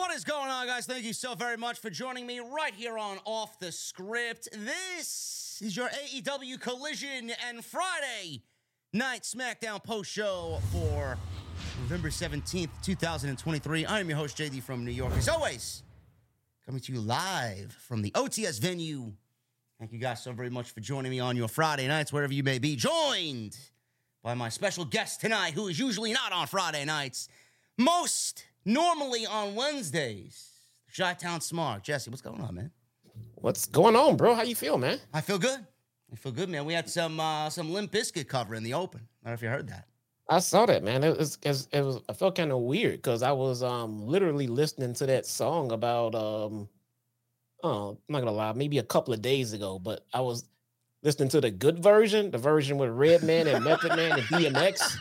What is going on, guys? Thank you so very much for joining me right here on Off the Script. This is your AEW Collision and Friday Night SmackDown post show for November 17th, 2023. I am your host, JD from New York. As always, coming to you live from the OTS venue. Thank you guys so very much for joining me on your Friday nights, wherever you may be. Joined by my special guest tonight, who is usually not on Friday nights, most normally on Wednesdays. Chi Town Smark. Jesse, what's going on, man? What's going on, bro? How you feel, man? I feel good. I feel good, man. We had some uh some Limp Bizkit cover in the open. I don't know if you heard that. I saw that, man. It was, it was, it was I felt kind of weird because I was um literally listening to that song about um oh, I'm not gonna lie, maybe a couple of days ago, but I was listening to the good version, the version with Redman and Method Man and DMX.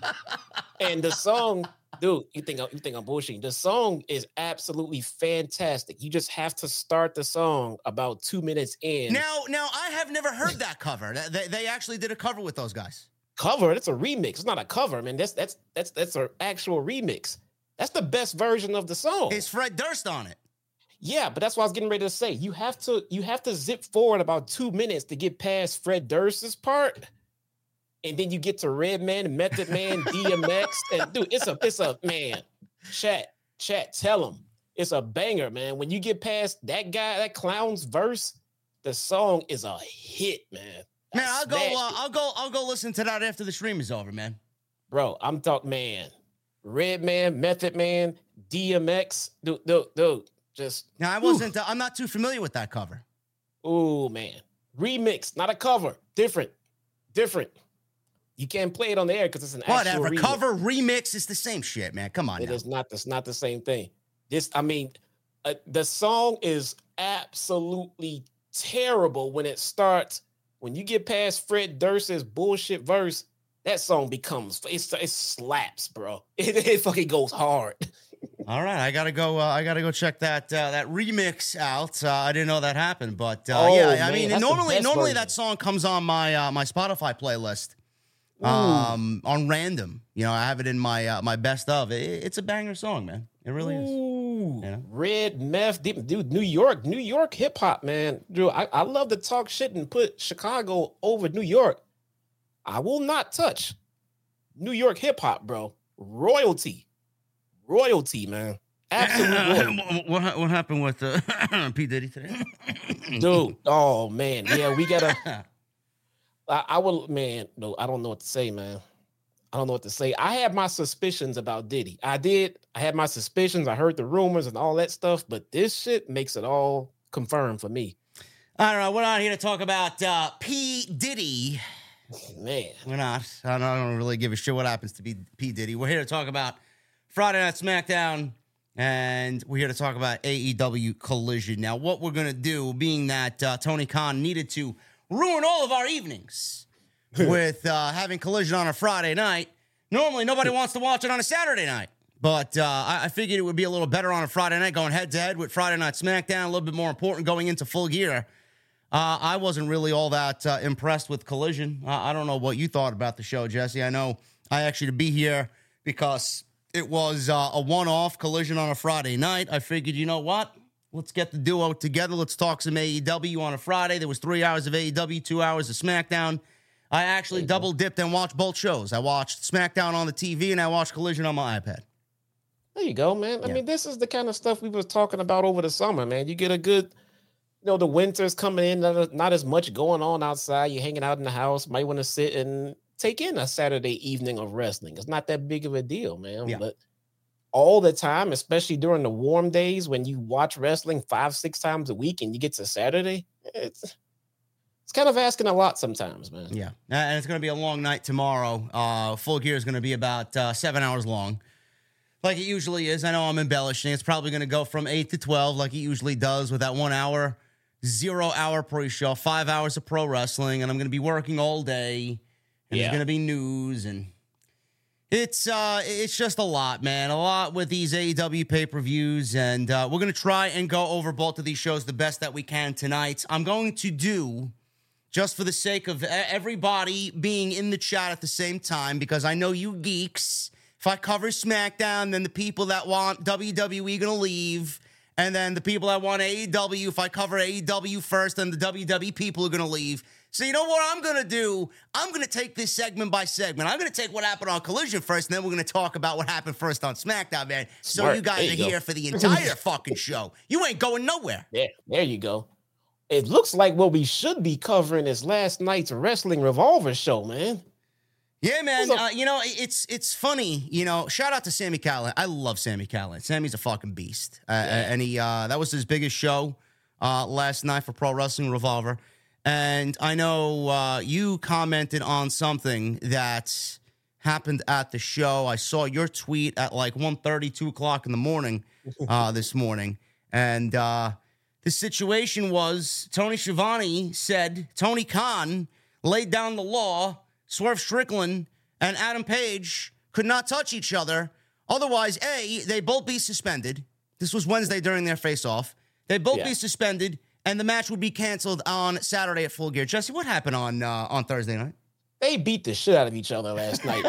And the song, dude, you think you think I'm bullshitting. The song is absolutely fantastic. You just have to start the song about two minutes in. Now, now I have never heard that cover. They, they actually did a cover with those guys. cover. That's a remix. It's not a cover, man. That's that's that's that's an actual remix. That's the best version of the song. Is Fred Durst on it? yeah, but that's what I was getting ready to say. You have to you have to zip forward about two minutes to get past Fred Durst's part, and then you get to Redman, Method Man, DMX, and dude, it's a it's a man. Chat chat, tell him it's a banger, man. When you get past that guy, that clown's verse, the song is a hit, man. Man, I'll go. Uh. I'll go. I'll go listen to that after the stream is over, man. Bro, I'm talking man. Redman, Method Man, DMX. Dude, dude, dude. Just Now, I wasn't. Uh, I'm not too familiar with that cover. oh man. Remix, not a cover. Different. Different. You can't play it on the air because it's an Whatever. actual. Cover remix is the same shit, man. Come on. It now. is not. That's not the same thing. This, I mean, uh, the song is absolutely terrible when it starts. When you get past Fred Durst's bullshit verse, that song becomes it's it slaps, bro. It, it fucking goes hard. All right, I gotta go. Uh, I gotta go check that uh, that remix out. Uh, I didn't know that happened, but uh, Oh, yeah, I mean, normally, normally version. that song comes on my uh, my Spotify playlist, um, on random. You know, I have it in my uh, my best of. It, it's a banger song, man. It really is. Ooh, red meth, dude. New York, New York hip hop, man. Dude, I, I love to talk shit and put Chicago over New York. I will not touch New York hip hop, bro. Royalty, royalty, man. Absolute royalty. what, what what happened with uh, P Diddy today? dude. Oh man, yeah, we gotta. I, I will, man. No, I don't know what to say, man. I don't know what to say. I had my suspicions about Diddy. I did. I had my suspicions. I heard the rumors and all that stuff, but this shit makes it all confirmed for me. I don't know. We're not here to talk about uh, P. Diddy. Man, We're not. I don't, I don't really give a shit what happens to P. P. Diddy. We're here to talk about Friday Night SmackDown, and we're here to talk about AEW Collision. Now, what we're going to do, being that uh, Tony Khan needed to ruin all of our evenings with uh, having Collision on a Friday night, normally nobody wants to watch it on a Saturday night. But uh, I, I figured it would be a little better on a Friday night, going head to head with Friday Night SmackDown, a little bit more important going into full gear. Uh, I wasn't really all that uh, impressed with Collision. I, I don't know what you thought about the show, Jesse. I know I actually to be here because it was uh, a one-off Collision on a Friday night. I figured, you know what? Let's get the duo together. Let's talk some AEW on a Friday. There was three hours of AEW, two hours of SmackDown. I actually double dipped and watched both shows. I watched SmackDown on the TV and I watched Collision on my iPad. There you go, man. I Yeah. mean, this is the kind of stuff we was talking about over the summer, man. You get a good, you know, the winter's coming in, not, not as much going on outside. You're hanging out in the house, might want to sit and take in a Saturday evening of wrestling. It's not that big of a deal, man. Yeah. But all the time, especially during the warm days when you watch wrestling five, six times a week and you get to Saturday, it's it's kind of asking a lot sometimes, man. Yeah, and it's going to be a long night tomorrow. Uh, full gear is going to be about uh, seven hours long, like it usually is. I know I'm embellishing. It's probably going to go from eight to twelve, like it usually does, with that one hour, zero hour pre-show, five hours of pro wrestling, and I'm going to be working all day. And Yeah. there's going to be news, and it's uh, it's just a lot, man. A lot with these AEW pay per views, and uh, we're to try and go over both of these shows the best that we can tonight. I'm going to do just for the sake of everybody being in the chat at the same time, because I know you geeks. If I cover SmackDown, then the people that want WWE gonna leave, and then the people that want AEW. If I cover AEW first, then the WWE people are gonna leave. So you know what I'm gonna do? I'm gonna take this segment by segment. I'm gonna take what happened on Collision first, and then we're gonna talk about what happened first on SmackDown, man. So Smart. you guys There you are go. here for the entire fucking show. You ain't going nowhere. Yeah, there you go. It looks like what we should be covering is last night's wrestling revolver show, man. Yeah, man. What's? Uh, you know, it's it's funny. You know, shout out to Sammy Callahan. I love Sammy Callahan. Sammy's a fucking beast. Uh, And he uh, that was his biggest show uh, last night for Pro Wrestling Revolver. And I know uh, you commented on something that happened at the show. I saw your tweet at like 1.30, 2 o'clock in the morning uh, this morning. And uh, the situation was Tony Schiavone said Tony Khan laid down the law. Swerve Strickland and Adam Page could not touch each other. Otherwise, A, they both be suspended. This was Wednesday during their face off. They'd both be suspended, and the match would be canceled on Saturday at Full Gear. Jesse, what happened on uh, on Thursday night? They beat the shit out of each other last night.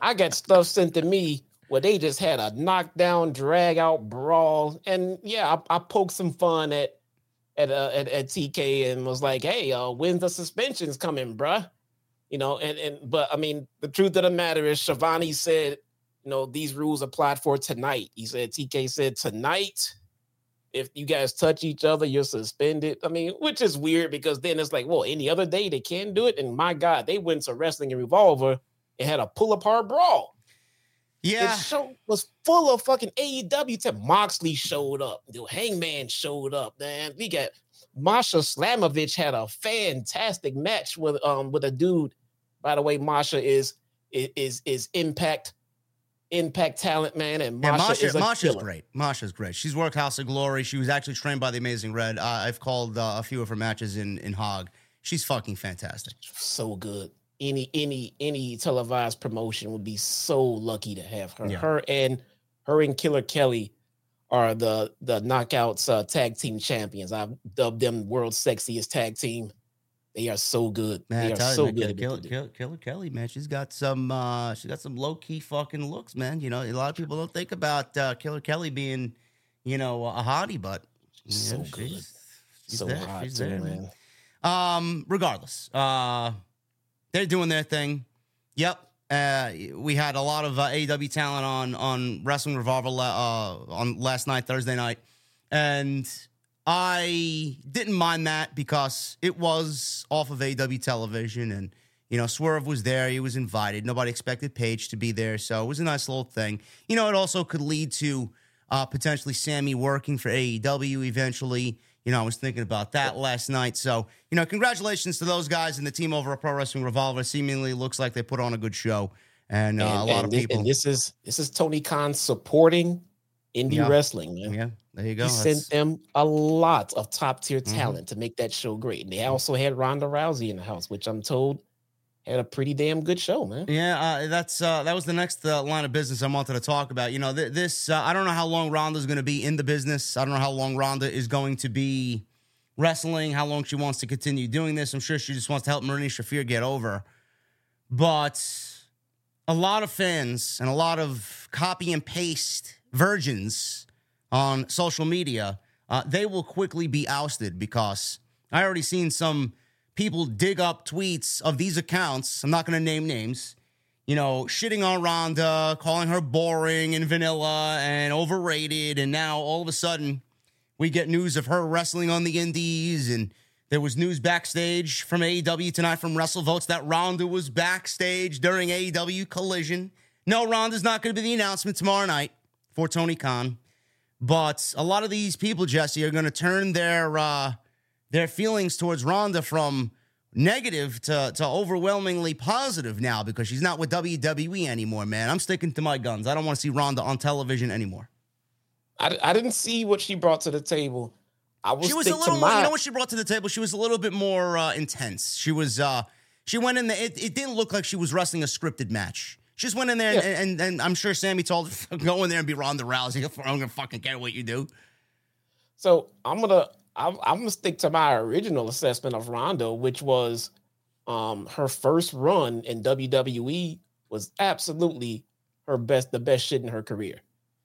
I got stuff sent to me where they just had a knockdown, drag out brawl. And yeah, I, I poked some fun at at, uh, at at TK and was like, hey, uh, when's the suspensions coming, bruh? You know, and and but I mean, the truth of the matter is Schiavone said, you know, these rules applied for tonight. He said TK said tonight. If you guys touch each other, you're suspended. I mean, which is weird because then it's like, well, any other day they can do it. And my God, they went to wrestling and revolver and had a pull apart brawl. Yeah, The show was full of fucking AEW. To Moxley showed up. The Hangman showed up. Man, we got Masha Slamovich had a fantastic match with um with a dude. By the way, Masha is is is Impact Impact talent, man, and yeah Masha, Masha, is a Masha's killer. great. Masha's great. She's worked House of Glory. She was actually trained by the Amazing Red. Uh, I've called uh, a few of her matches in in Hog. She's fucking fantastic. so good. Any any any televised promotion would be so lucky to have her. Yeah. Her and her and Killer Kelly are the the knockouts uh, tag team champions. I've dubbed them world sexiest tag team. They are so good. Man, they are you, so man, good. Killer, Killer. Killer, Kelly, man, she's got some, uh, she got some low key fucking looks, man. You know, a lot of people don't think about uh, Killer Kelly being, you know, a hottie, but you So know, good. she's, she's so there, hot she's too, there, man. Um, regardless, uh, they're doing their thing. Yep. Uh, we had a lot of uh, AEW talent on on Wrestling Revolver uh, on last night, Thursday night, and I didn't mind that because it was off of AW television and you know, Swerve was there. He was invited. Nobody expected Page to be there. So it was a nice little thing. You know, it also could lead to uh, potentially Sammy working for AEW eventually. You know, I was thinking about that last night. So, you know, congratulations to those guys and the team over at Pro Wrestling Revolver. Seemingly looks like they put on a good show. And, uh, and a lot and of this, people. And this is this is Tony Khan supporting indie Yeah. wrestling, man. yeah, there you go. He That's- sent them a lot of top tier Mhm. talent to make that show great. And they also had Ronda Rousey in the house, which I'm told had a pretty damn good show, man. Yeah, uh, that's uh, that was the next uh, line of business I wanted to talk about. You know, th- this uh, I don't know how long Ronda's going to be in the business. I don't know how long Ronda is going to be wrestling. How long she wants to continue doing this. I'm sure she just wants to help Marina Shafir get over. But a lot of fans and a lot of copy and paste virgins on social media, uh, they will quickly be ousted because I already seen some people dig up tweets of these accounts. I'm not going to name names. You know, shitting on Ronda, calling her boring and vanilla and overrated. And now all of a sudden, we get news of her wrestling on the indies. And there was news backstage from AEW tonight from WrestleVotes that Ronda was backstage during AEW Collision. No, Ronda's not going to be the announcement tomorrow night for Tony Khan. But a lot of these people, Jesse, are going to turn their uh, their feelings towards Ronda from negative to, to overwhelmingly positive now because she's not with WWE anymore, man. I'm sticking to my guns. I don't want to see Ronda on television anymore. I, I didn't see what she brought to the table. I will she was a little more, my, you know what she brought to the table? She was a little bit more uh, intense. She was, uh, she went in there, it, it didn't look like she was wrestling a scripted match. She just went in there, Yeah. and, and, and I'm sure Sammy told her, go in there and be Ronda Rousey. I don't gonna fucking care what you do. So I'm gonna I'm, I'm gonna stick to my original assessment of Ronda, which was um her first run in WWE was absolutely her best, the best shit in her career.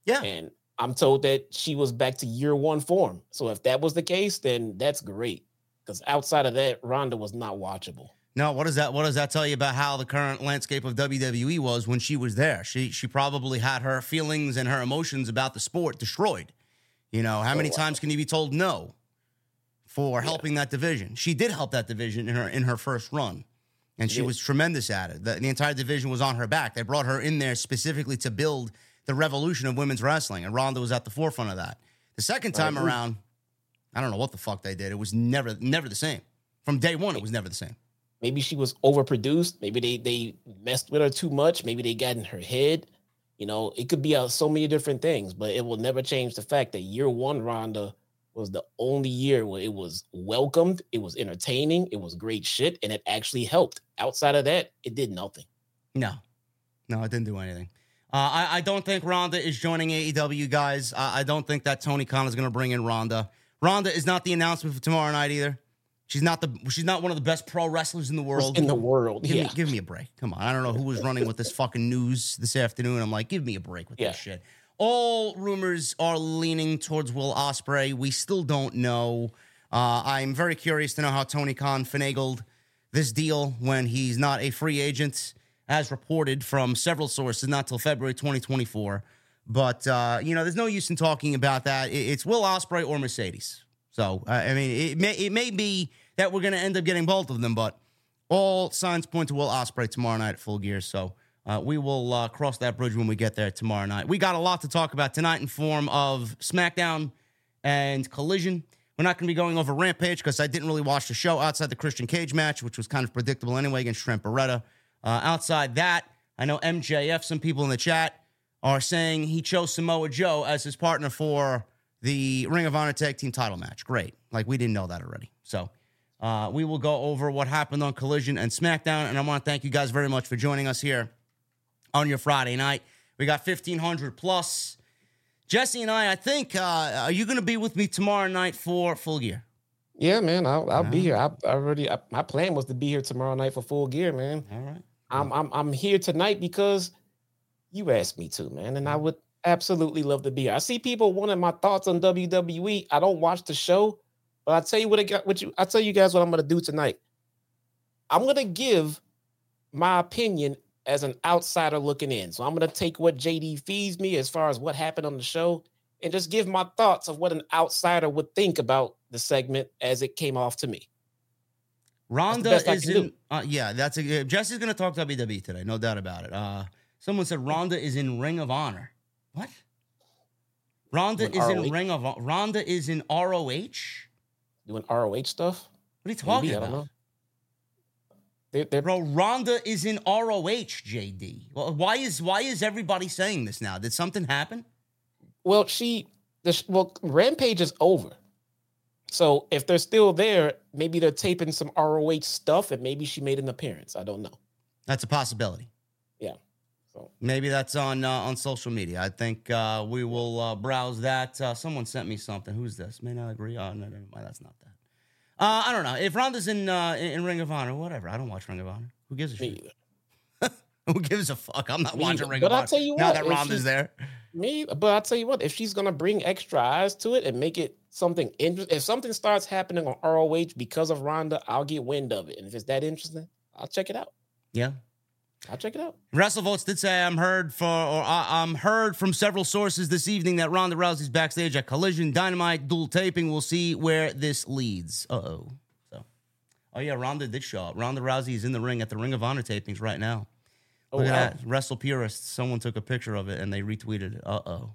Yeah. And I'm told that she was back to year one form. So if that was the case, then that's great. Because outside of that, Ronda was not watchable. No, what does that what does that tell you about how the current landscape of WWE was when she was there? She she probably had her feelings and her emotions about the sport destroyed. You know, how many oh, wow. times can you be told no for helping that division? She did help that division in her in her first run. And she did. was tremendous at it. The, the entire division was on her back. They brought her in there specifically to build the revolution of women's wrestling, and Ronda was at the forefront of that. The second oh, time agree. around, I don't know what the fuck they did. It was never never the same. From day one, it was never the same. Maybe she was overproduced. Maybe they they messed with her too much. Maybe they got in her head. You know, it could be uh, so many different things, but it will never change the fact that year one Ronda was the only year where it was welcomed, it was entertaining, it was great shit, and it actually helped. Outside of that, it did nothing. No, no, it didn't do anything. Uh, I, I don't think Ronda is joining AEW, guys. I, I don't think that Tony Khan is going to bring in Ronda. Ronda is not the announcement for tomorrow night either. She's not the. She's not one of the best pro wrestlers in the world. In the world, Give, yeah. me, give me a break. Come on. I don't know who was running with this fucking news this afternoon. I'm like, give me a break with Yeah. this shit. All rumors are leaning towards Will Ospreay. We still don't know. Uh, I'm very curious to know how Tony Khan finagled this deal when he's not a free agent, as reported from several sources, not till February 2024. But uh, you know, there's no use in talking about that. It's Will Ospreay or Mercedes. So uh, I mean, it may it may be that we're going to end up getting both of them, but all signs point to Will Ospreay tomorrow night at Full Gear. So uh, we will uh, cross that bridge when we get there tomorrow night. We got a lot to talk about tonight in form of SmackDown and Collision. We're not going to be going over Rampage because I didn't really watch the show outside the Christian Cage match, which was kind of predictable anyway against Trent Beretta. Uh, outside that, I know MJF, some people in the chat are saying he chose Samoa Joe as his partner for the Ring of Honor Tag Team title match. Great. Like, we didn't know that already. So, uh, we will go over what happened on Collision and SmackDown. And I want to thank you guys very much for joining us here on your Friday night. We got 1,500 plus. Jesse and I, I think, uh, are you going to be with me tomorrow night for Full Gear? Yeah, man, I'll, I'll be here. I, I already I, my plan was to be here tomorrow night for full gear, man. All right. I'm I'm I'm here tonight because you asked me to, man, and I would absolutely love to be here. I see people wanting my thoughts on WWE. I don't watch the show, but I tell you what I got. What you I tell you guys what I'm gonna do tonight. I'm gonna give my opinion as an outsider looking in. So I'm gonna take what JD feeds me as far as what happened on the show, and just give my thoughts of what an outsider would think about the segment as it came off to me. Ronda is in. Uh, yeah, that's a. Jesse's going to talk to WWE today, no doubt about it. Uh, someone said Ronda is in Ring of Honor. What? Ronda is in Ring of Ronda is in ROH. Doing ROH stuff. What are you talking Maybe, I don't about? know. They're, they're Bro, Ronda is in ROH, JD. Well, why is why is everybody saying this now? Did something happen? Well, she, the, well, Rampage is over. So if they're still there, maybe they're taping some ROH stuff, and maybe she made an appearance. I don't know. That's a possibility. Yeah. So Maybe that's on uh, on social media. I think uh, we will uh, browse that. Uh, someone sent me something. Who's this? May not agree. Oh, no, never mind. That's not. Uh, I don't know. If Ronda's in, uh, in in Ring of Honor, whatever. I don't watch Ring of Honor. Who gives a shit? Who gives a fuck? I'm not Me watching either. Ring But of I'll Honor. tell you now what, that if Ronda's there. Me, but I'll tell you what, if she's gonna bring extra eyes to it and make it something interesting, if something starts happening on ROH because of Ronda, I'll get wind of it. And if it's that interesting, I'll check it out. Yeah. I'll check it out. WrestleVotes did say I'm heard for or I- I'm heard from several sources this evening that Ronda Rousey's backstage at Collision Dynamite dual taping. We'll see where this leads. Uh oh. So, oh yeah, Ronda did show up. Ronda Rousey is in the ring at the Ring of Honor tapings right now. Oh, Look wow. at that, Wrestle Purists. Someone took a picture of it and they retweeted it. Uh oh.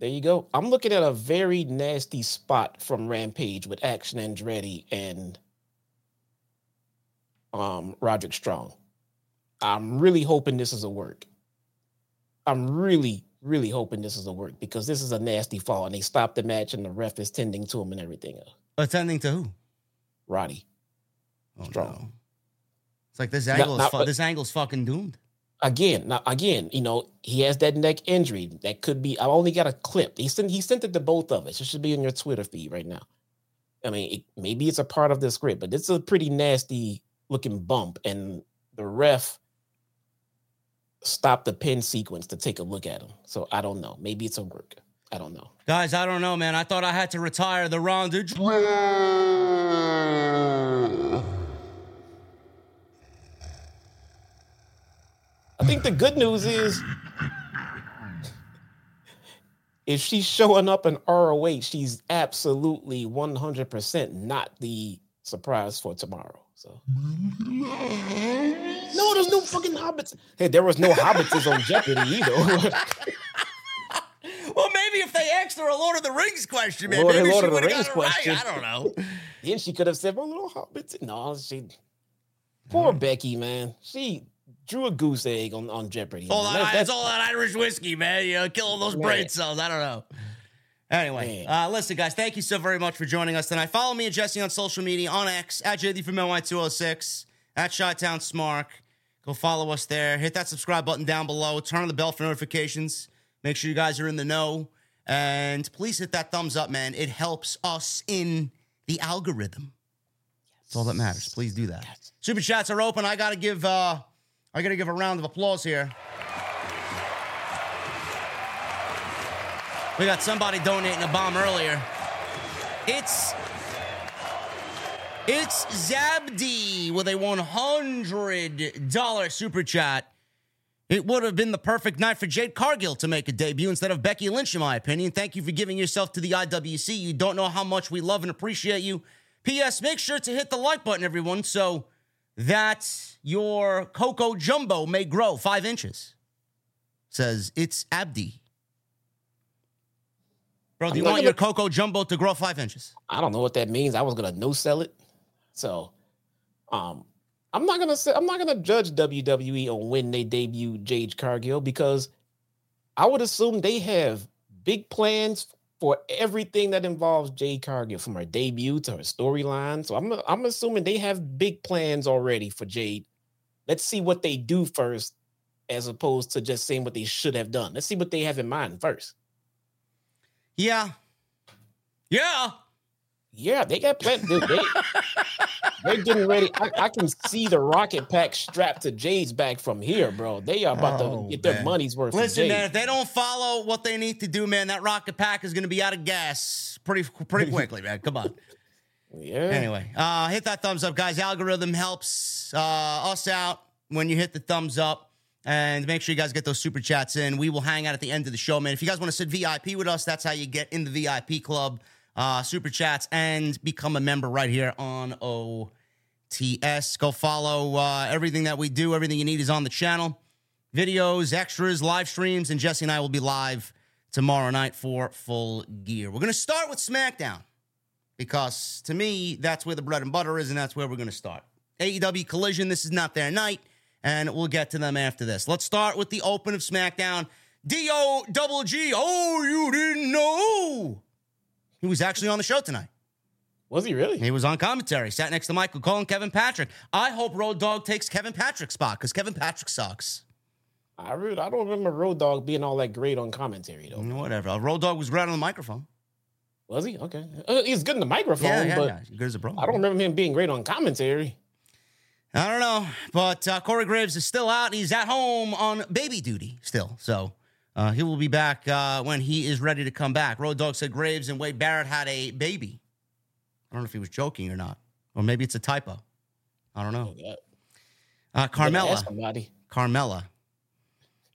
There you go. I'm looking at a very nasty spot from Rampage with Action Andretti and um Roderick Strong. I'm really hoping this is a work. I'm really, really hoping this is a work because this is a nasty fall and they stopped the match and the ref is tending to him and everything else. Attending to who? Roddy. Oh, Strong. no. It's like this angle is fu- this angle's fucking doomed. Again, now again, you know, he has that neck injury. That could be I only got a clip. He sent he sent it to both of us. It should be in your Twitter feed right now. I mean, it, maybe it's a part of the script, but it's a pretty nasty looking bump, and the ref stopped the pin sequence to take a look at him. So I don't know. Maybe it's a work. I don't know. Guys, I don't know, man. I thought I had to retire the Ronda. I think the good news is if she's showing up in ROH, she's absolutely 100% not the surprise for tomorrow. So no, there's no fucking hobbits. Hey, there was no hobbits on Jeopardy either. Well, maybe if they asked her a Lord of the Rings question, man, Lord- maybe Lord she of the would have Rings got it right. question. I don't know. then she could have said, "Well, little hobbits." No, she. Poor Becky, man. She drew a goose egg on, on Jeopardy. All that, That- it's all that Irish whiskey, man. You know, killing those Man. brain cells. I don't know. Anyway, uh, listen, guys, thank you so very much for joining us tonight. Follow me and Jesse on social media on X at JD from NY206 at Chi-Town Smark. Go follow us there. Hit that subscribe button down below. Turn on the bell for notifications. Make sure you guys are in the know. And please hit that thumbs up, man. It helps us in the algorithm. That's all that matters. Please do that. Super chats are open. I gotta give uh I gotta give a round of applause here. We got somebody donating a bomb earlier. It's it's Zabdi with a $100 super chat. It would have been the perfect night for Jade Cargill to make a debut instead of Becky Lynch, in my opinion. Thank you for giving yourself to the IWC. You don't know how much we love and appreciate you. P.S. Make sure to hit the like button, everyone, so that your Coco Jumbo may grow five inches. Says it's Abdi. Bro, do I'm you want your Coco Jumbo to grow five inches? I don't know what that means. I was gonna no sell it. So um I'm not gonna say I'm not gonna judge WWE on when they debut Jade Cargill because I would assume they have big plans for everything that involves Jade Cargill from her debut to her storyline. So I'm I'm assuming they have big plans already for Jade. Let's see what they do first, as opposed to just saying what they should have done. Let's see what they have in mind first. Yeah. Yeah. Yeah, they got. Dude, they, they're getting ready. I, I can see the rocket pack strapped to Jay's back from here, bro. They are about Oh, to get their man. money's worth. Listen, man, if they don't follow what they need to do, man, that rocket pack is going to be out of gas pretty pretty quickly, man. Come on. yeah. Anyway, uh, hit that thumbs up, guys. Algorithm helps uh, us out when you hit the thumbs up. And make sure you guys get those super chats in. We will hang out at the end of the show, man. If you guys want to sit VIP with us, that's how you get in the VIP club. Uh, super chats and become a member right here on OTS. Go follow uh, everything that we do. Everything you need is on the channel. Videos, extras, live streams, and Jesse and I will be live tomorrow night for full gear. We're going to start with SmackDown because to me, that's where the bread and butter is, and that's where we're going to start. AEW Collision, this is not their night, and we'll get to them after this. Let's start with the open of SmackDown. D-O double G. Oh, you didn't know. He was actually on the show tonight. Was he really? He was on commentary, sat next to Michael Cole and Kevin Patrick. I hope Road Dog takes Kevin Patrick's spot because Kevin Patrick sucks. I really, I don't remember Road Dog being all that great on commentary though. Whatever. Road Dog was great on the microphone. Was he? Okay. Uh, he's good in the microphone, Yeah, yeah, but yeah. Good as a bro. I don't remember him being great on commentary. I don't know, but uh, Corey Graves is still out. He's at home on baby duty still, so uh, he will be back uh, when he is ready to come back. Road Dog said Graves and Wade Barrett had a baby. I don't know if he was joking or not, or maybe it's a typo. I don't know. Uh, Carmella, Carmella.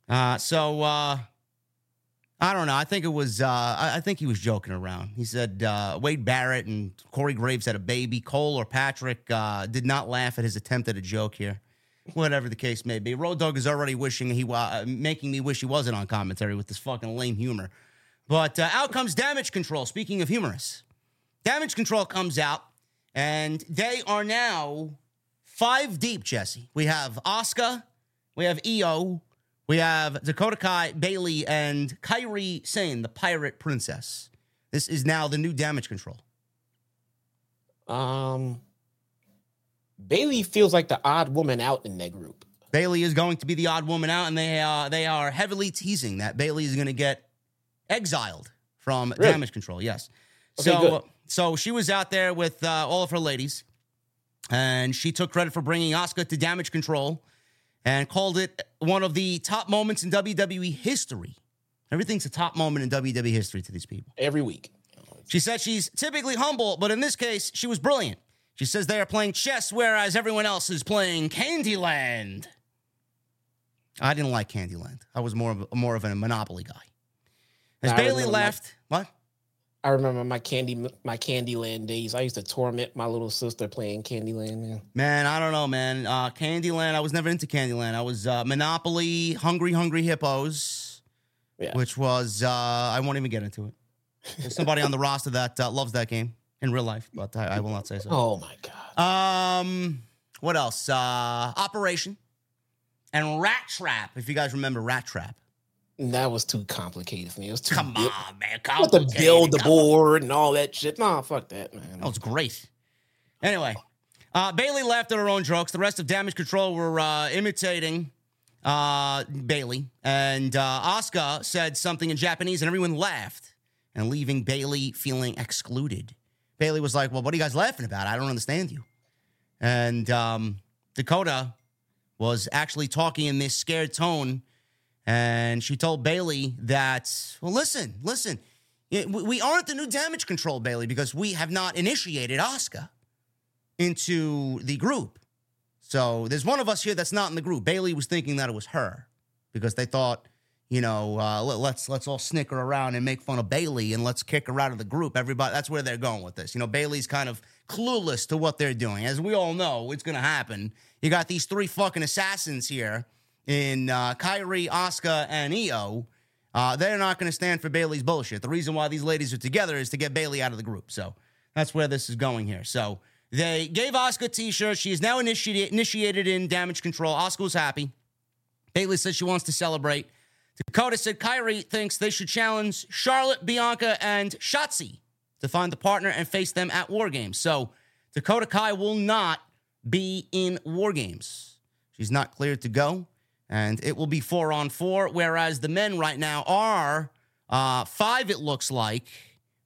Uh, so uh, I don't know. I think it was. Uh, I, I think he was joking around. He said uh, Wade Barrett and Corey Graves had a baby. Cole or Patrick uh, did not laugh at his attempt at a joke here. Whatever the case may be, Road Dog is already wishing he uh, making me wish he wasn't on commentary with this fucking lame humor. But uh, out comes Damage Control. Speaking of humorous, Damage Control comes out, and they are now five deep. Jesse, we have Asuka, we have Io, we have Dakota Kai, Bayley, and Kairi Sane, the Pirate Princess. This is now the new Damage Control. Um, Bayley feels like the odd woman out in that group. Bayley is going to be the odd woman out, and they uh, they are heavily teasing that Bayley is going to get exiled from Really? Damage Control. Yes. Okay, so good. so she was out there with uh, all of her ladies, and she took credit for bringing Asuka to Damage Control, and called it one of the top moments in WWE history. Everything's a top moment in WWE history to these people. Every week. She said she's typically humble, but in this case, she was brilliant. She says they are playing chess, whereas everyone else is playing Candyland. I didn't like Candyland. I was more of a, more of a Monopoly guy. As I Bayley remember my- left, what? I remember my candy my Candyland days. I used to torment my little sister playing Candyland. Man. Man, I don't know, man. Uh, Candyland. I was never into Candyland. I was uh, Monopoly, Hungry Hungry Hippos, Yeah. which was uh, I won't even get into it. There's somebody on the roster that uh, loves that game in real life, but I, I will not say so. Oh my god. Um, what else? Uh, Operation and Rat Trap. If you guys remember Rat Trap. That was too complicated for me. It was too Come big. on, man. Have to build the board and all that shit. Nah, fuck that, man. That was great. Anyway, uh, Bayley laughed at her own jokes. The rest of Damage Control were uh, imitating uh, Bayley, and uh, Asuka said something in Japanese, and everyone laughed, and leaving Bayley feeling excluded. Bayley was like, "Well, what are you guys laughing about? I don't understand you." And um, Dakota was actually talking in this scared tone, and she told Bayley that, "Well, listen, listen." We aren't the new damage control, Bayley, because we have not initiated Asuka into the group. So there's one of us here that's not in the group. Bayley was thinking that it was her because they thought, you know, uh, let, let's let's all snicker around and make fun of Bayley and let's kick her out of the group. Everybody, that's where they're going with this. You know, Bayley's kind of clueless to what they're doing. As we all know, it's going to happen. You got these three fucking assassins here in uh, Kairi, Asuka, and Io. Uh, they're not going to stand for Bayley's bullshit. The reason why these ladies are together is to get Bayley out of the group. So that's where this is going here. So they gave Asuka a t-shirt. She is now initiated initiated in damage control. Asuka was happy. Bayley says she wants to celebrate. Dakota said Kairi thinks they should challenge Charlotte, Bianca, and Shotzi to find the partner and face them at War Games. So Dakota Kai will not be in War Games. She's not cleared to go, and it will be four on four. Whereas the men right now are uh, five, it looks like,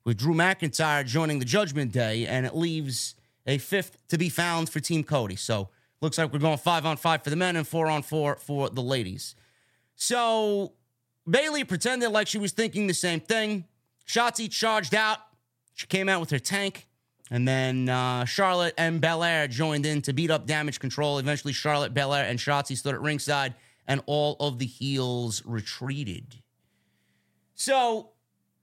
with Drew McIntyre joining the Judgment Day, and it leaves a fifth to be found for Team Cody. So looks like we're going five on five for the men and four on four for the ladies. So Bayley pretended like she was thinking the same thing. Shotzi charged out. She came out with her tank. And then uh, Charlotte and Belair joined in to beat up damage control. Eventually, Charlotte, Belair, and Shotzi stood at ringside and all of the heels retreated. So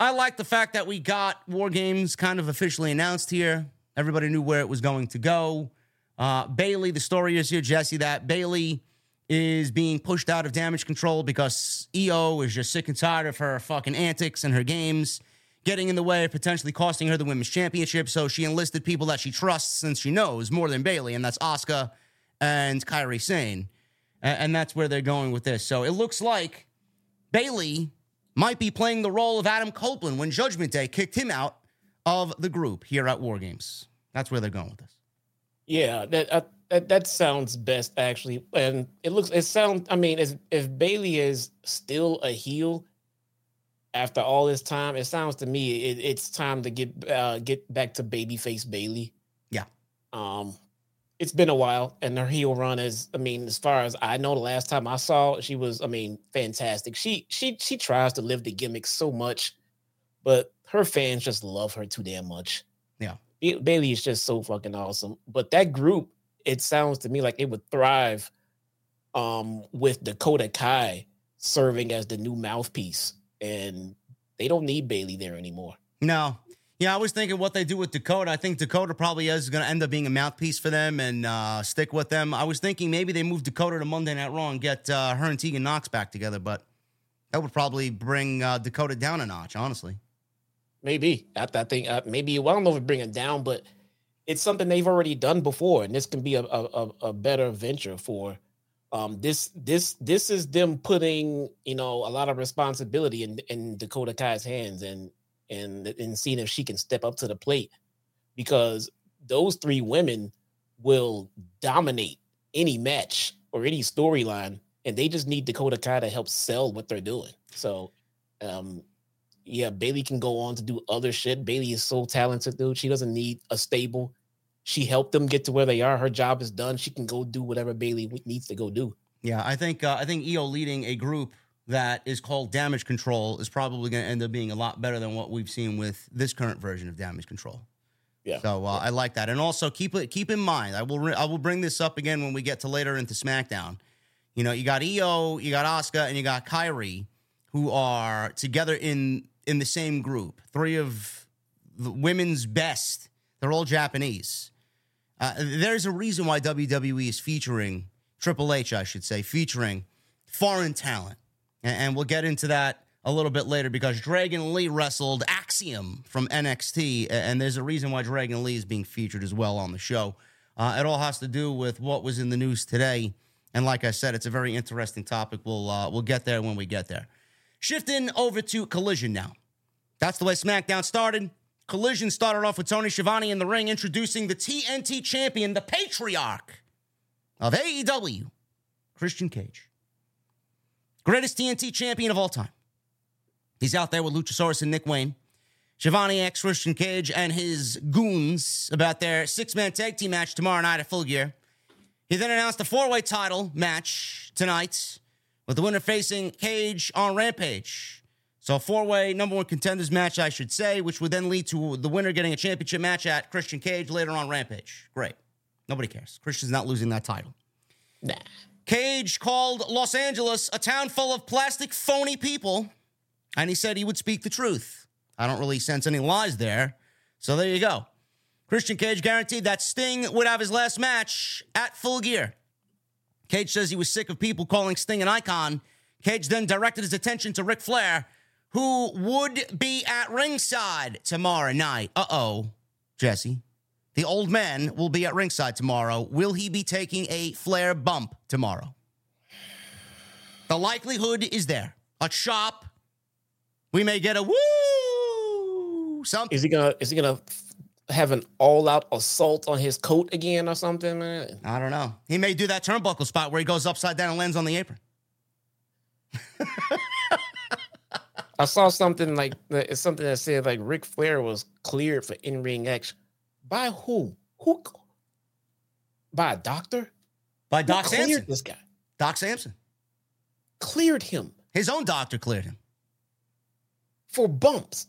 I like the fact that we got War Games kind of officially announced here. Everybody knew where it was going to go. Uh, Bayley, the story is here, Jesse, that Bayley is being pushed out of damage control because Iyo is just sick and tired of her fucking antics and her games getting in the way of potentially costing her the women's championship. So she enlisted people that she trusts since she knows more than Bayley, and that's Asuka and Kairi Sane. And that's where they're going with this. So it looks like Bayley might be playing the role of Adam Copeland when Judgment Day kicked him out of the group here at War Games. That's where they're going with this. Yeah, that uh, that, that sounds best actually, and it looks it sounds. I mean, if if Bayley is still a heel after all this time, it sounds to me it, it's time to get uh, get back to babyface Bayley. Yeah. Um, it's been a while, and her heel run is. I mean, as far as I know, the last time I saw, she was. I mean, fantastic. She she she tries to live the gimmick so much, but her fans just love her too damn much. Yeah. Bayley is just so fucking awesome. But that group, it sounds to me like it would thrive um, with Dakota Kai serving as the new mouthpiece, and they don't need Bayley there anymore. No. Yeah, I was thinking what they do with Dakota. I think Dakota probably is going to end up being a mouthpiece for them and uh, stick with them. I was thinking maybe they move Dakota to Monday Night Raw and get uh, her and Tegan Nox back together, but that would probably bring uh, Dakota down a notch, honestly. Maybe I, I think uh, maybe well, I don't know if it bring it down, but it's something they've already done before, and this can be a a, a better venture for um this this this is them putting you know a lot of responsibility in in Dakota Kai's hands and and and seeing if she can step up to the plate because those three women will dominate any match or any storyline and they just need Dakota Kai to help sell what they're doing. So um yeah, Bayley can go on to do other shit. Bayley is so talented, dude. She doesn't need a stable. She helped them get to where they are. Her job is done. She can go do whatever Bayley needs to go do. Yeah, I think uh, I think Iyo leading a group that is called Damage Control is probably going to end up being a lot better than what we've seen with this current version of Damage Control. Yeah. So uh, yeah. I like that, and also keep it keep in mind. I will re- I will bring this up again when we get to later into SmackDown. You know, you got Iyo, you got Asuka, and you got Kairi, who are together in in the same group. Three of the women's best. They're all Japanese. Uh, there's a reason why WWE is featuring Triple H, I should say, featuring foreign talent, and, and we'll get into that a little bit later because Dragon Lee wrestled Axiom from NXT, and there's a reason why Dragon Lee is being featured as well on the show. Uh, it all has to do with what was in the news today, and like I said, it's a very interesting topic. We'll uh, we'll get there when we get there. Shifting over to Collision now. That's the way SmackDown started. Collision started off with Tony Schiavone in the ring introducing the TNT champion, the patriarch of AEW, Christian Cage. Greatest TNT champion of all time. He's out there with Luchasaurus and Nick Wayne. Schiavone X Christian Cage and his goons about their six man tag team match tomorrow night at Full Gear. He then announced a four way title match tonight with the winner facing Cage on Rampage. So a four-way number one contenders match, I should say, which would then lead to the winner getting a championship match at Christian Cage later on Rampage. Great. Nobody cares. Christian's not losing that title. Nah. Cage called Los Angeles a town full of plastic, phony people, and he said he would speak the truth. I don't really sense any lies there. So there you go. Christian Cage guaranteed that Sting would have his last match at full gear. Cage says he was sick of people calling Sting an icon. Cage then directed his attention to Ric Flair, who would be at ringside tomorrow night. Uh oh, Jesse. The old man will be at ringside tomorrow. Will he be taking a Flair bump tomorrow? The likelihood is there. A chop. We may get a woo. Something. Is he gonna? Is he gonna have an all-out assault on his coat again or something? Man? I don't know. He may do that turnbuckle spot where he goes upside down and lands on the apron. I saw something like it's something that said like Ric Flair was cleared for in-ring action. By who? Who? By a doctor? By Doc who cleared This guy Doc Sampson. cleared him His own doctor cleared him. for bumps.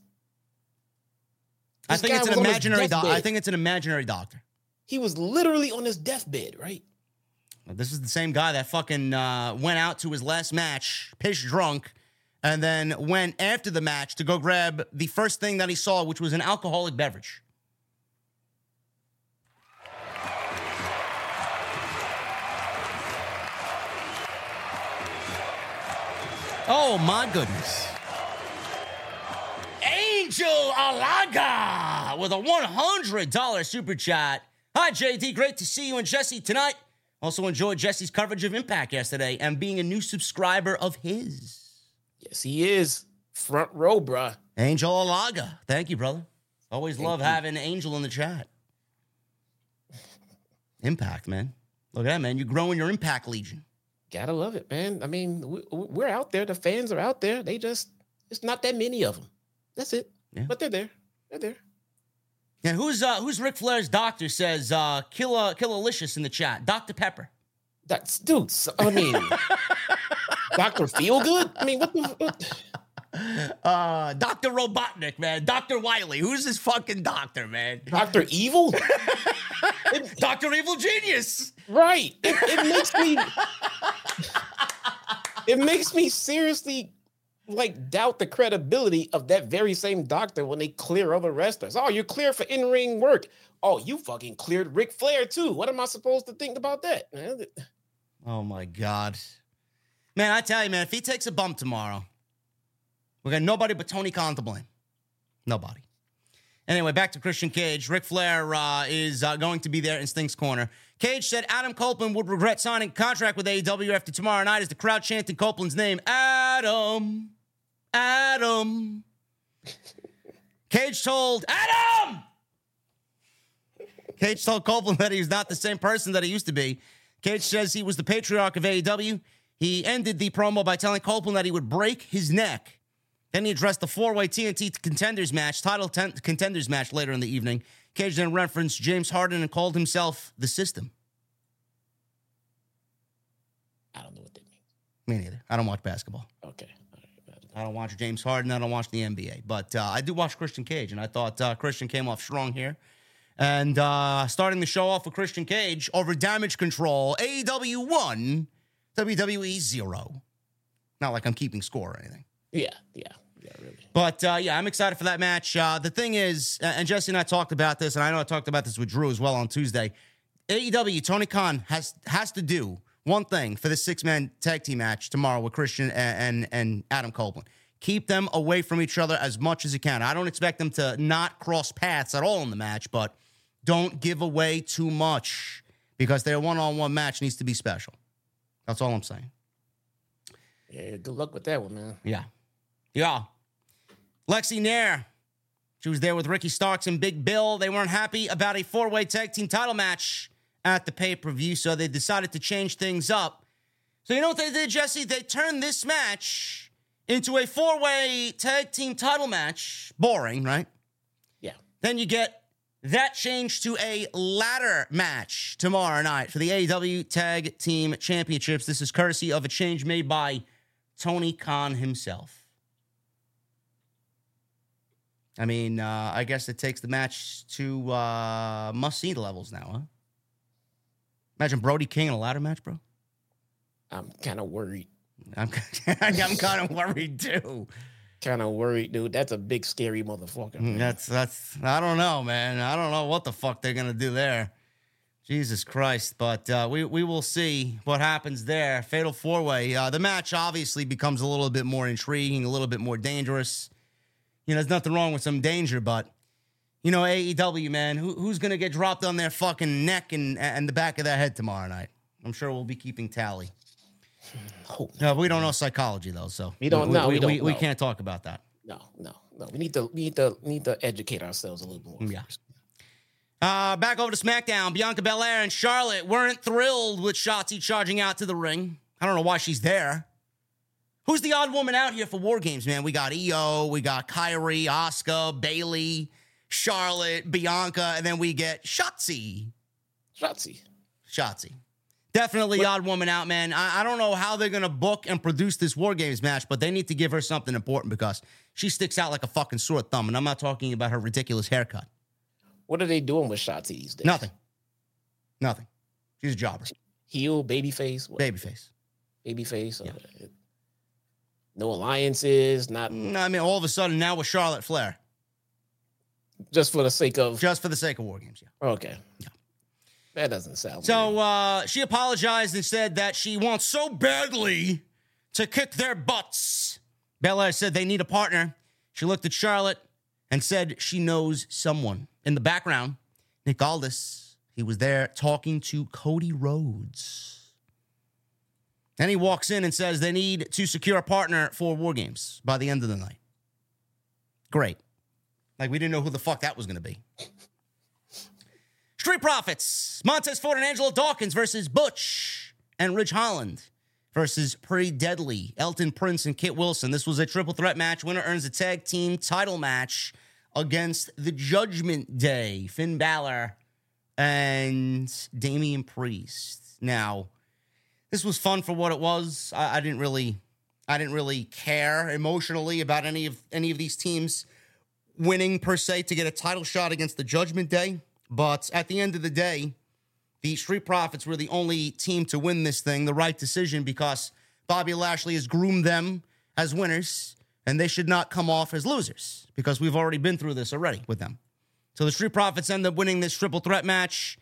I think it's an was on his imaginary doctor. I think it's an imaginary doctor. He was literally on his deathbed, right? This is the same guy that fucking uh, went out to his last match, piss drunk, and then went after the match to go grab the first thing that he saw, which was an alcoholic beverage. Oh my goodness. Angel Alaga with a $100 super chat. Hi, JD. Great to see you and Jesse tonight. Also enjoyed Jesse's coverage of Impact yesterday and being a new subscriber of his. Yes, he is. Front row, bruh. Angel Alaga. Thank you, brother. Always Thank love you. having Angel in the chat. Impact, man. Look at that, man. You're growing your Impact Legion. Gotta love it, man. I mean, we, we're out there. The fans are out there. They just, it's not that many of them. That's it. Yeah. But they're there. They're there. Yeah, who's uh who's Ric Flair's doctor says uh kill Killalicious in the chat. Dr. Pepper. That's dude. I mean, Doctor Feelgood. I mean, what the? What? Uh Dr. Robotnik, man. Dr. Wily. Who's this fucking doctor, man? Doctor Evil. Dr. Evil Genius. Right. It, it makes me. It makes me seriously like doubt the credibility of that very same doctor when they clear other wrestlers. Oh, you're clear for in-ring work. Oh, you fucking cleared Ric Flair too. What am I supposed to think about that? Oh my God. Man, I tell you, man, if he takes a bump tomorrow, we got nobody but Tony Khan to blame. Nobody. Anyway, back to Christian Cage. Ric Flair uh, is uh, going to be there in Sting's corner. Cage said Adam Copeland would regret signing contract with AEW after tomorrow night as the crowd chanting Copeland's name. Adam. Adam. Cage told Adam. Cage told Copeland that he was not the same person that he used to be. Cage says he was the patriarch of AEW. He ended the promo by telling Copeland that he would break his neck. Then he addressed the four-way TNT contenders match, title ten- contenders match later in the evening. Cage then referenced James Harden and called himself the system. I don't know what that means. Me neither. I don't watch basketball. Okay. I don't watch James Harden. I don't watch the NBA. But uh, I do watch Christian Cage, and I thought uh, Christian came off strong here. And uh, starting the show off with Christian Cage over damage control, AEW 1, WWE 0. Not like I'm keeping score or anything. Yeah, yeah, yeah, really. But uh, yeah, I'm excited for that match. Uh, the thing is, and Jesse and I talked about this, and I know I talked about this with Drew as well on Tuesday. AEW, Tony Khan has has to do one thing for the six man tag team match tomorrow with Christian and, and and Adam Copeland. Keep them away from each other as much as you can. I don't expect them to not cross paths at all in the match, but don't give away too much because their one on one match needs to be special. That's all I'm saying. Yeah, good luck with that one, man. Yeah. Yeah. Lexi Nair. She was there with Ricky Starks and Big Bill. They weren't happy about a four way tag team title match at the pay per view, so they decided to change things up. So, you know what they did, Jesse? They turned this match into a four way tag team title match. Boring, right? Yeah. Then you get that changed to a ladder match tomorrow night for the AEW Tag Team Championships. This is courtesy of a change made by Tony Khan himself. I mean, uh, I guess it takes the match to uh, must see levels now, huh? Imagine Brody King in a ladder match, bro. I'm kind of worried. I'm, I'm kind of worried too. Kind of worried, dude. That's a big, scary motherfucker. man. That's that's I don't know, man. I don't know what the fuck they're gonna do there. Jesus Christ! But uh, we we will see what happens there. Fatal four way. Uh, the match obviously becomes a little bit more intriguing, a little bit more dangerous. You know, there's nothing wrong with some danger, but you know, AEW man, who, who's gonna get dropped on their fucking neck and and the back of their head tomorrow night? I'm sure we'll be keeping tally. Oh, No, we don't know psychology though, so We don't know, We, we don't we, know. can't talk about that. no, no, no. We need to, we need to, need to educate ourselves a little more. Yeah. first. Uh, back over to SmackDown. Bianca Belair and Charlotte weren't thrilled with Shotzi charging out to the ring. I don't know why she's there. Who's the odd woman out here for War Games, man? We got Iyo, we got Kairi, Asuka, Bayley, Charlotte, Bianca, and then we get Shotzi. Shotzi. Shotzi. Definitely odd woman out, man. I, I don't know how they're gonna book and produce this War Games match, but they need to give her something important because she sticks out like a fucking sore thumb. And I'm not talking about her ridiculous haircut. What are they doing with Shotzi these days? Nothing. Nothing. She's a jobber. heel, babyface, what? Babyface. babyface. uh, No alliances, not No, I mean, all of a sudden now with Charlotte Flair, just for the sake of. just for the sake of War Games. Yeah. Okay. Yeah. That doesn't sound. So uh, she apologized and said that she wants so badly to kick their butts. Belair said they need a partner. She looked at Charlotte and said she knows someone. In the background, Nick Aldis, he was there talking to Cody Rhodes. Then he walks in and says they need to secure a partner for War Games by the end of the night. Great. Like we didn't know who the fuck that was going to be. Street Profits, Montez Ford and Angelo Dawkins versus Butch and Ridge Holland versus Pretty Deadly, Elton Prince and Kit Wilson. This was a triple threat match. Winner earns a tag team title match against the Judgment Day, Finn Balor and Damian Priest. Now, this was fun for what it was. I, I didn't really, I didn't really care emotionally about any of any of these teams winning per se to get a title shot against the Judgment Day. But at the end of the day, the Street Profits were the only team to win this thing, the right decision, because Bobby Lashley has groomed them as winners, and they should not come off as losers because we've already been through this already with them. So the Street Profits end up winning this triple threat match,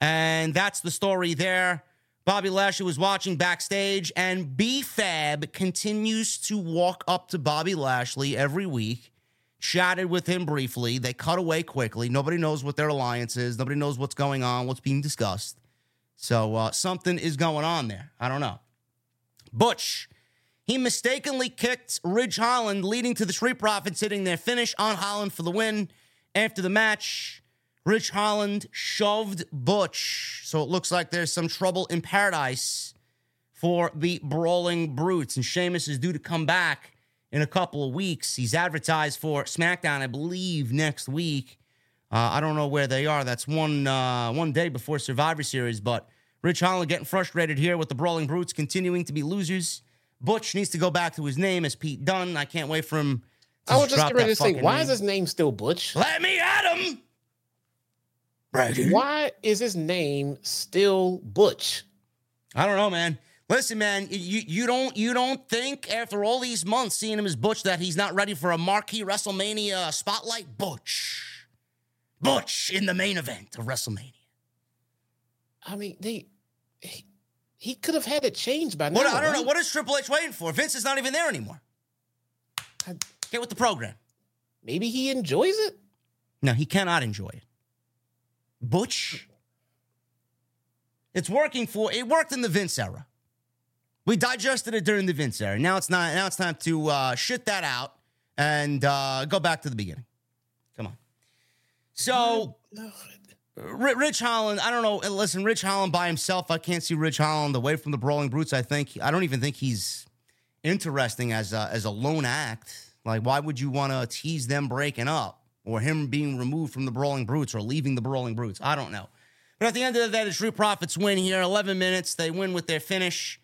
and that's the story there. Bobby Lashley was watching backstage, and B-Fab continues to walk up to Bobby Lashley every week chatted with him briefly. They cut away quickly. Nobody knows what their alliance is. Nobody knows what's going on, what's being discussed. So uh, something is going on there. I don't know. Butch, he mistakenly kicked Ridge Holland, leading to the Street Profits hitting their finish on Holland for the win. After the match, Ridge Holland shoved Butch. So it looks like there's some trouble in paradise for the Brawling Brutes. And Sheamus is due to come back in a couple of weeks. He's advertised for SmackDown, I believe, next week. Uh, I don't know where they are. That's one uh, one day before Survivor Series. But Ridge Holland getting frustrated here with the Brawling Brutes continuing to be losers. Butch needs to go back to his name as Pete Dunne. I can't wait for him. To I was just drop getting ready to say, why name. is his name still Butch? Let me at him. Brady. Why is his name still Butch? I don't know, man. Listen, man, you you don't you don't think after all these months seeing him as Butch that he's not ready for a marquee WrestleMania spotlight? Butch, Butch in the main event of WrestleMania. I mean, they he, he could have had it changed by now. What I don't know. What is Triple H waiting for? Vince is not even there anymore. I, Get with the program. Maybe he enjoys it. No, he cannot enjoy it. Butch. It's working for. It worked in the Vince era. We digested it during the Vince era. Now it's not. Now it's time to uh, shit that out and uh, go back to the beginning. Come on. So, Ridge Holland. I don't know. Listen, Ridge Holland by himself. I can't see Ridge Holland away from the Brawling Brutes. I think. I don't even think he's interesting as a, as a lone act. Like, why would you want to tease them breaking up or him being removed from the Brawling Brutes or leaving the Brawling Brutes? I don't know. But at the end of the day, the True Profits win here. 11 minutes. They win with their finish.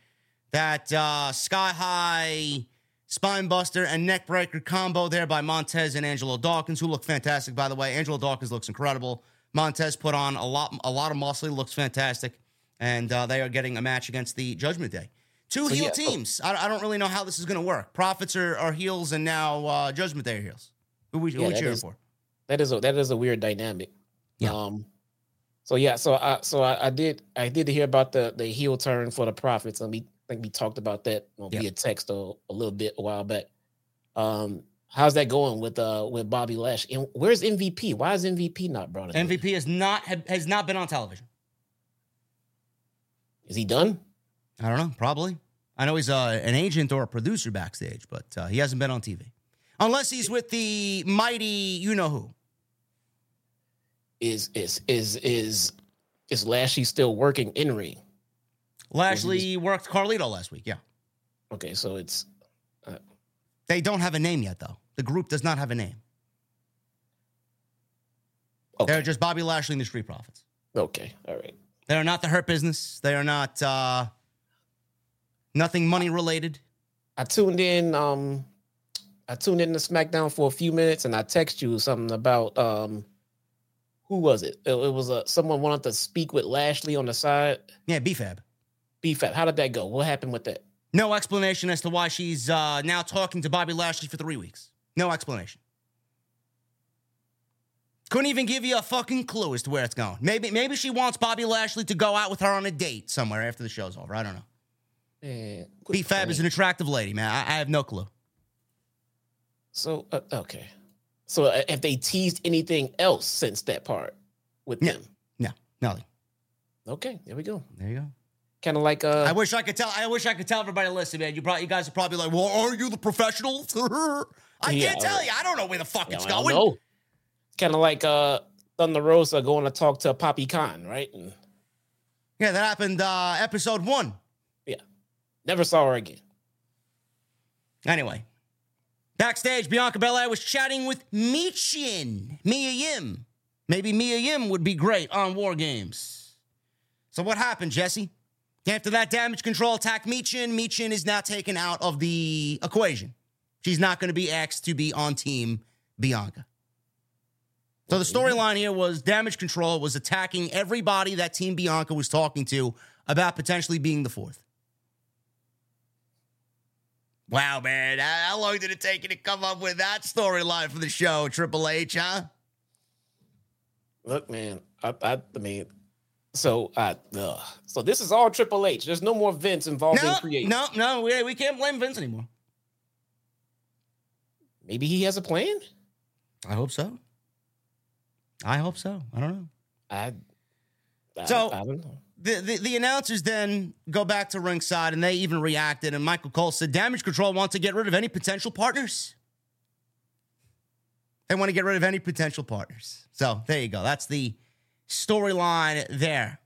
That uh, sky high spine buster and neck breaker combo there by Montez and Angelo Dawkins, who look fantastic, by the way. Angelo Dawkins looks incredible. Montez put on a lot, a lot of muscle. He looks fantastic. And uh, they are getting a match against the Judgment Day. Two So, heel yeah, teams. I, I don't really know how this is going to work. Profits are, are heels, and now uh, Judgment Day are heels. Who we, who Yeah, we cheering is- for? That is a that is a weird dynamic. Yeah. Um. So yeah, so I so I, I did I did hear about the the heel turn for the profits, and we I think we talked about that well, Yeah. via text a, a little bit a while back. Um, how's that going with uh with Bobby Lash? And where's MVP? Why is MVP not brought in? MVP has not has not been on television. Is he done? I don't know. Probably. I know he's uh, an agent or a producer backstage, but uh, he hasn't been on TV. Unless he's with the mighty, you know who. Is is is is is Lashley still working in ring? Lashley worked Carlito last week. Yeah. Okay, so it's They don't have a name yet, though. The group does not have a name. okay. They're just Bobby Lashley and the Street Profits. okay, all right. They are not the Hurt Business. They are not uh, nothing money related. I tuned in. Um, I tuned in to SmackDown for a few minutes, and I text you something about um, who was it? It, it was uh, someone wanted to speak with Lashley on the side. Yeah, BFAB. B-Fab. How did that go? What happened with that? No explanation as to why she's uh, now talking to Bobby Lashley for three weeks. No explanation. Couldn't even give you a fucking clue as to where it's going. Maybe maybe she wants Bobby Lashley to go out with her on a date somewhere after the show's over. I don't know. Man, B Fab is an attractive lady, man. I, I have no clue. So uh, okay, so uh, have they teased anything else since that part with No. them? No, nothing. Okay, there we go. There you go. Kind of like uh, I wish I could tell. I wish I could tell everybody. Listen, man, you probably you guys are probably like, "Well, are you the professionals?" I Yeah, can't tell you. I don't know where the fuck Yeah, it's going. know. Kind of like uh, Thunder Rosa going to talk to Poppy Khan, right? And Yeah, that happened uh episode one. yeah, never saw her again. Anyway, backstage, Bianca Belair was chatting with Michin, Mia Yim. Maybe Mia Yim would be great on War Games. So what happened, Jesse? After that damage control attack, Michin, Michin is now taken out of the equation. She's not going to be asked to be on Team Bianca. So the storyline here was damage control was attacking everybody that Team Bianca was talking to about potentially being the fourth. Wow, man. How how long did it take you to come up with that storyline for the show, Triple H, huh? Look, man, I, I, I mean, so uh, ugh. so this is all Triple H. There's no more Vince involved in No, creating. no, no. We, we can't blame Vince anymore. Maybe he has a plan. I hope so. I hope so. I don't know. I, I So- I don't know. The, the, the announcers then go back to ringside and they even reacted. And Michael Cole said, Damage Control wants to get rid of any potential partners. They want to get rid of any potential partners. So there you go. That's the storyline there.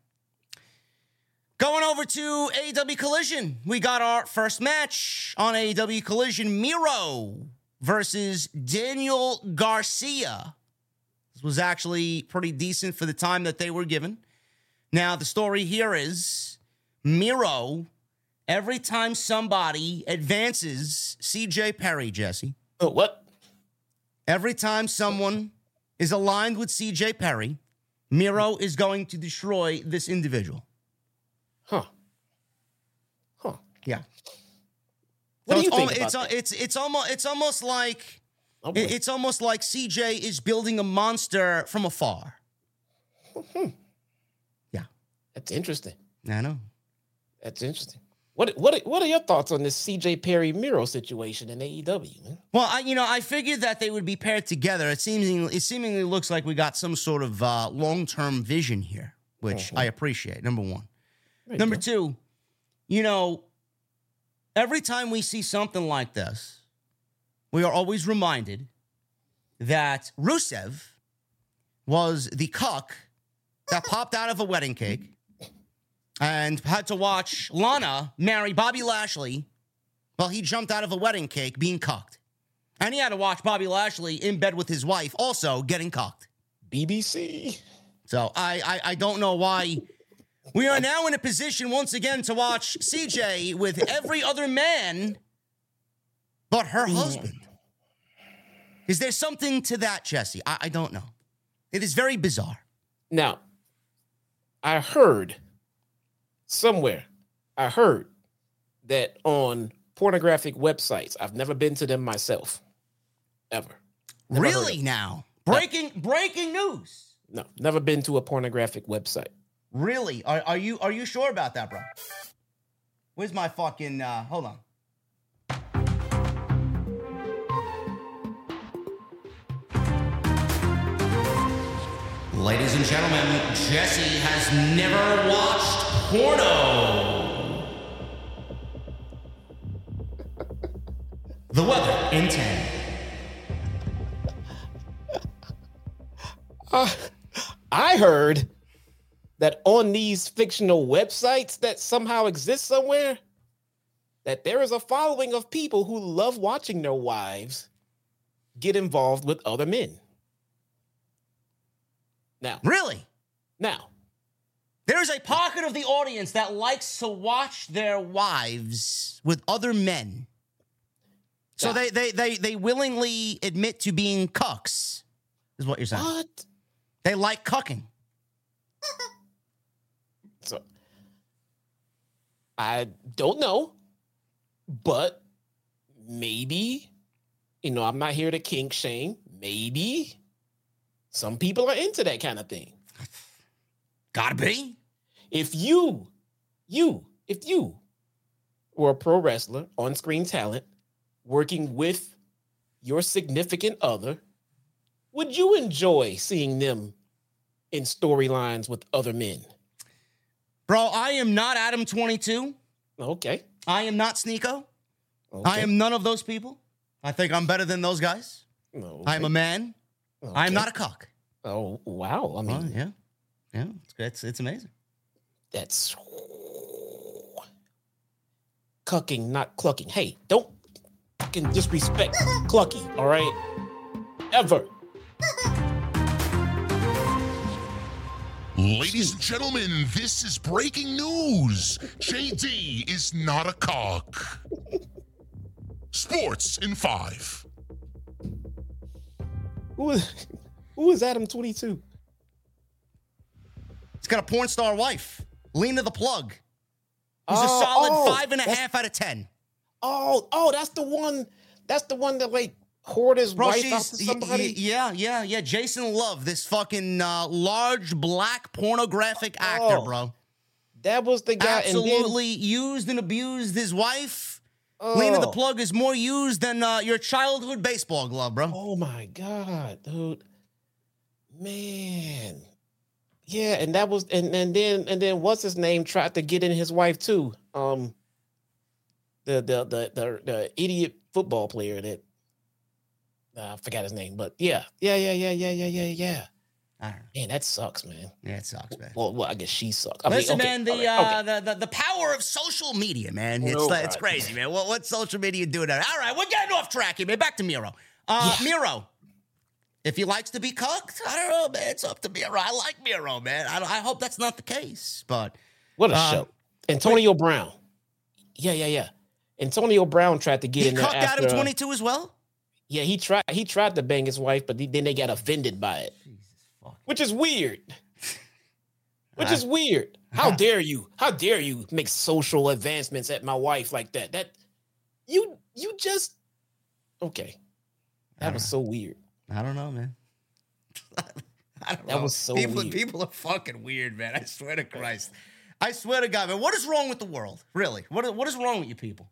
Going over to AEW Collision, we got our first match on AEW Collision Miro versus Daniel Garcia. This was actually pretty decent for the time that they were given. Now, the story here is Miro, every time somebody advances CJ Perry, Jesse, Oh, what? every time someone is aligned with CJ Perry, Miro is going to destroy this individual. Huh? Huh? Yeah. What do you think about it's, it's it's almost it's almost like Oh, it's almost like CJ is building a monster from afar. Hmm. Yeah, That's interesting. I know. That's interesting. What what what are your thoughts on this CJ Perry Miro situation in AEW? Man? Well, I, you know, I figured that they would be paired together. It seemingly, it seemingly looks like we got some sort of uh, long-term vision here, which I appreciate. Number one. There Number two, you know, every time we see something like this, we are always reminded that Rusev was the cuck that popped out of a wedding cake and had to watch Lana marry Bobby Lashley while he jumped out of a wedding cake being cocked. And he had to watch Bobby Lashley in bed with his wife also getting cocked. BBC. So I, I I don't know why we are now in a position once again to watch CJ with every other man but her hmm. husband. Is there something to that, Jesse? I, I don't know. It is very bizarre. Now, I heard somewhere, I heard that on pornographic websites, I've never been to them myself, ever. Never really now? Breaking breaking news. No, never been to a pornographic website. Really? Are, are you are you sure about that, bro? Where's my fucking uh hold on. Ladies and gentlemen, Jesse has never watched porno. The weather in 10. Uh, I heard that on these fictional websites that somehow exist somewhere, that there is a following of people who love watching their wives get involved with other men. Now, Really? now, There's a pocket of the audience that likes to watch their wives with other men. So Yeah. they, they they they willingly admit to being cucks, is what you're saying. what? They like cucking. So I don't know, but maybe, you know, I'm not here to kink shame. Maybe some people are into that kind of thing. Gotta be. If you, you, if you were a pro wrestler, on screen talent, working with your significant other, would you enjoy seeing them in storylines with other men? Bro, I am not Adam 22. Okay. I am not Sneako. okay. I am none of those people. I think I'm better than those guys. Okay. I am a man. I am not a cock. Oh wow! I mean, Well, yeah. Yeah. It's, it's, it's amazing. That's cucking, not clucking. Hey, don't fucking disrespect clucky. All right, ever. Ladies and gentlemen, this is breaking news. JD is not a cock. Sports in five. Who is who is Adam Twenty Two? He's got a porn star wife, Lena the Plug. He's a Oh, solid oh, five and a half out of ten. Oh, oh, that's the one. That's the one that like whored his Bro, wife out to somebody. y- yeah, yeah, yeah. Jason Luv, this fucking uh, large black pornographic actor, Oh, bro. that was the guy. Absolutely used and abused his wife. And then, Lena the Oh. Plug is more used than uh, your childhood baseball glove, bro. Oh my god, dude. Man. Yeah, and that was and, and then and then what's his name tried to get in his wife too. Um the the the the, the idiot football player that uh, I forgot his name, but yeah, yeah, yeah, yeah, yeah, yeah, yeah, yeah. I don't know. Man, that sucks, man. Yeah, it sucks, man. Well, well, I guess she sucks. I mean, Listen, okay, man, the, right, uh, the, the the power of social media, man. It's like- it's crazy, man. What what's social media doing? All right, we're getting off track here, man. Back to Miro. Uh, Yeah. Miro, if he likes to be cooked, I don't know, man. It's up to Miro. I like Miro, man. I, I hope that's not the case, but What a Uh, show. Antonio Brown. Yeah, yeah, yeah. Antonio Brown tried to get he in there after, Adam uh, twenty two as well. Yeah, he tried. He tried to bang his wife, but he- then they got offended by it, which is weird. Which is weird. How dare you? How dare you make social advancements at my wife like that? That you you just okay. That was so weird. I don't know, man. I don't That know. was so people, weird. people are fucking weird, man. I swear to Christ. I swear to God, man. What is wrong with the world? Really? What, what is wrong with you people?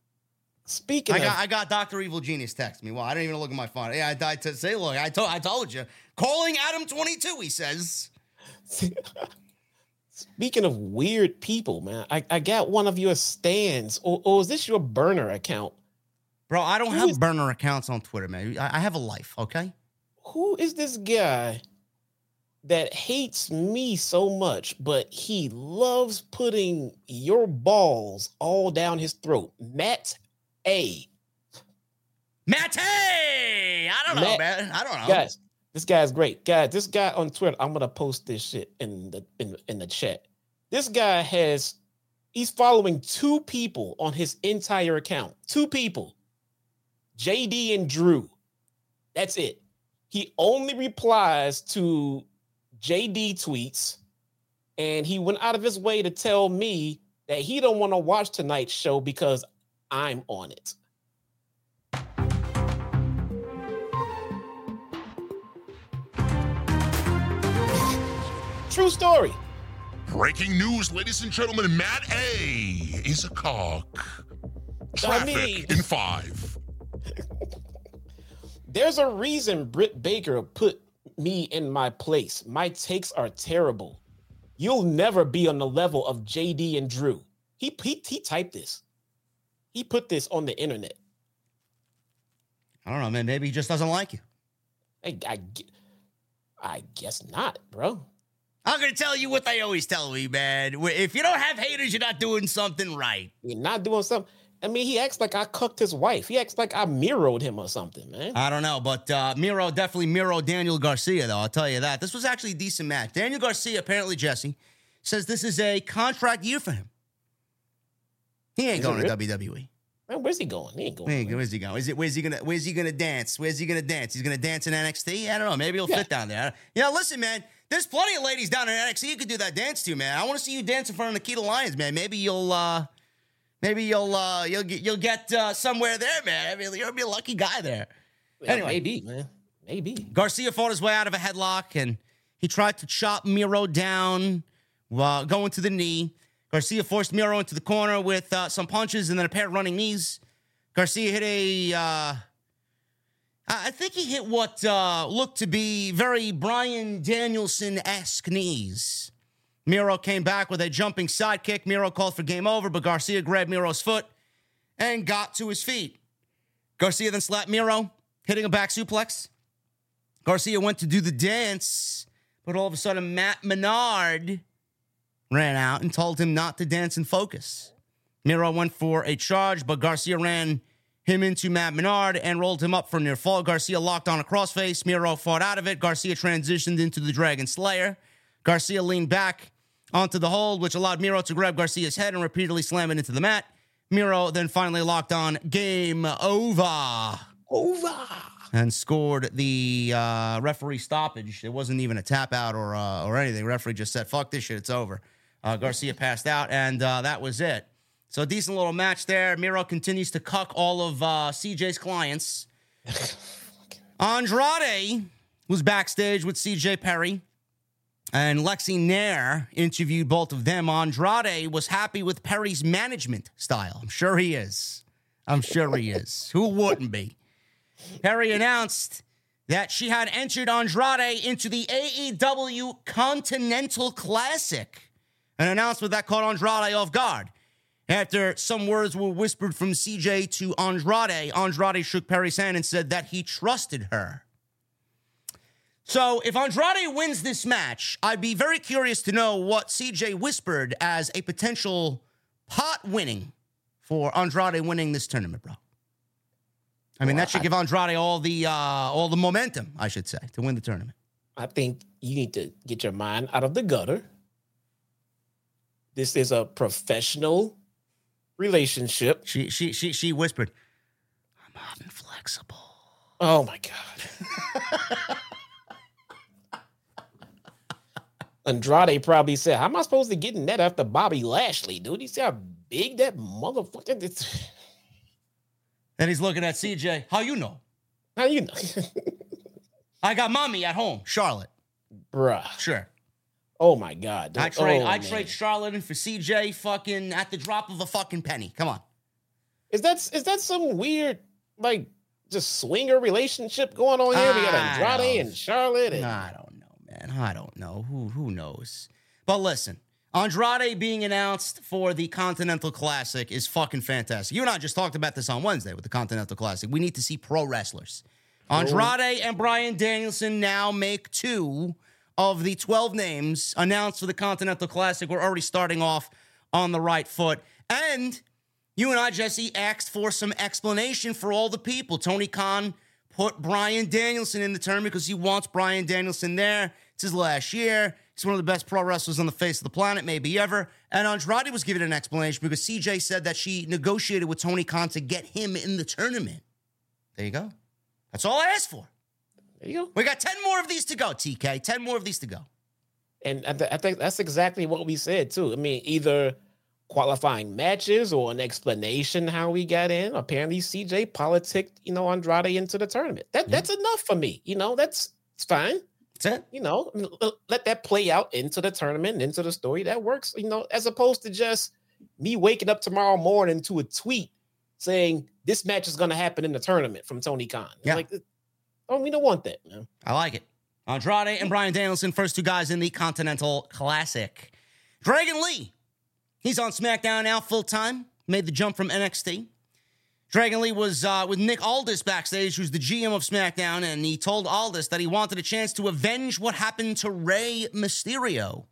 Speaking I of, got I got Dr. Evil Genius text me. Well, I didn't even look at my phone. Yeah, I, I to say, look, I told I told you. Calling Adam 22, he says. speaking of weird people, man, I, I got one of your stands, or, or is this your burner account? Bro, I don't Who have is- burner accounts on Twitter, man. I, I have a life, okay? Who is this guy that hates me so much, but he loves putting your balls all down his throat? Matt A. Matt, hey! I don't know, Matt- man. I don't know. Guys, this guy's great. Guys, this guy on Twitter, I'm gonna post this shit in the in, in the chat. This guy has he's following two people on his entire account. Two people. JD and Drew. That's it. He only replies to JD tweets, and he went out of his way to tell me that he don't want to watch tonight's show because I'm on it. True story. Breaking news, ladies and gentlemen. Matt A is a cock. I Traffic mean- in five. There's a reason Britt Baker put me in my place. My takes are terrible. You'll never be on the level of JD and Drew. He he, he typed this. He put this on the internet. I don't know, man. Maybe he just doesn't like you. I, I, I guess not, bro. I'm gonna tell you what they always tell me, man. If you don't have haters, you're not doing something right. You're not doing something. I mean, he acts like I cooked his wife. He acts like I mirrored him or something, man. I don't know, but uh, Miro definitely Miro Daniel Garcia, though. I'll tell you that. This was actually a decent match. Daniel Garcia, apparently Jesse, says this is a contract year for him. He ain't Is going to really? WWE. Man, where's he going? He ain't going. Where's he going? Is it where's he gonna where's he gonna dance? Where's he gonna dance? He's gonna dance in NXT? I don't know. Maybe he'll Yeah. fit down there. Yeah, listen, man. There's plenty of ladies down in NXT you could do that dance to, man. I want to see you dance in front of Nikita Lyons, man. Maybe you'll uh Maybe you'll uh, you'll get you'll get uh, somewhere there, man. I mean, you'll be a lucky guy there. Yeah, Anyway. maybe, man. Maybe. Garcia fought his way out of a headlock and he tried to chop Miro down, uh, going to the knee. Garcia forced Miro into the corner with uh, some punches and then a pair of running knees. Garcia hit a, uh, I I think he hit what uh, looked to be very Bryan Danielson esque knees. Miro came back with a jumping sidekick. Miro called for game over, but Garcia grabbed Miro's foot and got to his feet. Garcia then slapped Miro, hitting a back suplex. Garcia went to do the dance, but all of a sudden Matt Menard ran out and told him not to dance and focus. Miro went for a charge, but Garcia ran him into Matt Menard and rolled him up for near fall. Garcia locked on a crossface. Miro fought out of it. Garcia transitioned into the Dragon Slayer. Garcia leaned back onto the hold, which allowed Miro to grab Garcia's head and repeatedly slam it into the mat. Miro then finally locked on game over Over. and scored the uh, referee stoppage. It wasn't even a tap out or uh, or anything. referee just said, "Fuck this shit, it's over." Uh, Garcia passed out, and uh, that was it. So a decent little match there. Miro continues to cuck all of uh, CJ's clients. Andrade was backstage with CJ Perry. And Lexi Nair interviewed both of them. Andrade was happy with Perry's management style. I'm sure he is. I'm sure he is. Who wouldn't be? Perry announced that she had entered Andrade into the AEW Continental Classic, an announcement that caught Andrade off guard. After some words were whispered from CJ to Andrade, Andrade shook Perry's hand and said that he trusted her. So, if Andrade wins this match, I'd be very curious to know what CJ whispered as a potential pot winning for Andrade winning this tournament, bro. I mean, that should give Andrade all the uh, all the momentum, I should say, to win the tournament. I think you need to get your mind out of the gutter. This is a professional relationship. She she she she whispered, "I'm hot and flexible." Oh my God. Andrade probably said, How am I supposed to get in that after Bobby Lashley, dude? You see how big that motherfucker is? And he's looking at CJ. How you know? How you know? I got mommy at home, Charlotte. Bruh. Sure. Oh my God. dude. I trade Oh, I man. trade Charlotte in for CJ fucking at the drop of a fucking penny. Come on. Is that is that some weird like just swinger relationship going on here? we got I Andrade and Charlotte and I don't man. I don't know. Who who knows? But listen, Andrade being announced for the Continental Classic is fucking fantastic. You and I just talked about this on Wednesday with the Continental Classic. We need to see pro wrestlers. Andrade and Bryan Danielson now make two of the 12 names announced for the Continental Classic. We're already starting off on the right foot. And you and I, Jesse, asked for some explanation for all the people. Tony Khan put Bryan Danielson in the tournament because he wants Bryan Danielson there. It's his last year. He's one of the best pro wrestlers on the face of the planet, maybe ever. And Andrade was given an explanation because CJ said that she negotiated with Tony Khan to get him in the tournament. There you go. That's all I asked for. there you go. We got 10 more of these to go, TK. 10 more of these to go. And I, th- I think that's exactly what we said too. I mean, either qualifying matches or an explanation how we got in. Apparently, CJ politicked, you know, Andrade into the tournament. That that's enough for me. You know, that's it's fine. It. You know, I mean, l- let that play out into the tournament, into the story. That works. You know, as opposed to just me waking up tomorrow morning to a tweet saying this match is going to happen in the tournament from Tony Khan. Yeah. Like, oh, we don't want that, man. I like it. Andrade and Bryan Danielson, first two guys in the Continental Classic. Dragon Lee, he's on SmackDown now full time. Made the jump from NXT. Dragon Lee was uh, with Nick Aldis backstage, who's the GM of SmackDown, and he told Aldis that he wanted a chance to avenge what happened to Rey Mysterio.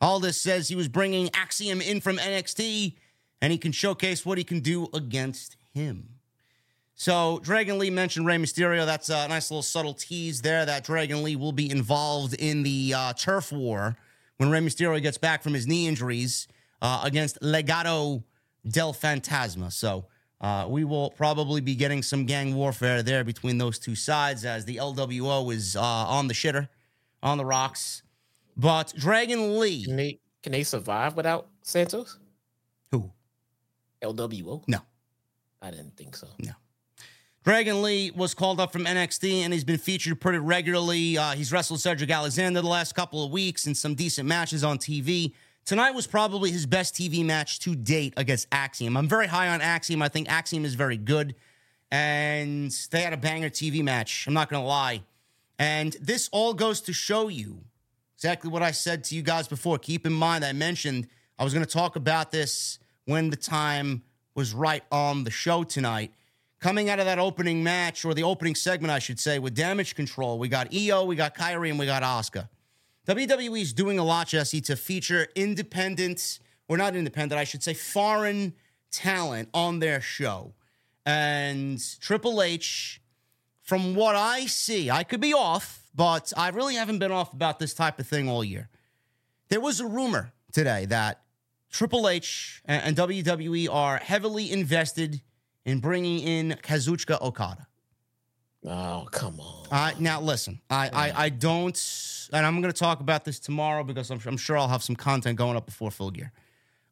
Aldis says he was bringing Axiom in from NXT, and he can showcase what he can do against him. So Dragon Lee mentioned Rey Mysterio. That's a nice little subtle tease there that Dragon Lee will be involved in the uh, turf war when Rey Mysterio gets back from his knee injuries uh, against Legado del Fantasma. So uh, we will probably be getting some gang warfare there between those two sides as the LWO is uh, on the shitter, on the rocks. But Dragon Lee, Can they can they survive without Santos? who? LWO? No. I didn't think so. No. Dragon Lee was called up from NXT and he's been featured pretty regularly. Uh, he's wrestled Cedric Alexander the last couple of weeks in some decent matches on TV. Tonight was probably his best TV match to date against Axiom. I'm very high on Axiom. I think Axiom is very good. And they had a banger TV match. I'm not going to lie. And this all goes to show you exactly what I said to you guys before. Keep in mind, I mentioned I was going to talk about this when the time was right on the show tonight coming out of that opening match or the opening segment, I should say, with Damage Control, we got Io, we got Kairi, and we got Asuka. WWE is doing a lot, Jesse, to feature independent, or not independent, I should say, foreign talent on their show. And Triple H, from what I see, I could be off, but I really haven't been off about this type of thing all year. There was a rumor today that Triple H and WWE are heavily invested in bringing in Kazuchika Okada. Oh, come on. Uh, now, listen, I, I, I don't, and I'm going to talk about this tomorrow because I'm, I'm sure I'll have some content going up before Full Gear.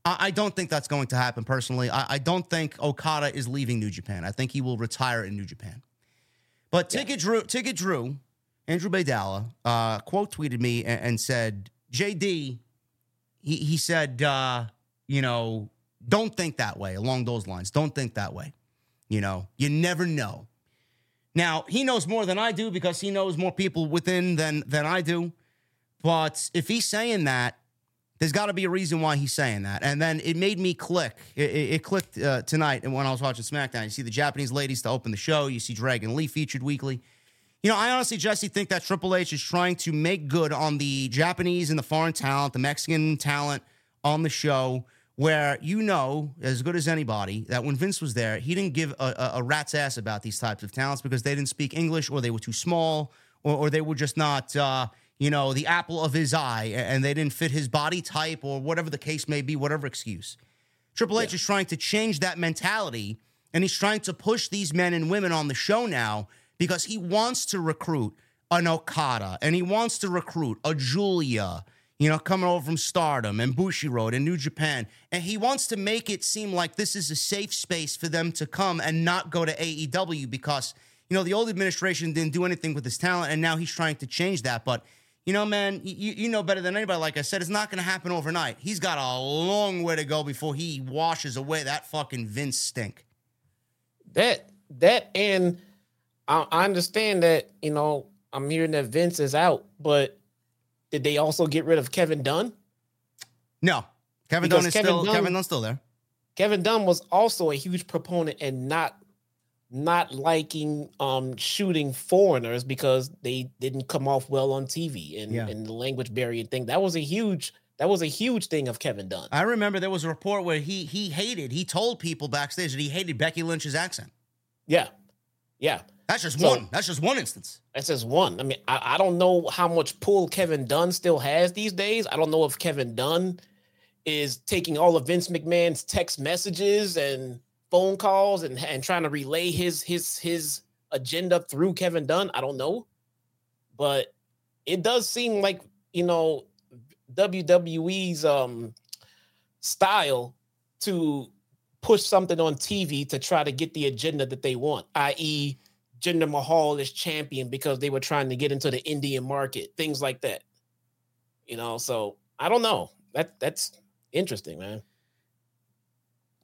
I, I don't think that's going to happen personally. I, I, don't think Okada is leaving New Japan. I think he will retire in New Japan. But Ticket yeah. Drew, Ticket Drew, Andrew Baydala, uh, quote tweeted me and, and, said, JD, he, he said, uh, you know, don't think that way along those lines. Don't think that way. You know, you never know. Now, he knows more than I do because he knows more people within than than I do. But if he's saying that, there's got to be a reason why he's saying that. And then it made me click. It, it, clicked uh, tonight when I was watching SmackDown. You see the Japanese ladies to open the show. You see Dragon Lee featured weekly. You know, I honestly, Jesse, think that Triple H is trying to make good on the Japanese and the foreign talent, the Mexican talent on the show where you know as good as anybody that when Vince was there, he didn't give a, a, a, rat's ass about these types of talents because they didn't speak English or they were too small or, or they were just not, uh, you know, the apple of his eye and they didn't fit his body type or whatever the case may be, whatever excuse. Triple H yeah. is trying to change that mentality and he's trying to push these men and women on the show now because he wants to recruit an Okada and he wants to recruit a Giulia you know, coming over from Stardom and Bushiroad and New Japan. And he wants to make it seem like this is a safe space for them to come and not go to AEW because, you know, the old administration didn't do anything with his talent and now he's trying to change that. But, you know, man, you, you know better than anybody. Like I said, it's not going to happen overnight. He's got a long way to go before he washes away that fucking Vince stink. That, that, and I, I understand that, you know, I'm hearing that Vince is out, but did they also get rid of Kevin Dunn? No, Kevin because Dunn is Kevin still Dunn, Kevin Dunn's still there. Kevin Dunn was also a huge proponent and not not liking um shooting foreigners because they didn't come off well on TV and, yeah. and the language barrier thing. That was a huge that was a huge thing of Kevin Dunn. I remember there was a report where he he hated, he told people backstage that he hated Becky Lynch's accent. Yeah. Yeah. That's just so, one. That's just one instance. That's just one. I mean, I, I don't know how much pull Kevin Dunn still has these days. I don't know if Kevin Dunn is taking all of Vince McMahon's text messages and phone calls and, and trying to relay his his his agenda through Kevin Dunn. I don't know. But it does seem like, you know, WWE's um style to push something on TV to try to get the agenda that they want, i.e., Jinder Mahal is champion because they were trying to get into the Indian market, things like that. You know, so I don't know. That that's interesting, man.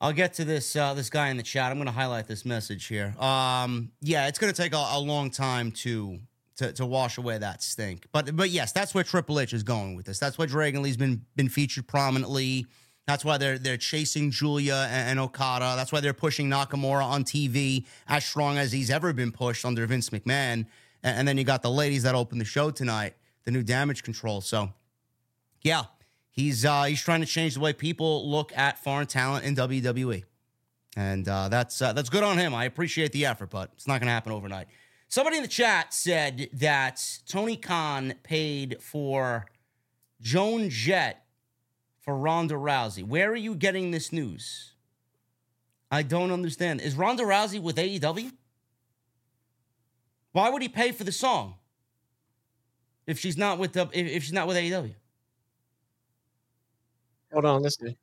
I'll get to this uh, this guy in the chat. I'm going to highlight this message here. Um, yeah, it's going to take a, a long time to, to to wash away that stink. But but yes, that's where Triple H is going with this. That's why Dragon Lee's been been featured prominently. That's why they're they're chasing Giulia and, and, Okada. That's why they're pushing Nakamura on TV as strong as he's ever been pushed under Vince McMahon. And, and then you got the ladies that open the show tonight, the new Damage Control. So, yeah, he's uh, he's trying to change the way people look at foreign talent in WWE, and uh, that's uh, that's good on him. I appreciate the effort, but it's not going to happen overnight. Somebody in the chat said that Tony Khan paid for Joan Jett for Ronda Rousey. Where are you getting this news? I don't understand. Is Ronda Rousey with AEW? Why would he pay for the song if she's not with the if, she's not with AEW? Hold on, listen.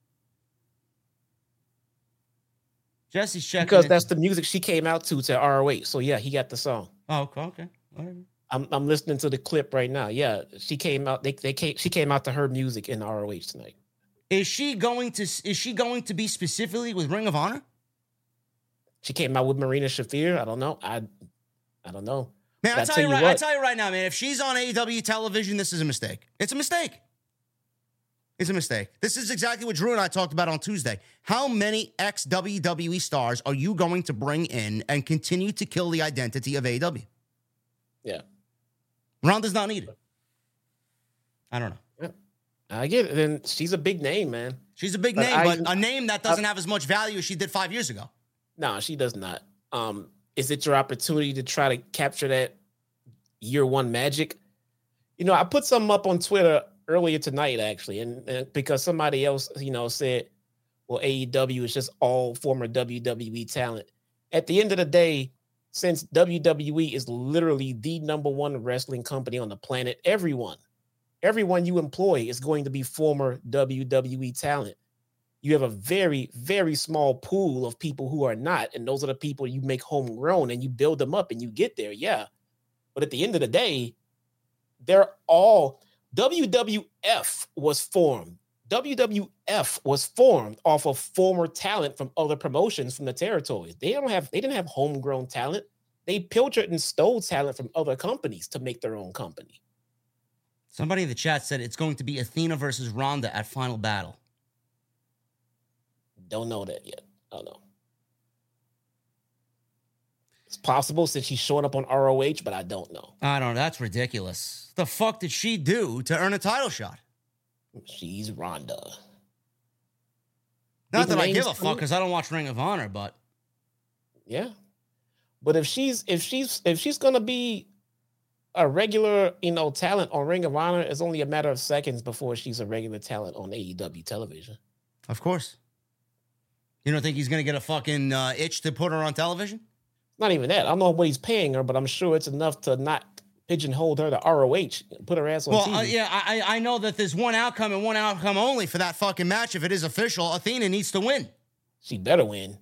Jesse's checking because that's the music she came out to to ROH. So yeah, he got the song. Oh, okay, okay. I'm I'm listening to the clip right now. Yeah, she came out. They they came. She came out to her music in ROH tonight. Is she going to? Is she going to be specifically with Ring of Honor? She came out with Marina Shafir. I don't know. I I don't know. Man, I tell, tell you you right, I tell you right now, man. If she's on AEW television, this is a mistake. It's a mistake. It's a mistake. This is exactly what Drew and I talked about on Tuesday. How many ex WWE stars are you going to bring in and continue to kill the identity of AEW? Yeah, Ronda's not needed. I don't know. I get it. Then she's a big name, man. She's a big But name, I- but a name that doesn't have as much value as she did five years ago. No, she does not. Um, is it your opportunity to try to capture that year one magic? You know, I put something up on Twitter earlier tonight, actually, and, and because somebody else, you know, said, "Well, AEW is just all former WWE talent." At the end of the day, since WWE is literally the number one wrestling company on the planet, everyone, everyone you employ is going to be former WWE talent. You have a very very small pool of people who are not and those are the people you make homegrown and you build them up and you get there yeah. But at the end of the day they're all wwf was formed. Wwf was formed off of former talent from other promotions from the territories. They don't have they didn't have homegrown talent. They pilfered and stole talent from other companies to make their own company Somebody in the chat said it's going to be Athena versus Ronda at Final Battle. Don't know that yet. I don't know. It's possible since she's showing up on ROH, but I don't know. I don't know. That's ridiculous. The fuck did she do to earn a title shot? She's Ronda. Not Big that I give a fuck because I don't watch Ring of Honor, but Yeah. But if she's if she's if she's gonna be a regular, you know, talent on Ring of Honor, is only a matter of seconds before she's a regular talent on AEW television. of course. You don't think he's going to get a fucking uh, itch to put her on television? Not even that. I don't know what he's paying her, but I'm sure it's enough to not pigeonhole her to ROH, put her ass on Well, TV. uh, yeah, I I know that there's one outcome and one outcome only for that fucking match. If it is official, Athena needs to win. She better win.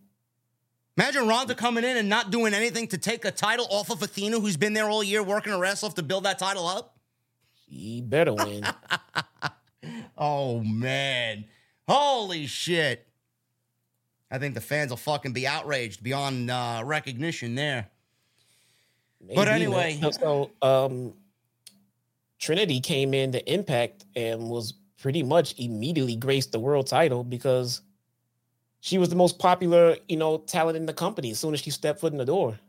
Imagine Ronda coming in and not doing anything to take a title off of Athena, who's been there all year working her ass off to build that title up. She better win. Oh man, holy shit! I think the fans will fucking be outraged beyond uh, recognition there. But Maybe, man. anyway- So, so, um, Trinity came in to Impact and was pretty much immediately graced the world title because she was the most popular, you know, talent in the company as soon as she stepped foot in the door,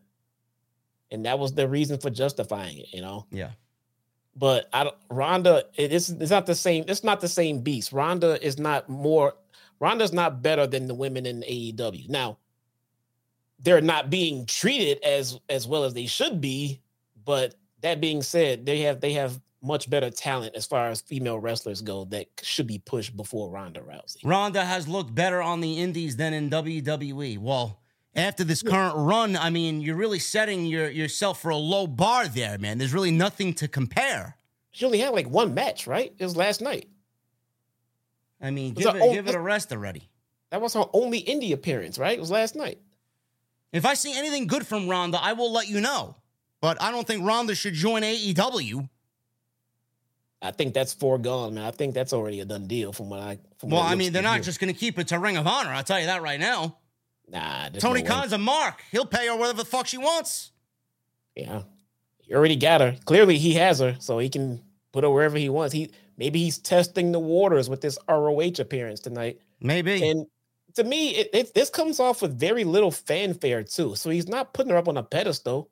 and that was the reason for justifying it, you know. Yeah. But I don't, Ronda, it is it's not the same. It's not the same beast. Ronda is not more. Ronda's not better than the women in AEW. Now, they're not being treated as as well as they should be. But that being said, they have they have much better talent as far as female wrestlers go that should be pushed before Ronda Rousey. Ronda has looked better on the indies than in WWE. Well, after this current run, I mean, you're really setting your, yourself for a low bar there, man. There's really nothing to compare. She only had like one match, right? It was last night. I mean, give it it, give it a rest already. That was her only indie appearance, right? It was last night. If I see anything good from Ronda, I will let you know. But I don't think Ronda should join AEW. I think that's foregone, man. I think that's already a done deal from what I. From Well, what I mean, they're not just going to keep it to Ring of Honor. I'll tell you that right now. Nah, Tony no way. Khan's a mark. He'll pay her whatever the fuck she wants. Yeah, he already got her. Clearly, he has her, so he can put her wherever he wants. He maybe he's testing the waters with this ROH appearance tonight. Maybe. And to me, it, it this comes off with very little fanfare too. So he's not putting her up on a pedestal.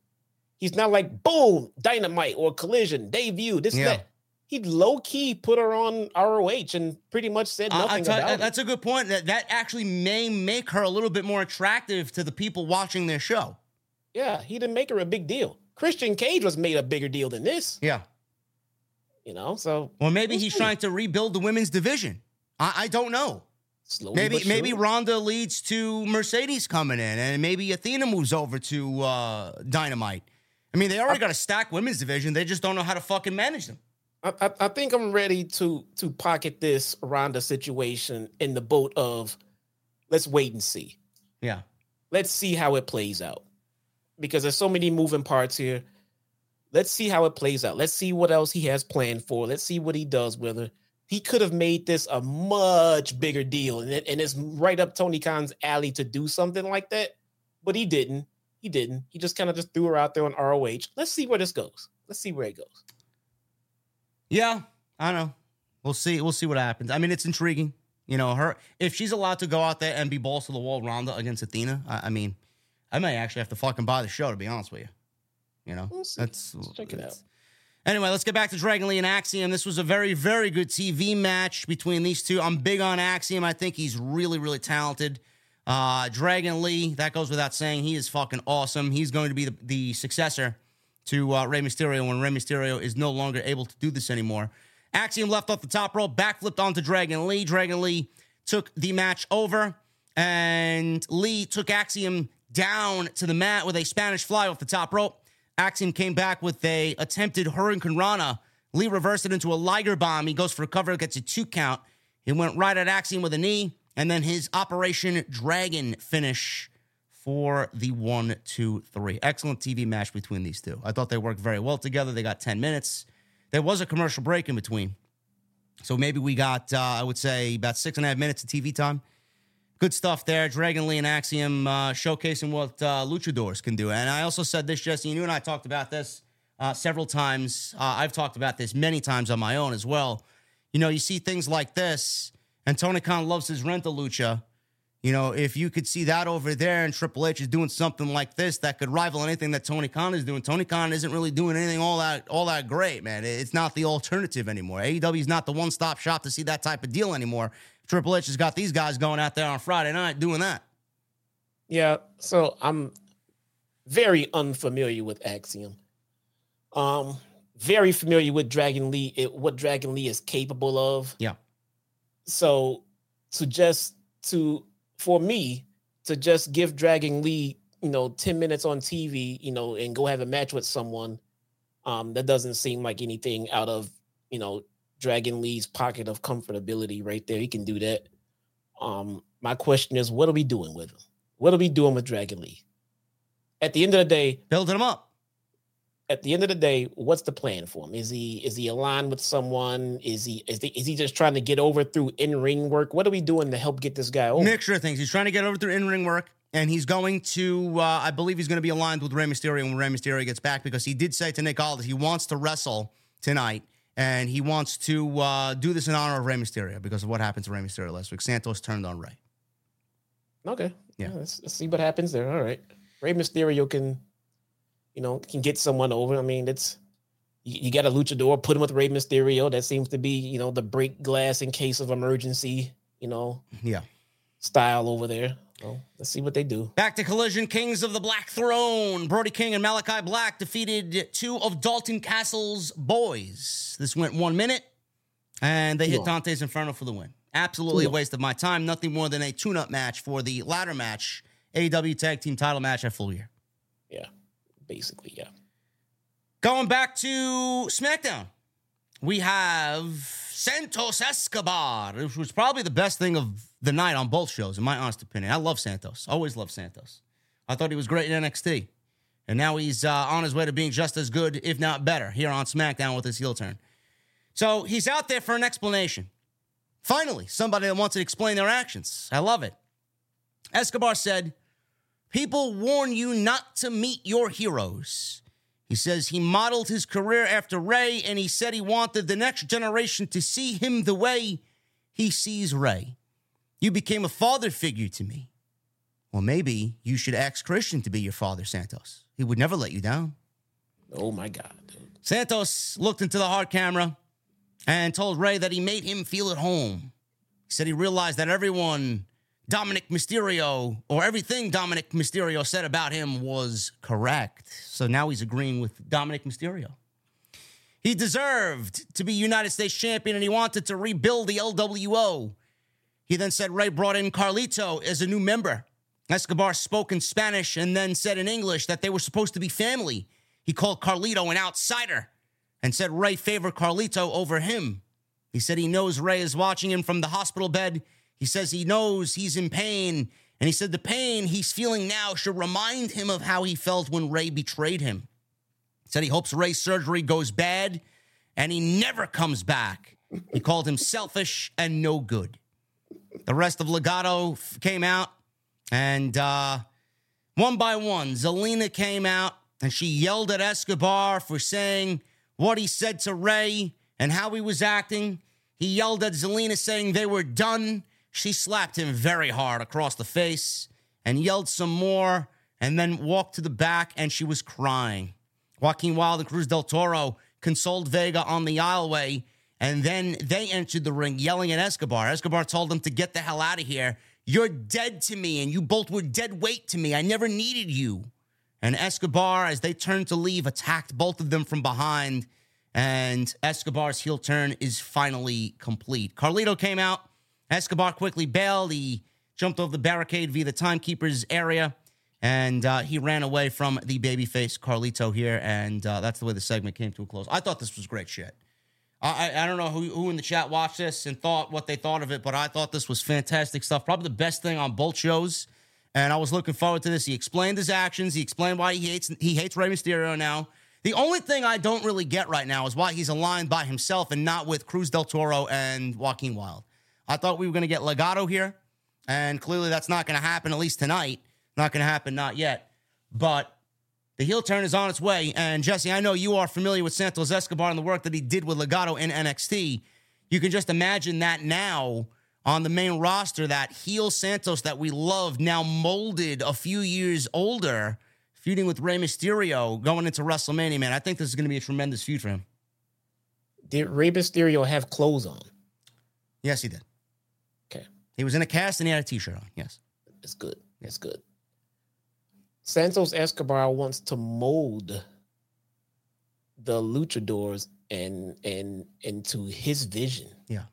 He's not like boom, dynamite or collision debut. This Yeah. that. He low key put her on ROH and pretty much said nothing about it. that's a good point. That that actually may make her a little bit more attractive to the people watching their show. Yeah, he didn't make her a big deal. Christian Cage was made a bigger deal than this. Yeah. You know, so Or maybe he's trying to rebuild the women's division. I, I don't know. slowly Maybe maybe. Ronda leads to Mercedes coming in, and maybe Athena moves over to uh, Dynamite. I mean, they already got a stacked women's division. They just don't know how to fucking manage them. I, I, think I'm ready to to pocket this Ronda situation in the boat of let's wait and see. Yeah. let's see how it plays out because there's so many moving parts here. Let's see how it plays out. Let's see what else he has planned for. Let's see what he does with her. He could have made this a much bigger deal, and, it, and it's right up Tony Khan's alley to do something like that, but he didn't. He didn't. He just kind of just threw her out there on ROH. Let's see where this goes. Let's see where it goes. Yeah, I don't know. We'll see. We'll see what happens. I mean, it's intriguing. You know, her if she's allowed to go out there and be balls to the wall Ronda against Athena, I, I mean, I may actually have to fucking buy the show to be honest with you. You know, We'll that's Let's check it out. Anyway, let's get back to Dragon Lee and Axiom. This was a very, very good TV match between these two. I'm big on Axiom. I think he's really, really talented. Uh, Dragon Lee, that goes without saying. He is fucking awesome. He's going to be the, the successor to uh, Rey Mysterio when Rey Mysterio is no longer able to do this anymore. Axiom left off the top rope, backflipped onto Dragon Lee. Dragon Lee took the match over, and Lee took Axiom down to the mat with a Spanish fly off the top rope. Axiom came back with a attempted Hurricanrana. Lee reversed it into a Liger bomb. He goes for a cover, gets a two count. He went right at Axiom with a knee, and then his Operation Dragon finish for the one, two, three. Excellent TV match between these two. I thought they worked very well together. They got 10 minutes. There was a commercial break in between. So maybe we got, uh, I would say, about six and a half minutes of TV time. Good stuff there. Dragon Lee and Axiom uh, showcasing what uh, luchadors can do. And I also said this, Jesse, you and I talked about this uh, several times. Uh, I've talked about this many times on my own as well. You know, you see things like this, and Tony Khan loves his rental lucha. You know, if you could see that over there and Triple H is doing something like this that could rival anything that Tony Khan is doing, Tony Khan isn't really doing anything all that all that great, man. It's not the alternative anymore. AEW is not the one stop shop to see that type of deal anymore. Triple H has got these guys going out there on Friday night doing that. Yeah, so I'm very unfamiliar with Axiom. Um, very familiar with Dragon Lee, it, what Dragon Lee is capable of. Yeah. So to just to for me to just give Dragon Lee, you know, 10 minutes on TV, you know, and go have a match with someone, um, that doesn't seem like anything out of, you know, Dragon Lee's pocket of comfortability right there. He can do that. Um, my question is, what are we doing with him? What are we doing with Dragon Lee? At the end of the day, Building him up. At the end of the day, what's the plan for him? Is he is he aligned with someone? Is he is, the, is he just trying to get over through in ring work? What are we doing to help get this guy over? Mixture of things. He's trying to get over through in ring work, and he's going to, uh, I believe he's going to be aligned with Rey Mysterio when Rey Mysterio gets back because he did say to Nick Aldis he wants to wrestle tonight, and he wants to uh, do this in honor of Rey Mysterio because of what happened to Rey Mysterio last week. Santos turned on Rey. Okay, Yeah. let's, let's see what happens there. All right, Rey Mysterio can, you know, can get someone over. I mean, it's you, you got a luchador, put him with Rey Mysterio. That seems to be, you know, the break glass in case of emergency, you know, Yeah. style over there. So let's see what they do. Back to Collision Kings of the Black Throne. Brody King and Malakai Black defeated two of Dalton Castle's boys. This went one minute, and they hit Yeah. Dante's Inferno for the win. Absolutely a waste of my time. Nothing more than a tune up match for the ladder match, AEW Tag Team title match at Full Gear. Basically, yeah. Going back to SmackDown, we have Santos Escobar, which was probably the best thing of the night on both shows, in my honest opinion. I love Santos. Always loved Santos. I thought he was great in NXT. And now he's uh, on his way to being just as good, if not better, here on SmackDown with his heel turn. So he's out there for an explanation. Finally, somebody that wants to explain their actions. I love it. Escobar said, People warn you not to meet your heroes. He says he modeled his career after Rey, and he said he wanted the next generation to see him the way he sees Rey. You became a father figure to me. Well, maybe you should ask Christian to be your father, Santos. He would never let you down. Oh my god. Santos looked into the hard camera and told Rey that he made him feel at home. He said he realized that everyone Dominic Mysterio or everything Dominic Mysterio said about him was correct. So now he's agreeing with Dominic Mysterio. He deserved to be United States champion and he wanted to rebuild the LWO. He then said Rey brought in Carlito as a new member. Escobar spoke in Spanish and then said in English that they were supposed to be family. He called Carlito an outsider and said Rey favored Carlito over him. He said he knows Rey is watching him from the hospital bed. He says he knows he's in pain And he said the pain he's feeling now should remind him of how he felt when Rey betrayed him. He said he hopes Rey's surgery goes bad and he never comes back. He called him selfish and no good. The rest of Legado came out, and uh, one by one, Zelina came out and she yelled at Escobar for saying what he said to Rey and how he was acting. He yelled at Zelina saying they were done. She slapped him very hard across the face and yelled some more and then walked to the back and she was crying. Joaquin Wilde and Cruz del Toro consoled Vega on the aisleway and then they entered the ring yelling at Escobar. Escobar told them to get the hell out of here. You're dead to me and you both were dead weight to me. I never needed you. And Escobar, as they turned to leave, attacked both of them from behind. And Escobar's heel turn is finally complete. Carlito came out. Escobar quickly bailed. He jumped over the barricade via the timekeeper's area. And uh, he ran away from the babyface Carlito here. And uh, that's the way the segment came to a close. I thought this was great shit. I, I don't know who, who in the chat watched this and thought what they thought of it, but I thought this was fantastic stuff. Probably the best thing on both shows and I was looking forward to this. He explained his actions. He explained why he hates he hates Rey Mysterio now. The only thing I don't really get right now is why he's aligned by himself and not with Cruz del Toro and Joaquin Wilde. I thought we were going to get Legado here, and clearly that's not going to happen. At least tonight, not going to happen. Not yet. But the heel turn is on its way. And Jesse, I know you are familiar with Santos Escobar and the work that he did with Legado in NXT. You can just imagine that now on the main roster, that heel Santos that we love, now molded a few years older, feuding with Rey Mysterio going into WrestleMania, man. I think this is going to be a tremendous feud for him. Did Rey Mysterio have clothes on? Yes, he did. He was in a cast and he had a t shirt on. Yes. It's good. It's good. Santos Escobar wants to mold the luchadors and and into his vision. Yeah.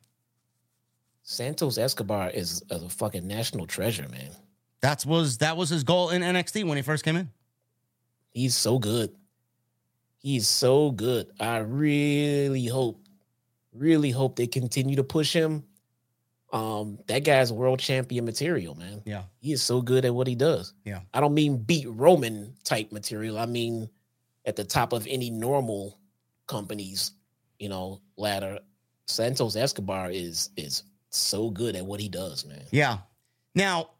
Santos Escobar is a fucking national treasure, man. That was that was his goal in NXT when he first came in. He's so good. He's so good. I really hope, really hope they continue to push him. Um, that guy's world champion material, man. Yeah. He is so good at what he does. Yeah. I don't mean beat Roman type material. I mean at the top of any normal company's, you know, ladder. Santos Escobar is is so good at what he does, man. Yeah. Now,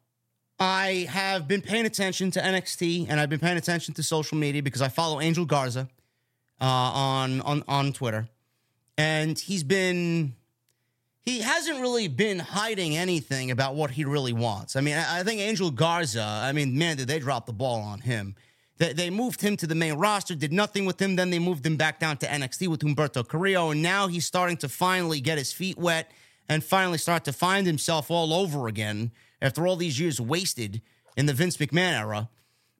I have been paying attention to NXT and I've been paying attention to social media because I follow Angel Garza uh, on on on Twitter, and he's been he hasn't really been hiding anything about what he really wants. I mean, I, think Angel Garza. I mean, man, did they drop the ball on him? They, they moved him to the main roster, did nothing with him. Then they moved him back down to NXT with Humberto Carrillo, and now he's starting to finally get his feet wet and finally start to find himself all over again after all these years wasted in the Vince McMahon era.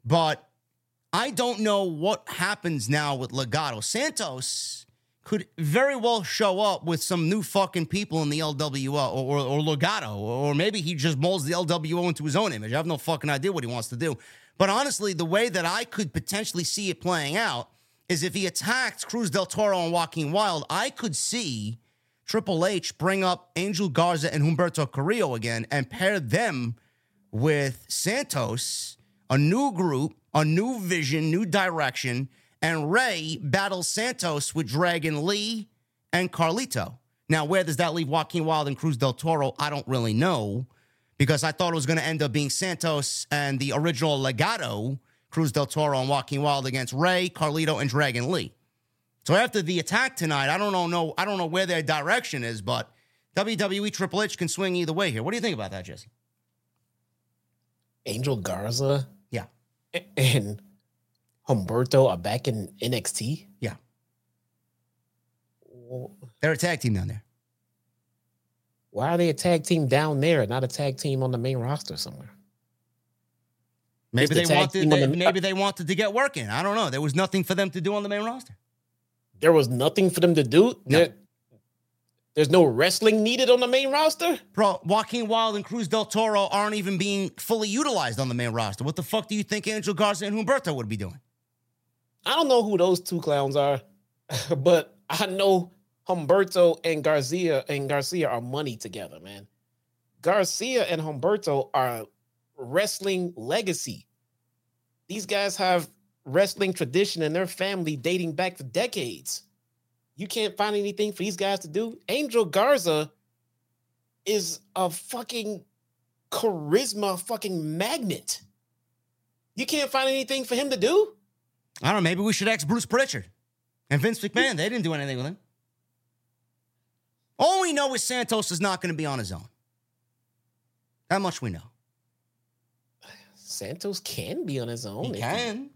But I don't know what happens now with Legado. Santos could very well show up with some new fucking people in the LWO or, or, or Legado, or maybe he just molds the LWO into his own image. I have no fucking idea what he wants to do. But honestly, the way that I could potentially see it playing out is if he attacked Cruz del Toro and Joaquin Wilde, I could see Triple H bring up Angel Garza and Humberto Carrillo again and pair them with Santos, a new group, a new vision, new direction, and Rey battles Santos with Dragon Lee and Carlito. Now, where does that leave Joaquin Wilde and Cruz del Toro? I don't really know because I thought it was going to end up being Santos and the original Legado, Cruz del Toro and Joaquin Wilde against Rey, Carlito, and Dragon Lee. So after the attack tonight, I don't know, no, I don't know where their direction is, but WWE Triple H can swing either way here. What do you think about that, Jesse? Angel Garza Yeah, and Humberto are back in NXT. yeah. Well, They're a tag team down there. Why are they a tag team down there, not a tag team on the main roster somewhere? Maybe the they wanted, they, the- maybe they wanted to get working. I don't know. There was nothing for them to do on the main roster. There was nothing for them to do. There- there's no wrestling needed on the main roster. Bro, Joaquin Wilde and Cruz del Toro aren't even being fully utilized on the main roster. What the fuck do you think Angel Garza and Humberto would be doing? I don't know who those two clowns are, but I know Humberto and Garcia and Garcia are money together, man. Garcia and Humberto are wrestling legacy. These guys have wrestling tradition in their family dating back for decades. You can't find anything for these guys to do. Angel Garza is a fucking charisma fucking magnet. You can't find anything for him to do? I don't know. Maybe we should ask Bruce Pritchard and Vince McMahon. They didn't do anything with him. All we know is Santos is not going to be on his own. That much we know. Santos can be on his own. He if can.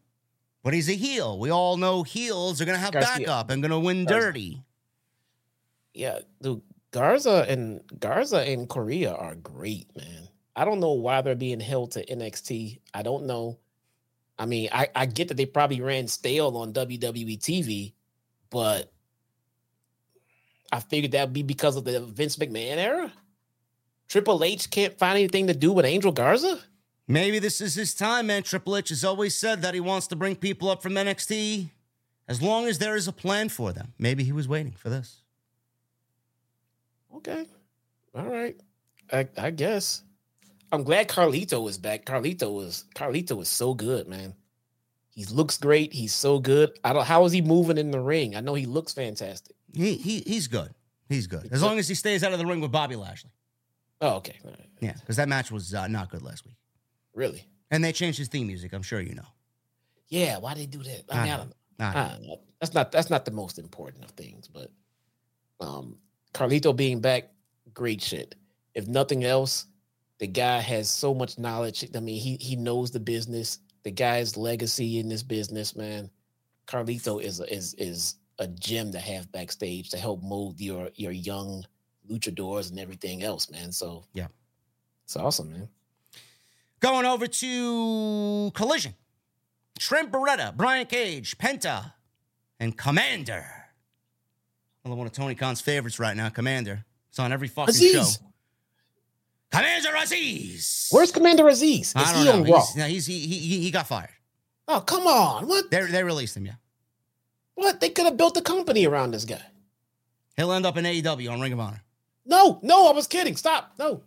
But he's a heel. We all know heels are going to have Garcia. backup and going to win Garcia. dirty. Yeah, dude, Garza and Garza and Korea are great, man. I don't know why they're being held to NXT. I don't know. I mean, I, I get that they probably ran stale on WWE TV, but I figured that would be because of the Vince McMahon era. Triple H can't find anything to do with Angel Garza. Maybe this is his time, man. Triple H has always said that he wants to bring people up from NXT as long as there is a plan for them. Maybe he was waiting for this. Okay. All right. I, I guess. I'm glad Carlito is back. Carlito was Carlito is so good, man. He looks great. He's so good. I don't how is he moving in the ring? I know he looks fantastic. He, he He's good. He's good. As long as he stays out of the ring with Bobby Lashley. Oh, okay. Right. Yeah, because that match was uh, not good last week. Really? And they changed his theme music. I'm sure you know. Yeah, why they do that? I mean, I don't know. I I don't know. That's not that's not the most important of things, but um Carlito being back, great shit. If nothing else, the guy has so much knowledge. I mean, he he knows the business. The guy's legacy in this business, man. Carlito is a- is is a gem to have backstage to help mold your your young luchadors and everything else, man. So Yeah. it's awesome, man. Going over to Collision. Trent Beretta, Brian Cage, Penta, and Komander. Another one of Tony Khan's favorites right now, Komander. It's on every fucking Azeez. show. Commander Azeez. Where's Commander Azeez? Is I don't he know. on Raw? He's, no, he's, he, he, he got fired. Oh, come on. What? They, they released him, yeah. What? They could have built a company around this guy. He'll end up in AEW on Ring of Honor. No, no, I was kidding. Stop. No.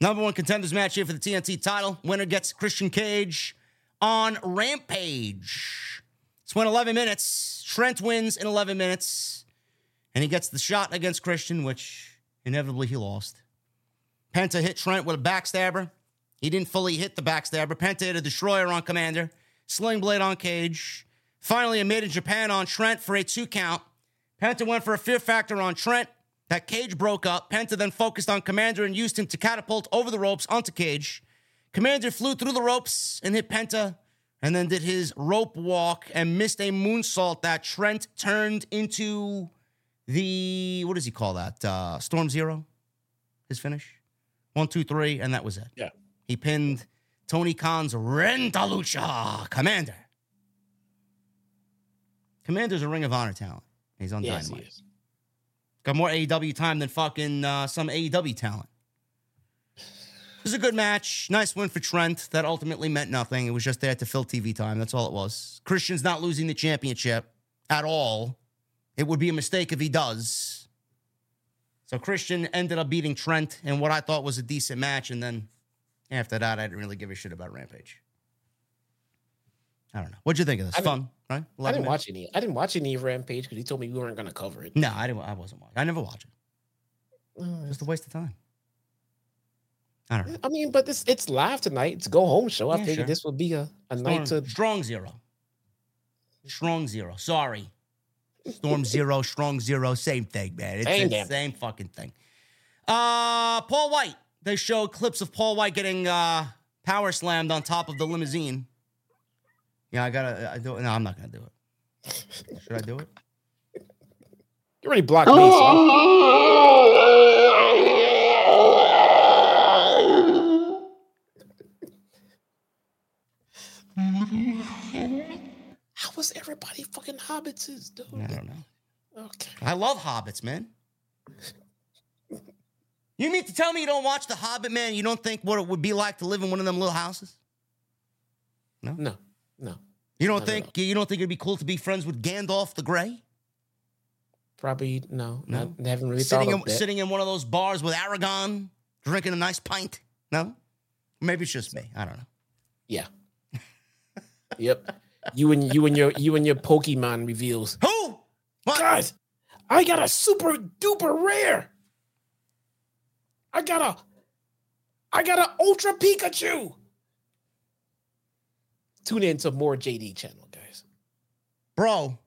Number one contenders match here for the TNT title. Winner gets Christian Cage on Rampage. It's went 11 minutes. Trent wins in 11 minutes. And he gets the shot against Christian, which inevitably he lost. Penta hit Trent with a backstabber. He didn't fully hit the backstabber. Penta hit a destroyer on Komander. Sling blade on Cage. Finally, a made in Japan on Trent for a two count. Penta went for a fear factor on Trent. That Cage broke up. Penta then focused on Komander and used him to catapult over the ropes onto Cage. Komander flew through the ropes and hit Penta, and then did his rope walk and missed a moonsault that Trent turned into the what does he call that? Uh, Storm Zero. His finish. One, two, three, and that was it. Yeah. He pinned Tony Khan's Rentalucha Komander. Komander's a Ring of Honor talent. He's on Yes, he Dynamite. is. Got more AEW time than fucking uh, some AEW talent. It was a good match. Nice win for Trent. That ultimately meant nothing. It was just there to fill TV time. That's all it was. Christian's not losing the championship at all. It would be a mistake if he does. So Christian ended up beating Trent in what I thought was a decent match. And then after that, I didn't really give a shit about Rampage. I don't know. What'd you think of this? I Fun, right? I didn't minutes? watch any. I didn't watch any of Rampage because he told me we weren't going to cover it. No, I didn't. I wasn't watching. I never watch it. Uh, Just a waste of time. I don't know. I mean, but this it's live tonight. It's a go home show. I Yeah, figured sure. this would be a, a night to. strong zero. Strong zero. Sorry. Storm zero, strong zero, same thing, man. It's Same the damn. same fucking thing. Uh Paul White. They showed clips of Paul White getting uh power slammed on top of the limousine. Yeah, I gotta I do it. No, I'm not gonna do it. Should I do it? You already blocked me. So I'm- How was everybody fucking hobbits, dude? I don't know. Okay. I love hobbits, man. You mean to tell me you don't watch The Hobbit, man? You don't think what it would be like to live in one of them little houses? No, no. No. You don't No, no, think you don't think it'd be cool to be friends with Gandalf the Grey? Probably no. No. Not, haven't really Sitting thought in, of that. sitting in one of those bars with Aragorn, drinking a nice pint? No? Maybe it's just me. I don't know. Yeah. yep. You and you and your you and your Pokemon reveals. Who? What? Guys, I got a super duper rare. I got a I got an ultra Pikachu. Tune in to more JD channel, guys. Bro,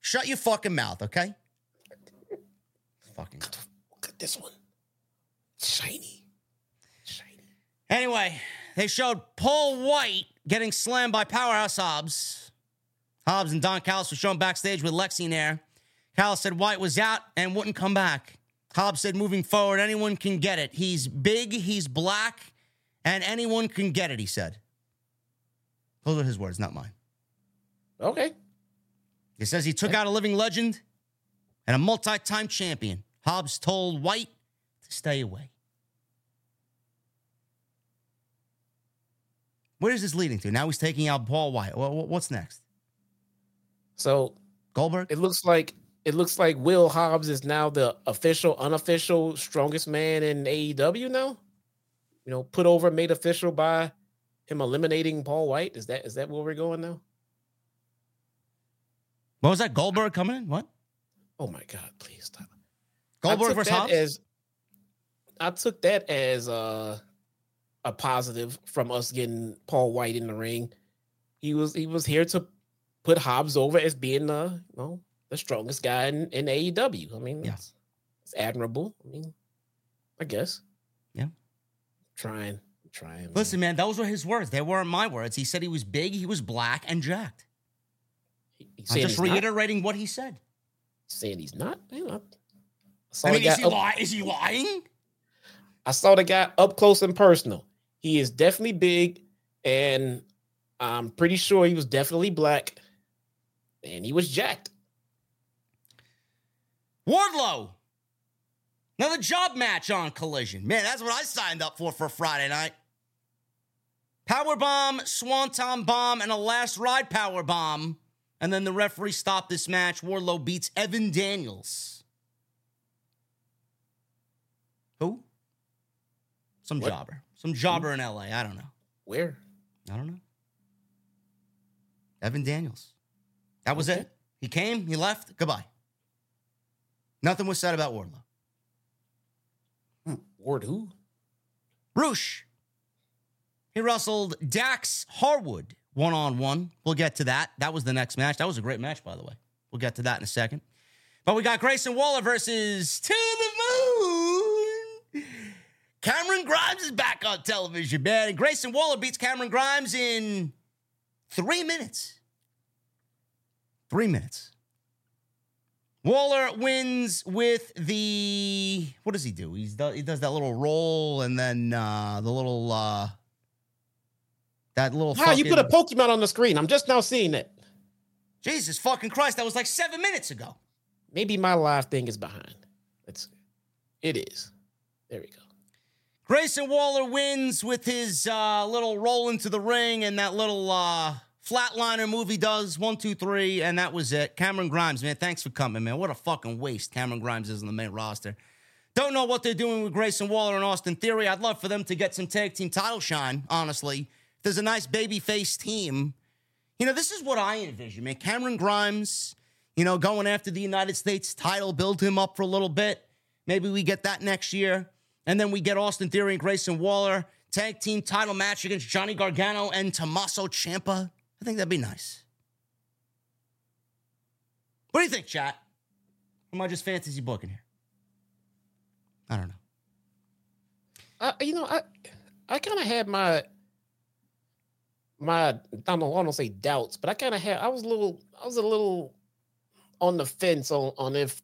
shut your fucking mouth, okay? fucking. Look at this one. Shiny. Shiny. Anyway, they showed Paul White getting slammed by Powerhouse Hobbs. Hobbs and Don Callis were shown backstage with Lexi there. Callis said White was out and wouldn't come back. Hobbs said moving forward, anyone can get it. He's big, he's black, and anyone can get it, he said. Those are his words, not mine. Okay. He says he took out a living legend and a multi time champion. Hobbs told White to stay away. Where is this leading to? Now he's taking out Paul White. Well, what's next? So Goldberg? it looks like it looks like Will Hobbs is now the official, unofficial strongest man in AEW now. You know, put over, made official by him eliminating Paul White. Is that is that where we're going now? What was that? Goldberg coming in? What? Oh my God! Please stop. Goldberg versus Hobbs? as I took that as uh, a positive from us getting Paul White in the ring. He was he was here to put Hobbs over as being the you know the strongest guy in, in AEW. I mean, Yeah. it's, admirable. I mean, I guess. Yeah. Trying, trying. man. Listen, man, those were his words. They weren't my words. He said he was big, he was black, and jacked. He- he's I'm just he's not? reiterating what he said. saying he's not. You know, I I mean, is he, up- li- is he lying? I saw the guy up close and personal. He is definitely big, and I'm pretty sure he was definitely black, and he was jacked. Wardlow. Another job match on Collision. Man, that's what I signed up for for Friday night. Power bomb, swanton bomb, and a last ride power bomb. And then the referee stopped this match. Wardlow beats Evan Daniels. Who? Some What? jobber. Some hmm? jobber in LA. I don't know. Where? I don't know. Evan Daniels. That was Okay. it. He came, he left, goodbye. Nothing was said about Wardlow. Hmm, Ward who? Rush. He wrestled Dax Harwood one on one. We'll get to that. That was the next match. That was a great match, by the way. We'll get to that in a second. But we got Grayson Waller versus Moon. Cameron Grimes is back on television, man. And Grayson Waller beats Cameron Grimes in three minutes. Three minutes. Waller wins with the what does he do? He's he does that little roll and then uh the little uh that little How you put a Pokemon on the screen? I'm just now seeing it. Jesus fucking Christ, that was like seven minutes ago. Maybe my live thing is behind. It's it is. There we go. Grayson Waller wins with his uh little roll into the ring and that little uh flatliner move he does. One, two, three, and that was it. Cameron Grimes, man, thanks for coming, man. What a fucking waste Cameron Grimes is in the main roster. Don't know what they're doing with Grayson Waller and Austin Theory. I'd love for them to get some tag team title shine, honestly. There's a nice baby face team. You know, this is what I envision, man. Cameron Grimes, you know, going after the United States title, build him up for a little bit. Maybe we get that next year. And then we get Austin Theory and Grayson Waller. Tag team title match against Johnny Gargano and Tommaso Ciampa. I think that'd be nice. What do you think, chat? Am I just fantasy booking here? I don't know. I, you know, I I kind of had my my I don't I don't say doubts, but I kind of had I was a little I was a little on the fence on on if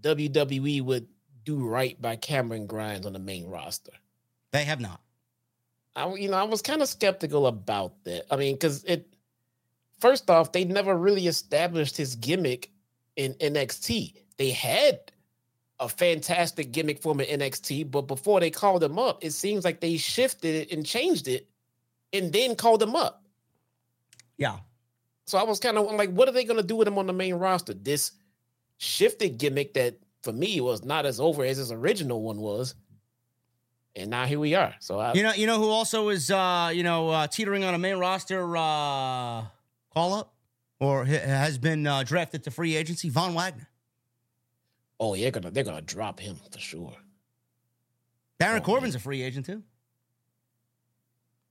WWE would do right by Cameron Grimes on the main roster. They have not. I you know I was kind of skeptical about that. I mean, because it first off they never really established his gimmick in NXT. They had a fantastic gimmick for him in NXT, but before they called him up, it seems like they shifted it and changed it, and then called him up. Yeah. So I was kind of like, what are they going to do with him on the main roster? This shifted gimmick that for me was not as over as his original one was. and now here we are. So I, You know, you know who also is, uh, you know, uh, teetering on a main roster uh, call up, or has been uh, drafted to free agency. Von Wagner, oh, yeah, gonna they're gonna drop him for sure. Baron Oh, Corbin's a free agent too.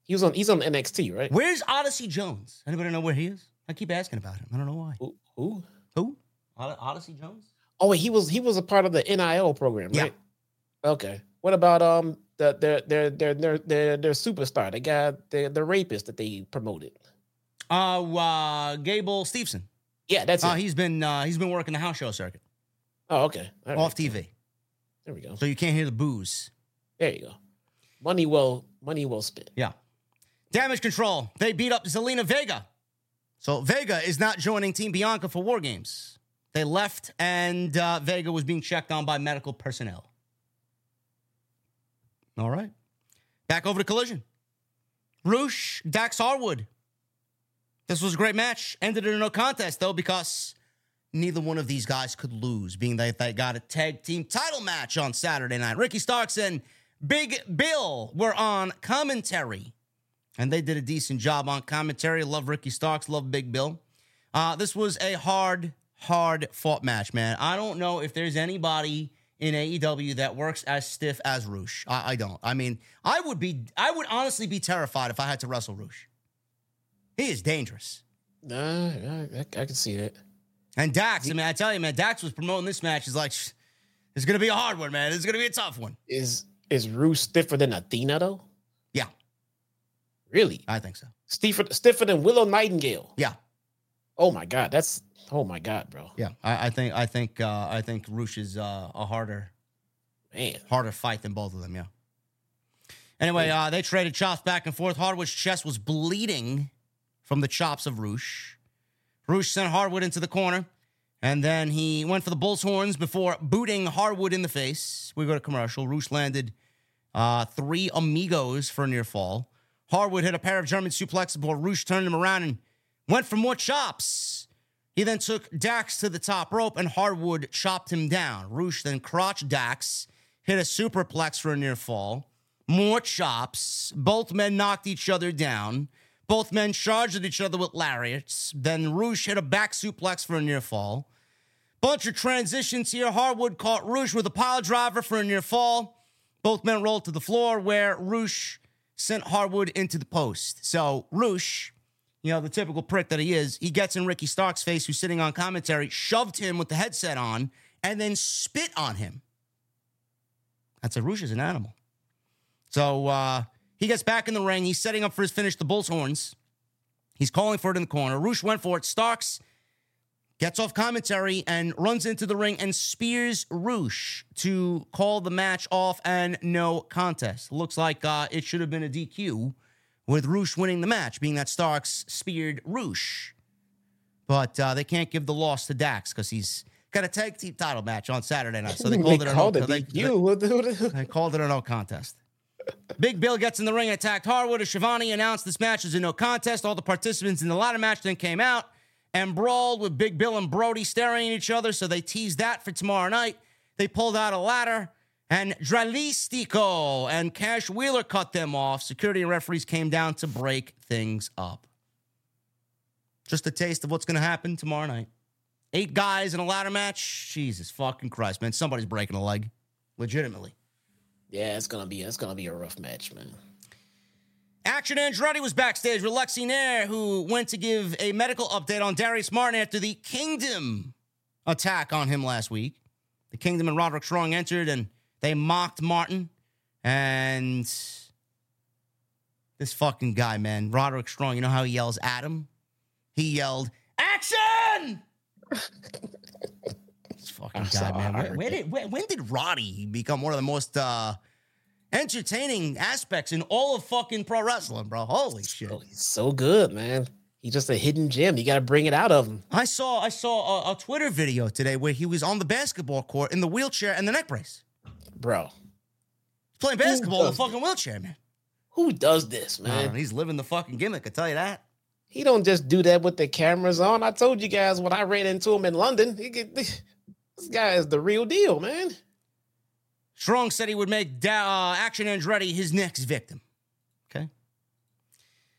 He was on he's on NXT, right? Where's Odyssey Jones? Anybody know where he is? I keep asking about him. I don't know why. Who? who? Who? Od- Odyssey Jones? Oh, he was he was a part of the NIL program, Yeah. right? Okay. What about um the their their their their their, their superstar, the guy, the the rapist that they promoted? Uh, uh Gable Steveson. Yeah, that's Uh, it. he's been uh, he's been working the house show circuit Oh, okay. All right. off TV, There we go. so you can't hear the booze. There you go. Money well, money well spent. Yeah. Damage CTRL. They beat up Zelina Vega. So Vega is not joining Team Bianca for War Games. They left, and uh, Vega was being checked on by medical personnel. All right. Back over to Collision. Rush, Dax Harwood. This was a great match. Ended in a no contest, though, because neither one of these guys could lose, being that they got a tag team title match on Saturday night. Ricky Starks and Big Bill were on commentary, and they did a decent job on commentary. Love Ricky Starks, love Big Bill. Uh, this was a hard, hard fought match, man. I don't know if there's anybody in AEW that works as stiff as Rush. I, I don't. I mean, I would be, I would honestly be terrified if I had to wrestle Rush. He is dangerous. Nah, I, I, I can see that. And Dax, I mean, I tell you, man, Dax was promoting this match. He's like, it's going to be a hard one, man. It's going to be a tough one. Is is Rue stiffer than Athena though? Yeah, Really? I think so. Stiffer stiffer than Willow Nightingale. Yeah, Oh my god, that's oh my god, bro. yeah. I, I think, I think, uh, I think Rush is uh, a harder, Man. harder fight than both of them. Yeah. Anyway, uh, they traded chops back and forth. Harwood's chest was bleeding from the chops of Rush. Rush sent Harwood into the corner, and then he went for the bull's horns before booting Harwood in the face. We go to commercial. Rush landed uh, three amigos for a near fall. Harwood hit a pair of German suplexes before Rush turned him around and went for more chops. He then took Dax to the top rope, and Harwood chopped him down. Rush then crotched Dax, hit a superplex for a near fall. More chops. Both men knocked each other down. Both men charged at each other with lariats. Then Rush hit a back suplex for a near fall. Bunch of transitions here. Harwood caught Rush with a pile driver for a near fall. Both men rolled to the floor where Rush sent Harwood into the post. So Rush, you know, the typical prick that he is, he gets in Ricky Stark's face, who's sitting on commentary, shoved him with the headset on, and then spit on him. That's a Rush is an animal. So uh, he gets back in the ring. He's setting up for his finish, the Bull's horns. He's calling for it in the corner. Rush went for it. Starks gets off commentary and runs into the ring and spears Rush to call the match off and no contest. Looks like uh, it should have been a DQ with Rush winning the match, being that Starks speared Roosh. But uh, they can't give the loss to Dax because he's got a tag team title match on Saturday night. So they called it a no, they- DQ. they called it a no contest. Big Bill gets in the ring and attacked Harwood as Shivani announced this match is a no contest. All the participants in the ladder match then came out and brawled with Big Bill and Brody staring at each other. So they teased that for tomorrow night. They pulled out a ladder and Dralistico and Cash Wheeler cut them off. Security and referees came down to break things up. Just a taste of what's going to happen tomorrow night. Eight guys in a ladder match. Jesus fucking Christ, man. Somebody's breaking a leg. Legitimately. Yeah, it's gonna be it's gonna be a rough match, man. Action Andretti was backstage with Lexi Nair, who went to give a medical update on Darius Martin after the Kingdom attack on him last week. The Kingdom and Roderick Strong entered and they mocked Martin. And this fucking guy, man, Roderick Strong, you know how he yells at him? He yelled, Action! this fucking guy, man. Where, where did, where, when did Roddy become one of the most uh, entertaining aspects in all of fucking pro wrestling, bro? Holy shit. Oh, he's so good, man. He's just a hidden gem. You got to bring it out of him, I saw I saw a, a Twitter video today where he was on the basketball court in the wheelchair and the neck brace. Bro. He's playing basketball in a fucking wheelchair, man. Who does this, man? he's living the fucking gimmick, I tell you that. He don't just do that with the cameras on. I told you guys when I ran into him in London. He get, this guy is the real deal, man. Strong said he would make da- uh, Action Andretti his next victim. Okay.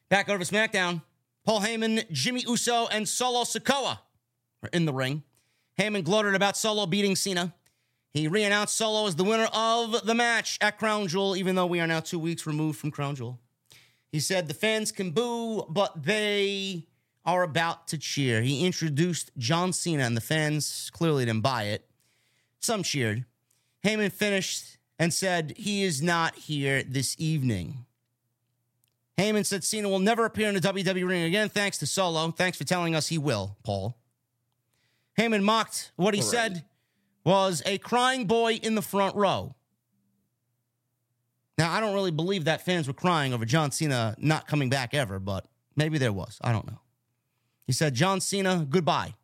Back over to SmackDown. Paul Heyman, Jimmy Uso, and Solo Sikoa are in the ring. Heyman gloated about Solo beating Cena. He re-announced Solo as the winner of the match at Crown Jewel, even though we are now two weeks removed from Crown Jewel. He said the fans can boo, but they are about to cheer. He introduced John Cena, and the fans clearly didn't buy it. Some cheered. Heyman finished and said he is not here this evening. Heyman said Cena will never appear in the WWE ring again, thanks to Solo. Thanks for telling us he will, Paul. Heyman mocked what he Right. said was a crying boy in the front row. Now, I don't really believe that fans were crying over John Cena not coming back ever, but maybe there was. I don't know. He said, John Cena, goodbye.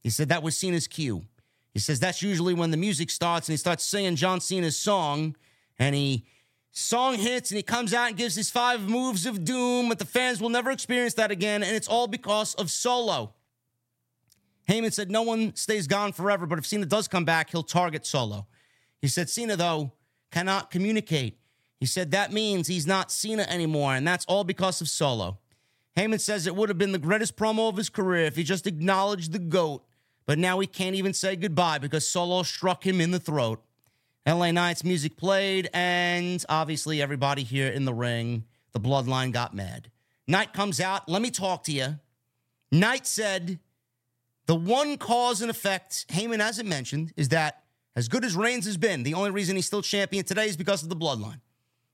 He said that was Cena's cue. He says that's usually when the music starts and he starts singing John Cena's song and he song hits and he comes out and gives his five moves of doom, but the fans will never experience that again. And it's all because of Solo. Heyman said no one stays gone forever, but if Cena does come back, he'll target Solo. He said Cena, though, cannot communicate. He said that means he's not Cena anymore, and that's all because of Solo. Heyman says it would have been the greatest promo of his career if he just acknowledged the GOAT, but now he can't even say goodbye because Solo struck him in the throat. LA Knight's music played, and obviously everybody here in the ring, the bloodline got mad. Knight comes out. Let me talk to you. Knight said the one cause and effect, Heyman hasn't mentioned, is that as good as Reigns has been, the only reason he's still champion today is because of the bloodline.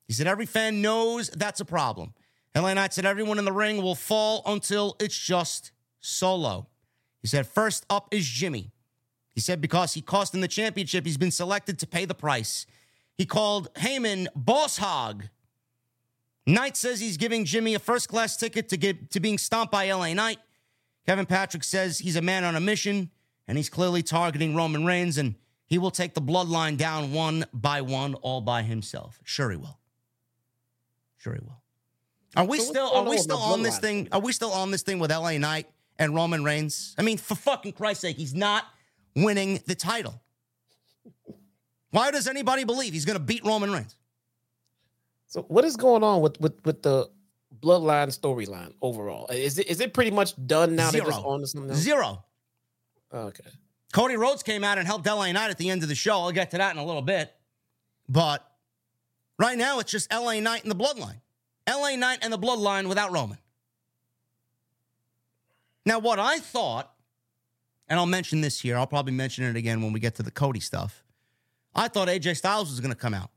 He said every fan knows that's a problem. LA Knight said everyone in the ring will fall until it's just solo. He said first up is Jimmy. He said because he cost him the championship, he's been selected to pay the price. He called Heyman Boss Hog. Knight says he's giving Jimmy a first class ticket to get to being stomped by LA Knight. Kevin Patrick says he's a man on a mission and he's clearly targeting Roman Reigns and he will take the bloodline down one by one all by himself. Sure he will. Sure he will. Are we So still are we still on this thing? Are we still on this thing with LA Knight and Roman Reigns? I mean, for fucking Christ's sake, he's not winning the title. Why does anybody believe he's going to beat Roman Reigns? So what is going on with with with the bloodline storyline overall? Is it is it pretty much done now? Zero. on to something else? Zero. Oh, okay. Cody Rhodes came out and helped LA Knight at the end of the show. I'll get to that in a little bit. But right now, it's just LA Knight and the Bloodline. LA Knight and the Bloodline without Roman. Now, what I thought, and I'll mention this here, I'll probably mention it again when we get to the Cody stuff. I thought AJ Styles was going to come out.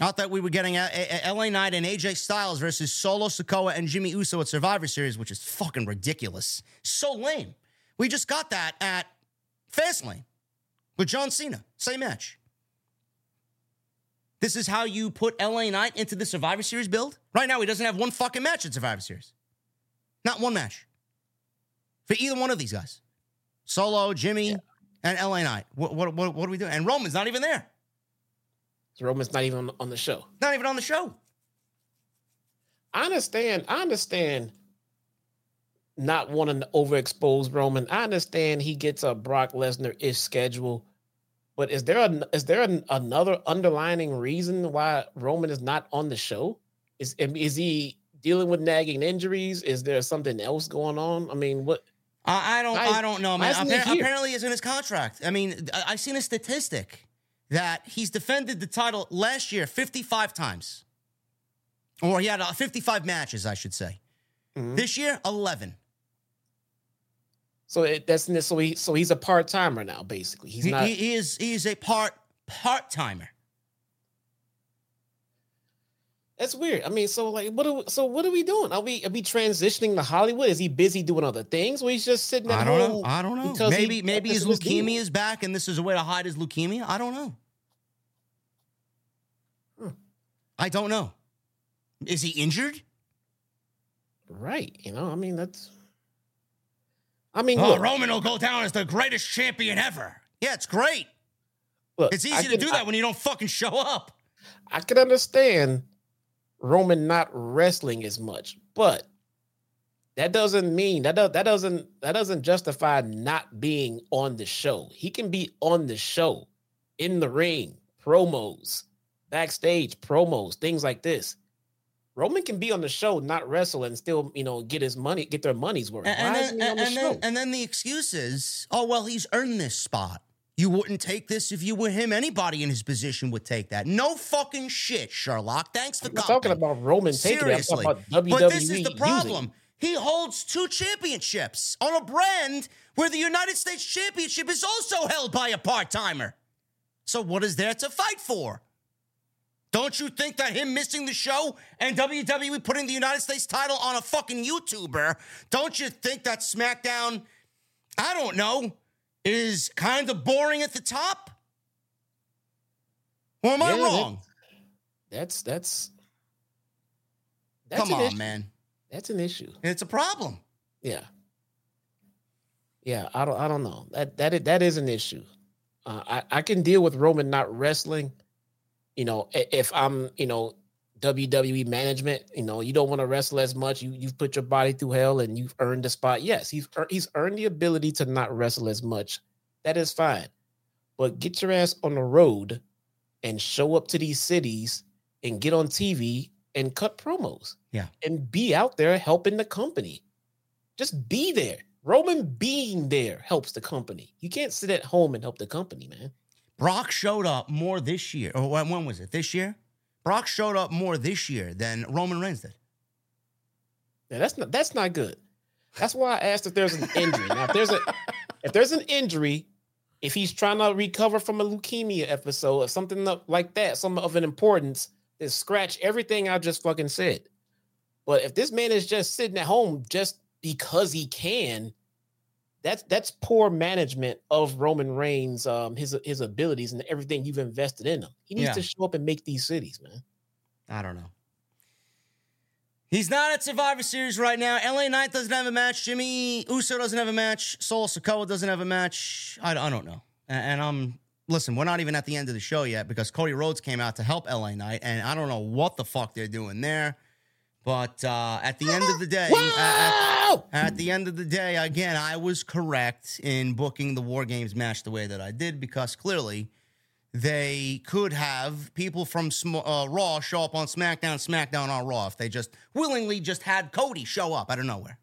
I thought we were getting a, a- a- LA Knight and AJ Styles versus Solo Sikoa and Jimmy Uso at Survivor Series, which is fucking ridiculous. So lame. We just got that at Fastlane with John Cena. Same match. This is how you put LA Knight into the Survivor Series build? Right now, he doesn't have one fucking match at Survivor Series. Not one match. For either one of these guys. Solo, Jimmy, and LA Knight. What, what, what, what are we doing? And Roman's not even there. So Roman's not even on, the show. Not even on the show. I understand. I understand not wanting to overexpose Roman. I understand he gets a Brock Lesnar ish schedule, but is there a is there an, another underlining reason why Roman is not on the show? Is is he dealing with nagging injuries? Is there something else going on? I mean, what? I, I don't. Why- I don't know, man. isn't Appar- apparently, it's in his contract. I mean, I, I seen a statistic that he's defended the title last year 55 times, or he had uh, 55 matches, I should say. Mhm. This year, 11. So it, that's so he so he's a part timer now. Basically, he's He, not. he, he is. He is a part part timer. That's weird. I mean, so like, what? Are we, so what are we doing? Are we are we transitioning to Hollywood? Is he busy doing other things, or he's just sitting at I don't home? know. I don't know. because he Maybe maybe his leukemia is back, and this is a way to hide his leukemia. I don't know. Hmm. I don't know. Is he injured? Right. You know, I mean, that's. I mean, Oh, look, Roman will go down as the greatest champion ever. Yeah, it's great. look, It's I easy to do I- that when you don't fucking show up. I can understand Roman not wrestling as much, but that doesn't mean that does, that doesn't that doesn't justify not being on the show. He can be on the show, in the ring, promos, backstage promos, things like this. Roman can be on the show, not wrestle, and still, you know, get his money, get their money's worth. And, and Why then, is he on and, the and show? then, and then the excuse is, oh, well, he's earned this spot. You wouldn't take this if you were him. Anybody in his position would take that. No fucking shit, Sherlock. Thanks for talking about Roman taking it. I'm talking about WWE but this is the problem. He holds two championships on a brand where the United States Championship is also held by a part timer. So, what is there to fight for? Don't you think that him missing the show and WWE putting the United States title on a fucking YouTuber, don't you think that SmackDown, I don't know, is kind of boring at the top? Or am I Yeah, wrong? That's that's that's Come on, issue. man. That's an issue. It's a problem. Yeah. Yeah, I don't I don't know. That that is, that is an issue. Uh, I I can deal with Roman not wrestling. You know, if I'm, you know, WWE management, you know, you don't want to wrestle as much. You you've put your body through hell and you've earned the spot. Yes, he's he's earned the ability to not wrestle as much. That is fine. But get your ass on the road and show up to these cities and get on TV and cut promos. Yeah. And be out there helping the company. Just be there. Roman being there helps the company. You can't sit at home and help the company, man. Brock showed up more this year. Or when was it? This year? Brock showed up more this year than Roman Reigns did. Yeah, that's not that's not good. That's why I asked if there's an injury. now, if there's a if there's an injury, if he's trying to recover from a leukemia episode or something like that, some of an importance, then scratch everything I just fucking said. But if this man is just sitting at home just because he can, that's that's poor management of Roman Reigns, um, his his abilities and everything you've invested in him. He needs Yeah. to show up and make these cities, man. I don't know. He's not at Survivor Series right now. LA Knight doesn't have a match. Jimmy Uso doesn't have a match. Solo Sikoa doesn't have a match. I, I don't know. And, and I'm listen. We're not even at the end of the show yet because Cody Rhodes came out to help LA Knight, and I don't know what the fuck they're doing there. But uh, at the end of the day, at- at- the end of the day, again, I was correct in booking the War Games match the way that I did because clearly they could have people from Sm- uh, Raw show up on SmackDown, SmackDown on Raw if they just willingly just had Cody show up out of nowhere.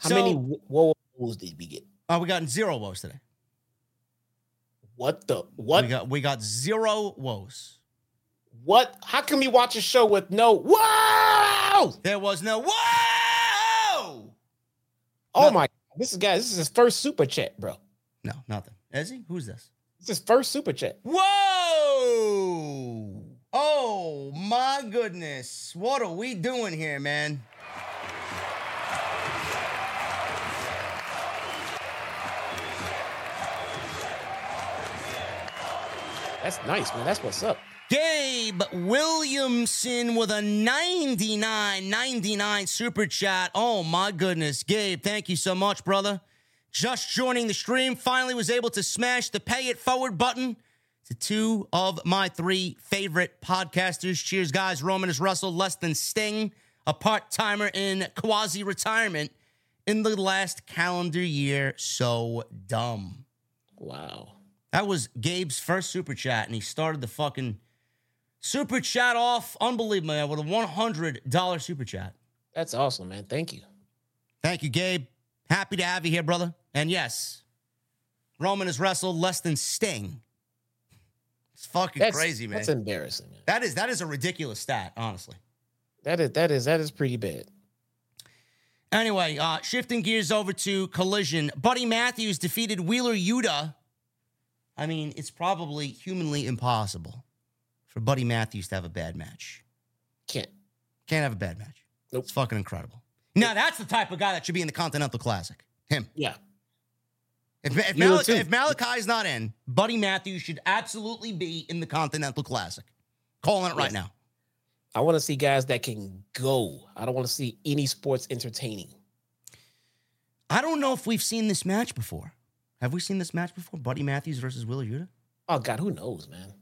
How So- many wo- woes did we get? Uh, we got zero woes today. What the what? We got we got zero woes. What? How can we watch a show with no wow? There was no whoa. Oh No. my! This is guy. This is his first super chat, bro. No, nothing. Is he? Who's this? It's his first super chat. Whoa! Oh my goodness. What are we doing here, man? That's nice, man. That's what's up. Gabe Williamson with a 99 99 super chat. Oh my goodness. Gabe, thank you so much, brother. Just joining the stream, finally was able to smash the pay it forward button to two of my three favorite podcasters. Cheers, guys. Roman has wrestled less than Sting, a part timer in quasi retirement in the last calendar year. So dumb. Wow. That was Gabe's first super chat, and he started the fucking super chat off unbelievably with a $100 super chat. That's awesome, man. Thank you. Thank you, Gabe. Happy to have you here, brother. And yes, Roman has wrestled less than Sting. It's fucking That's crazy, man. That's embarrassing, man. that is that is a ridiculous stat, honestly. That is that is that is pretty bad. Anyway, uh, shifting gears over to Collision. Buddy Matthews defeated Wheeler Yuta. I mean, it's probably humanly impossible for Buddy Matthews to have a bad match. Can't. Can't have a bad match. Nope. It's fucking incredible. Now, that's the type of guy that should be in the Continental Classic. Him. Yeah. If, if, You Malakai, too. if Malakai's not in, Buddy Matthews should absolutely be in the Continental Classic. Calling it right Yes. now. I want to see guys that can go. I don't want to see any sports entertaining. I don't know if we've seen this match before. Have we seen this match before? Buddy Matthews versus Wheeler Yuta? Oh God, who knows, man?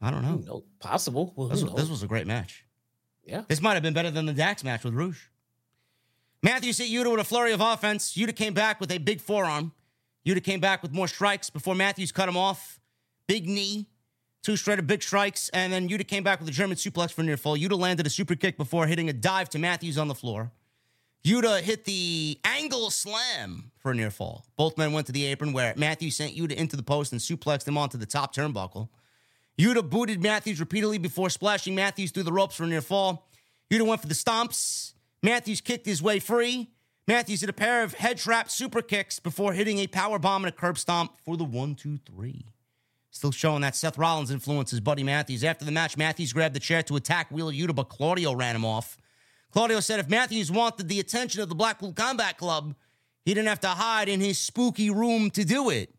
I don't know. No, Possible. Well, This, knows? this was a great match. yeah. This might have been better than the Dax match with Rush. Matthews hit Yuta with a flurry of offense. Yuta came back with a big forearm. Yuta came back with more strikes before Matthews cut him off. Big knee. two straight of big strikes, and then Yuta came back with a German suplex for near fall. Yuta landed a super kick before hitting a dive to Matthews on the floor. Yuta hit the angle slam for a near fall. Both men went to the apron where Matthews sent Yuta into the post and suplexed him onto the top turnbuckle. Yuta booted Matthews repeatedly before splashing Matthews through the ropes for a near fall. Yuta went for the stomps. Matthews kicked his way free. Matthews did a pair of head trap super kicks before hitting a power bomb and a curb stomp for the one, two, three. Still showing that Seth Rollins influences Buddy Matthews. After the match, Matthews grabbed the chair to attack Wheeler Yuta, but Claudio ran him off. Claudio said if Matthews wanted the attention of the Blackpool Combat Club, he didn't have to hide in his spooky room to do it.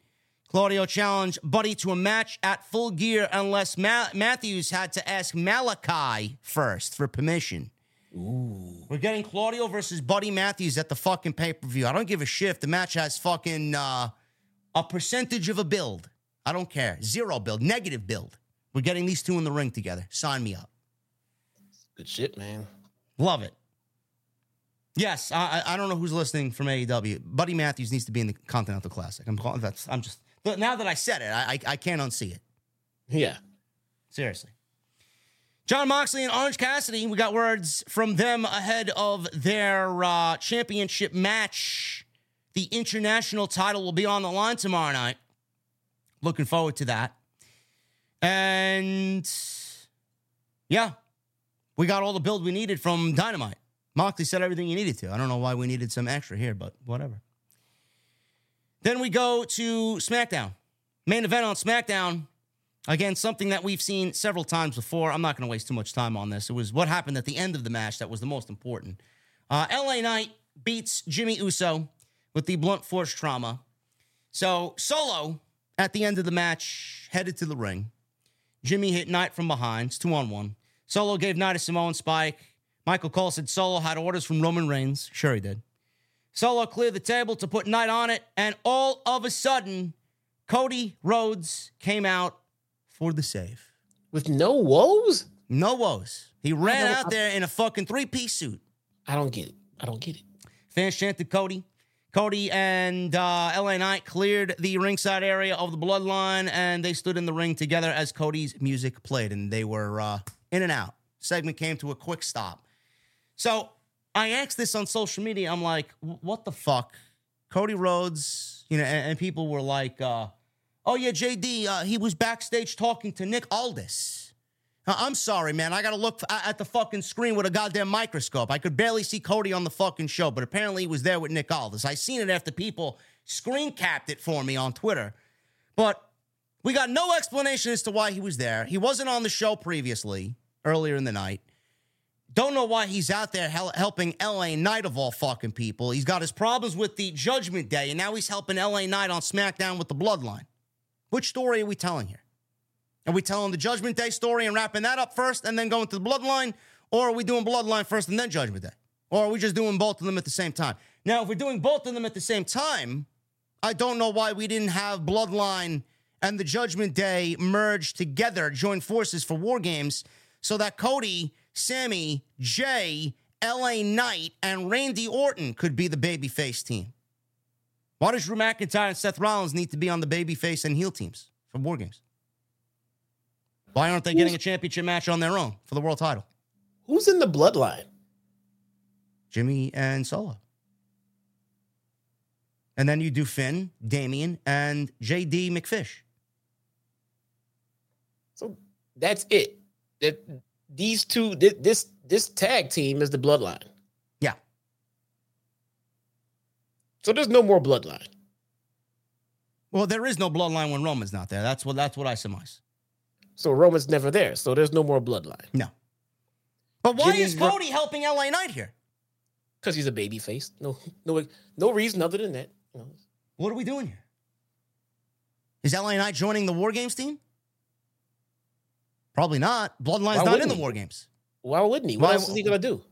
Claudio challenged Buddy to a match at full gear unless Ma- Matthews had to ask Malakai first for permission. Ooh. We're getting Claudio versus Buddy Matthews at the fucking pay per view. I don't give a shit if the match has fucking uh, a percentage of a build. I don't care. Zero build, negative build. We're getting these two in the ring together. Sign me up. Good shit, man. Love it. Yes, I, I don't know who's listening from AEW. Buddy Matthews needs to be in the Continental Classic. I'm calling that's. I'm just now that I said it, I I, I can't unsee it. Yeah, seriously. Jon Moxley and Orange Cassidy. We got words from them ahead of their uh, championship match. The international title will be on the line tomorrow night. Looking forward to that. And yeah, we got all the build we needed from Dynamite. Moxley said everything you needed to. I don't know why we needed some extra here, but whatever. Then we go to SmackDown. Main event on SmackDown. Again, something that we've seen several times before. I'm not going to waste too much time on this. It was what happened at the end of the match that was the most important. Uh, LA Knight beats Jimmy Uso with the blunt force trauma. So, Solo at the end of the match headed to the ring. Jimmy hit Knight from behind. It's two on one. Solo gave Knight a Samoan spike. Michael Cole said Solo had orders from Roman Reigns. Sure, he did. Solo cleared the table to put Knight on it, and all of a sudden, Cody Rhodes came out for the save. With no woes? No woes. He ran out there in a fucking three piece suit. I don't get it. I don't get it. Fans chanted Cody. Cody and uh, LA Knight cleared the ringside area of the bloodline, and they stood in the ring together as Cody's music played, and they were uh, in and out. Segment came to a quick stop. So I asked this on social media. I'm like, what the fuck? Cody Rhodes, you know, and, and people were like, uh, oh yeah, JD, uh, he was backstage talking to Nick Aldis. I'm sorry, man. I got to look at the fucking screen with a goddamn microscope. I could barely see Cody on the fucking show, but apparently he was there with Nick Aldis. I seen it after people screen capped it for me on Twitter. But we got no explanation as to why he was there. He wasn't on the show previously, earlier in the night. Don't know why he's out there hel- helping LA Knight of all fucking people. He's got his problems with the Judgment Day, and now he's helping LA Knight on SmackDown with the Bloodline. Which story are we telling here? Are we telling the Judgment Day story and wrapping that up first and then going to the Bloodline? Or are we doing Bloodline first and then Judgment Day? Or are we just doing both of them at the same time? Now, if we're doing both of them at the same time, I don't know why we didn't have Bloodline and the Judgment Day merge together, join forces for War Games, so that Cody, Sami, Jey, LA Knight, and Randy Orton could be the babyface team. Why does Drew McIntyre and Seth Rollins need to be on the babyface and heel teams for War Games? Why aren't they getting a championship match on their own for the world title? Who's in the bloodline? Jimmy and Solo. And then you do Finn, Damian, and JD McFish. So that's it. That these two, this this tag team is the bloodline. Yeah. So there's no more bloodline. Well, there is no bloodline when Roman's not there. That's what that's what I surmise. So Roman's never there. So there's no more bloodline. No. But why Jimmy's is Cody Ro- helping LA Knight here? Because he's a baby face. No, no, no reason other than that. What are we doing here? Is LA Knight joining the War Games team? Probably not. Bloodline's Why not in the War Games. Why wouldn't he? What why, else is he gonna do?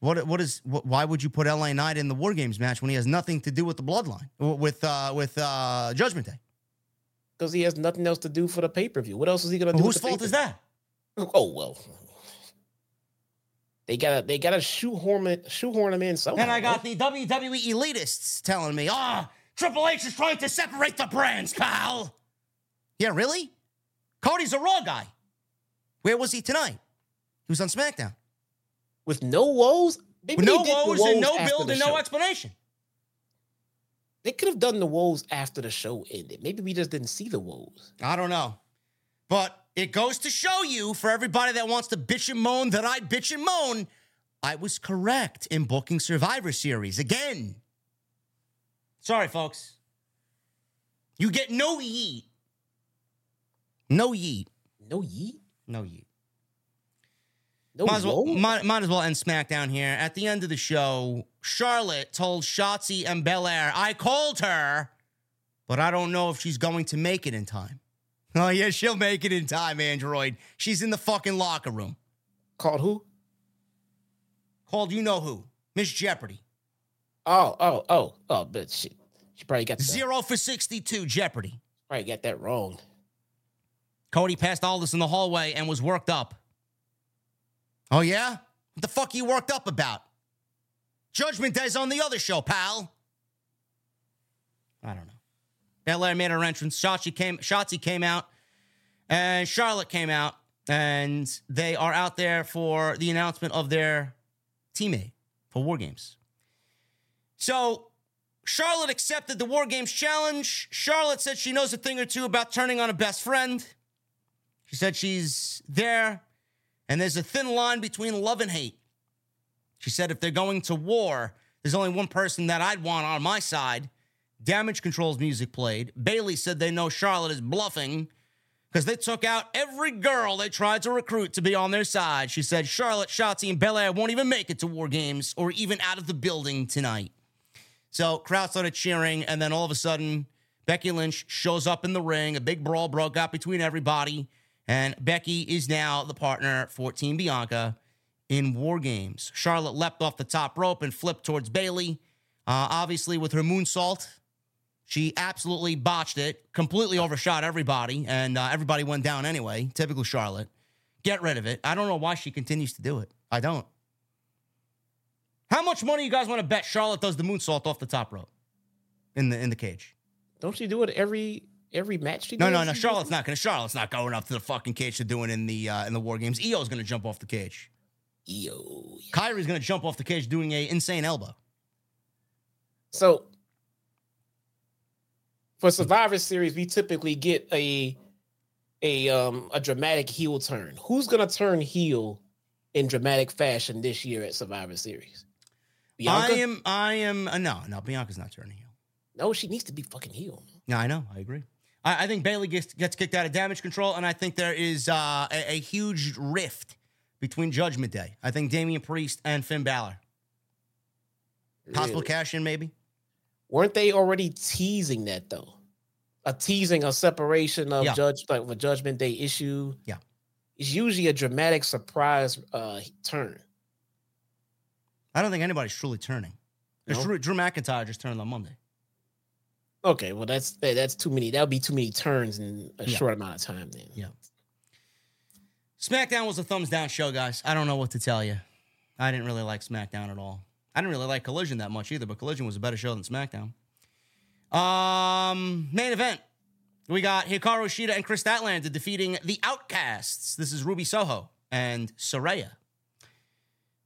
What what is what, why would you put LA Knight in the War Games match when he has nothing to do with the Bloodline with uh, with uh, Judgment Day? Because he has nothing else to do for the pay per view. What else is he gonna do? Whose fault is that? Oh well, they gotta they gotta shoehorn it shoehorn him in somehow. And I got the WWE elitists telling me, ah, oh, Triple H is trying to separate the brands, pal. Yeah, really? Cody's a Raw guy. Where was he tonight? He was on SmackDown. With no woes? Maybe With no the woes and no build and no explanation. They could have done the woes after the show ended. Maybe we just didn't see the woes. I don't know. But it goes to show you for everybody that wants to bitch and moan that I bitch and moan, I was correct in booking Survivor Series again. Sorry, folks. You get no yeet. No yeet. No yeet. No yeet. No might, as well, might, might as well end SmackDown here. At the end of the show, Charlotte told Shotzi and Belair, I called her, but I don't know if she's going to make it in time. Oh, yeah, she'll make it in time, Android. She's in the fucking locker room. Called who? Called you know who? Miss Jeopardy. Oh, oh, oh, oh, but she, she probably got that, Zero for 62, Jeopardy. probably got that wrong. Cody passed Aldis in the hallway and was worked up. Oh, yeah? What the fuck are you worked up about? Judgment Day's on the other show, pal. I don't know. Belair made her entrance. Shotzi came, Shotzi came out, and Charlotte came out, and they are out there for the announcement of their teammate for War Games. So Charlotte accepted the War Games challenge. Charlotte said she knows a thing or two about turning on a best friend. She said she's there, and there's a thin line between love and hate. She said if they're going to war, there's only one person that I'd want on my side. Damage CTRL's music played. Bayley said they know Charlotte is bluffing because they took out every girl they tried to recruit to be on their side. She said Charlotte, Shotzi, and Belair won't even make it to War Games or even out of the building tonight. So crowd started cheering, and then all of a sudden, Becky Lynch shows up in the ring. A big brawl broke out between everybody, and Becky is now the partner for Team Bianca in War Games. Charlotte leapt off the top rope and flipped towards Bayley. Uh, obviously, with her moonsault, she absolutely botched it, completely overshot everybody, and uh, everybody went down anyway. Typical Charlotte. Get rid of it. I don't know why she continues to do it. I don't. How much money you guys want to bet Charlotte does the moonsault off the top rope in the in the cage? Don't she do it every every match? She No, does? no, no. Charlotte's not going to. Charlotte's not going up to the fucking cage to do it in the uh, in the war games. Iyo's going to jump off the cage. Yo. Kairi's going to jump off the cage doing a insane elbow. So for Survivor Series, we typically get a a um a dramatic heel turn. Who's gonna turn heel in dramatic fashion this year at Survivor Series? Bianca? I am. I am. Uh, no, no. Bianca's not turning heel. No, she needs to be fucking heel. Yeah, I know. I agree. I, I think Bayley gets gets kicked out of Damage CTRL, and I think there is uh, a, a huge rift between Judgment Day. I think Damian Priest and Finn Balor. Possible Really? cash in, maybe. Weren't they already teasing that though? A teasing a separation of Yeah. judge like a judgment day issue. Yeah. It's usually a dramatic surprise uh turn. I don't think anybody's truly turning. No? Drew, Drew McIntyre just turned on Monday. Okay, well that's that- that's too many. That would be too many turns in a Yeah. short amount of time then. Yeah. SmackDown was a thumbs down show, guys. I don't know what to tell you. I didn't really like SmackDown at all. I didn't really like Collision that much either, but Collision was a better show than SmackDown. Um, main event. We got Hikaru Shida and Kris Statlander defeating the Outcasts. This is Ruby Soho and Saraya.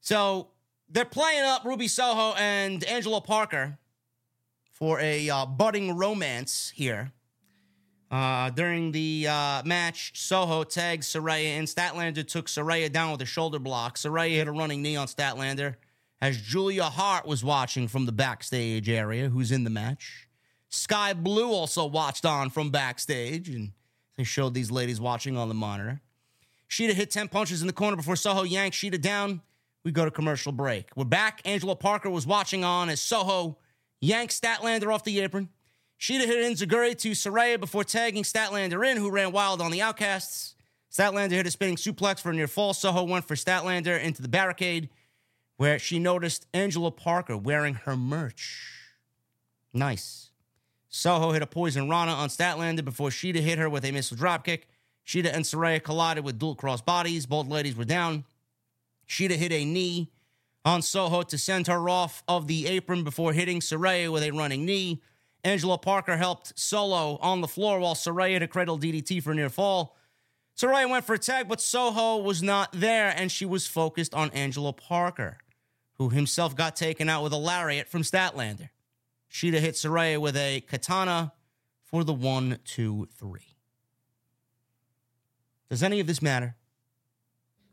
So they're playing up Ruby Soho and Angelo Parker for a uh, budding romance here. Uh, during the uh, match, Soho tagged Saraya and Statlander took Saraya down with a shoulder block. Saraya hit a running knee on Statlander as Julia Hart was watching from the backstage area, who's in the match. Skye Blue also watched on from backstage, and they showed these ladies watching on the monitor. Shida hit 10 punches in the corner before Soho yanked Shida down. We go to commercial break. We're back. Angelo Parker was watching on as Soho yanked Statlander off the apron. Shida hit enzuigiri to Saraya before tagging Statlander in, who ran wild on the Outcasts. Statlander hit a spinning suplex for a near fall. Soho went for Statlander into the barricade, where she noticed Angelo Parker wearing her merch. Nice. Soho hit a poison Rana on Statlander before Shida hit her with a missile dropkick. Shida and Saraya collided with dual cross bodies. Both ladies were down. Shida hit a knee on Soho to send her off of the apron before hitting Saraya with a running knee. Angelo Parker helped solo on the floor while Saraya to cradle DDT for near fall. Saraya went for a tag, but Soho was not there, and she was focused on Angelo Parker, who himself got taken out with a lariat from Statlander. Shida hit Saraya with a katana for the one, two, three. Does any of this matter?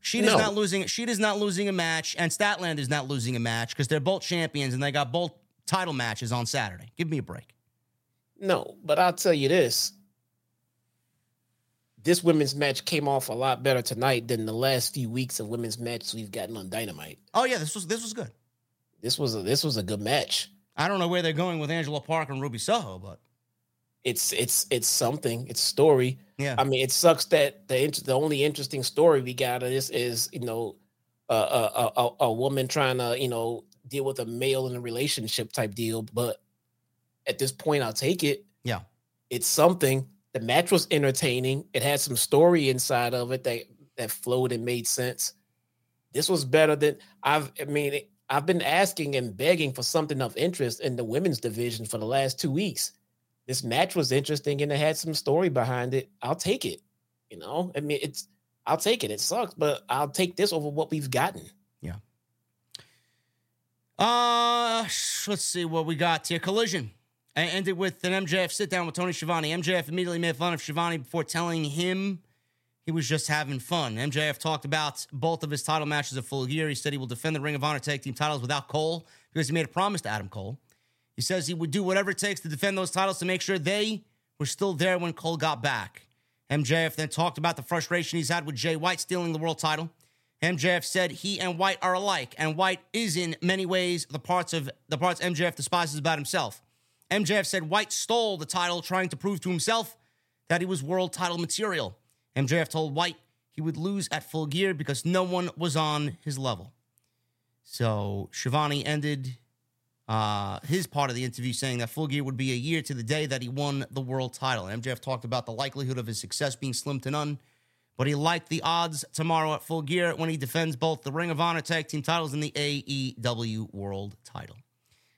Shida's No. not losing. Shida's not losing a match, and Statland is not losing a match because they're both champions and they got both title matches on Saturday. Give me a break. No, but I'll tell you this. This women's match came off a lot better tonight than the last few weeks of women's matches we've gotten on Dynamite. Oh yeah, this was this was good. This was a this was a good match. I don't know where they're going with Angela Park and Ruby Soho, but It's it's it's something. It's story. yeah, I mean, it sucks that the int- the only interesting story we got of this is you know a a, a, a woman trying to you know deal with a male in a relationship type deal. But at this point, I'll take it. Yeah. it's something. The match was entertaining. It had some story inside of it that that flowed and made sense. This was better than I've. I mean, I've been asking and begging for something of interest in the women's division for the last two weeks this match was interesting and it had some story behind it. I'll take it. You know, I mean, it's I'll take it. It sucks, but I'll take this over what we've gotten. Yeah. Uh, let's see what we got here. Collision. I ended with an MJF sit down with Tony Schiavone. MJF immediately made fun of Schiavone before telling him he was just having fun. MJF talked about both of his title matches at full gear. He said he will defend the Ring of Honor tag team titles without Cole because he made a promise to Adam Cole. He says he would do whatever it takes to defend those titles to make sure they were still there when Cole got back. MJF then talked about the frustration he's had with Jay White stealing the world title. MJF said he and White are alike, and White is in many ways the parts of the parts MJF despises about himself. MJF said White stole the title, trying to prove to himself that he was world title material. MJF told White he would lose at full gear because no one was on his level. So Schiavone ended uh, his part of the interview saying that full gear would be a year to the day that he won the world title. MJF talked about the likelihood of his success being slim to none, but he liked the odds tomorrow at full gear when he defends both the Ring of Honor tag team titles and the AEW world title.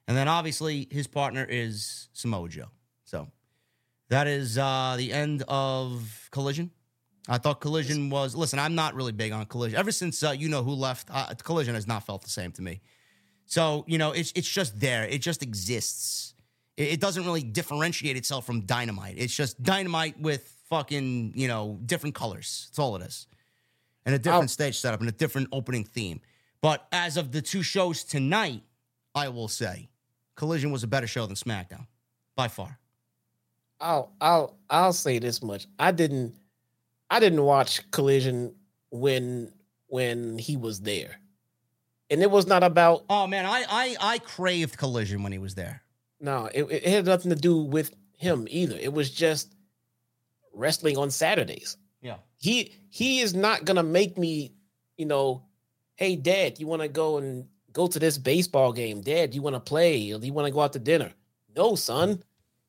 And then obviously his partner is Samoa Joe. So that is uh, the end of Collision. I thought Collision was. Listen, I'm not really big on Collision. Ever since uh, you know who left, uh, Collision has not felt the same to me. So you know, it's it's just there. It just exists. It, it doesn't really differentiate itself from Dynamite. It's just Dynamite with fucking you know different colors. That's all it is, and a different I'll- stage setup and a different opening theme. But as of the two shows tonight, I will say, Collision was a better show than SmackDown by far. I'll I'll I'll say this much. I didn't I didn't watch Collision when when he was there. And it was not about Oh man, I I I craved Collision when he was there. no, it, it had nothing to do with him either. It was just wrestling on Saturdays. Yeah. he he is not gonna make me, you know, hey dad, you want to go and go to this baseball game? Dad, you want to play? Or do you want to go out to dinner? No, son.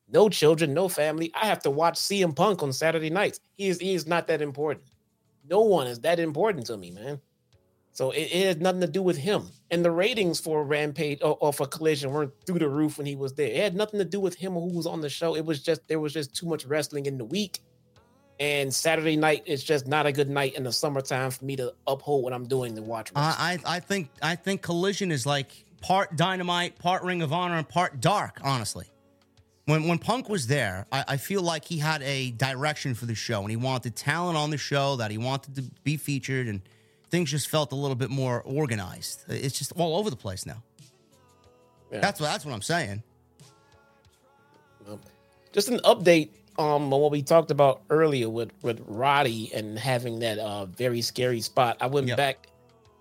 No children, no family. I have to watch CM Punk on Saturday nights. He is he is not that important. No one is that important to me, man. So it, it has nothing to do with him. And the ratings for Rampage or, or for Collision weren't through the roof when he was there. It had nothing to do with him or who was on the show. It was just there was just too much wrestling in the week. And Saturday night is just not a good night in the summertime for me to uphold what I'm doing to watch. I, I I think I think Collision is like part Dynamite, part Ring of Honor, and part Dark. Honestly, when when Punk was there, I, I feel like he had a direction for the show, and he wanted talent on the show that he wanted to be featured, and things just felt a little bit more organized. It's just all over the place now. Yeah. That's what that's what I'm saying. Um, just an update um on what we talked about earlier with with Roddy and having that uh very scary spot. I went Yep. back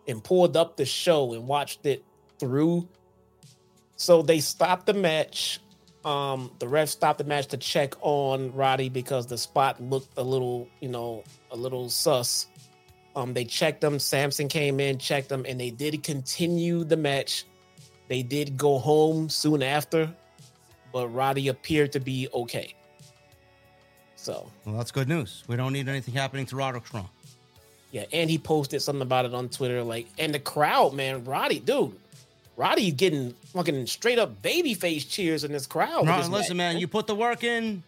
and pulled up the show and watched it through. So they stopped the match. Um, the ref stopped the match to check on Roddy because the spot looked a little, you know, a little sus. Um, they checked them. Samson came in, checked them, and they did continue the match. They did go home soon after, but Roddy appeared to be okay. So Well, that's good news. We don't need anything happening to Roderick Strong. yeah, and he posted something about it on Twitter, like, and the crowd, man, Roddy, dude, Roddy's getting fucking straight up baby face cheers in this crowd. Rod, this listen, match, man, you put the work in,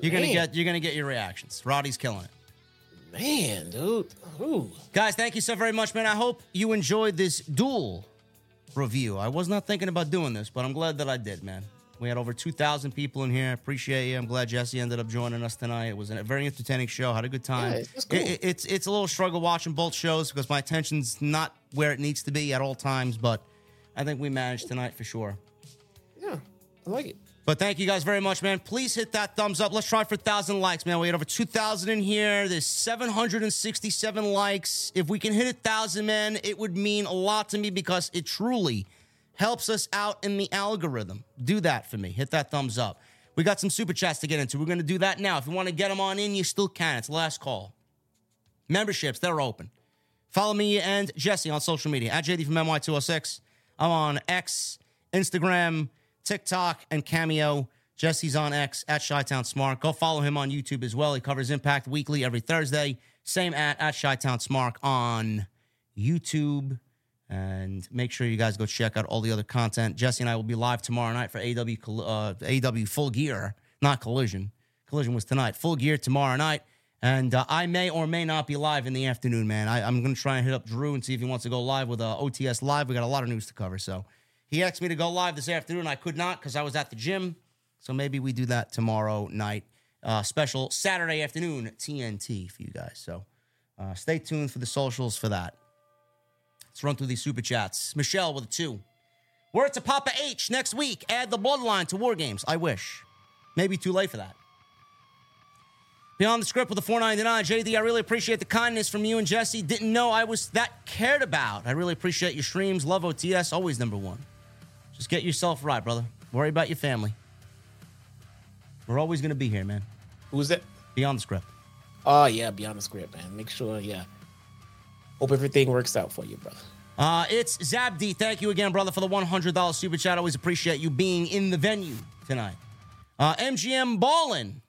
you're gonna get you're gonna get your reactions. Roddy's killing it. Man, dude. Ooh. Guys, thank you so very much, man. I hope you enjoyed this duel review. I was not thinking about doing this, but I'm glad that I did, man. We had over 2,000 people in here. Appreciate you. I'm glad Jesse ended up joining us tonight. It was a very entertaining show. Had a good time. Yeah, it's cool. It- it- it's it's a little struggle watching both shows because my attention's not where it needs to be at all times, but I think we managed tonight for sure. Yeah, I like it. But thank you guys very much, man. Please hit that thumbs up. Let's try for 1,000 likes, man. We had over 2,000 in here. There's 767 likes. If we can hit 1,000, man, it would mean a lot to me because it truly helps us out in the algorithm. Do that for me. Hit that thumbs up. We got some super chats to get into. We're going to do that now. If you want to get them on in, you still can. It's last call. Memberships, they're open. Follow me and Jesse on social media at JD from NY206. I'm on X, Instagram, TikTok, and Cameo. Jesse's on X at Chi-Town Smark. Go follow him on YouTube as well. He covers Impact Weekly every Thursday. Same at at Chi-Town Smark on YouTube. And make sure you guys go check out all the other content. Jesse and I will be live tomorrow night for AW uh, AW Full Gear, not Collision. Collision was tonight. Full Gear tomorrow night. And uh, I may or may not be live in the afternoon, man. I, I'm going to try and hit up Drew and see if he wants to go live with uh, OTS Live. We got a lot of news to cover. So he asked me to go live this afternoon. I could not because I was at the gym. So maybe we do that tomorrow night. Uh, special Saturday afternoon TNT for you guys. So uh, stay tuned for the socials for that. Let's run through these super chats. Michelle with a two. Word to Papa H next week. Add the bloodline to War Games. I wish. Maybe too late for that. Beyond the script with the 499. JD, I really appreciate the kindness from you and Jesse. Didn't know I was that cared about. I really appreciate your streams. Love OTS. Always number one. Just get yourself right, brother. Worry about your family. We're always going to be here, man. Who's that? Beyond the script. Oh yeah, beyond the script, man. Make sure, yeah. Hope everything works out for you, brother. Uh, it's Zabdi. Thank you again, brother, for the $100 super chat. Always appreciate you being in the venue tonight. Uh, MGM Ballin.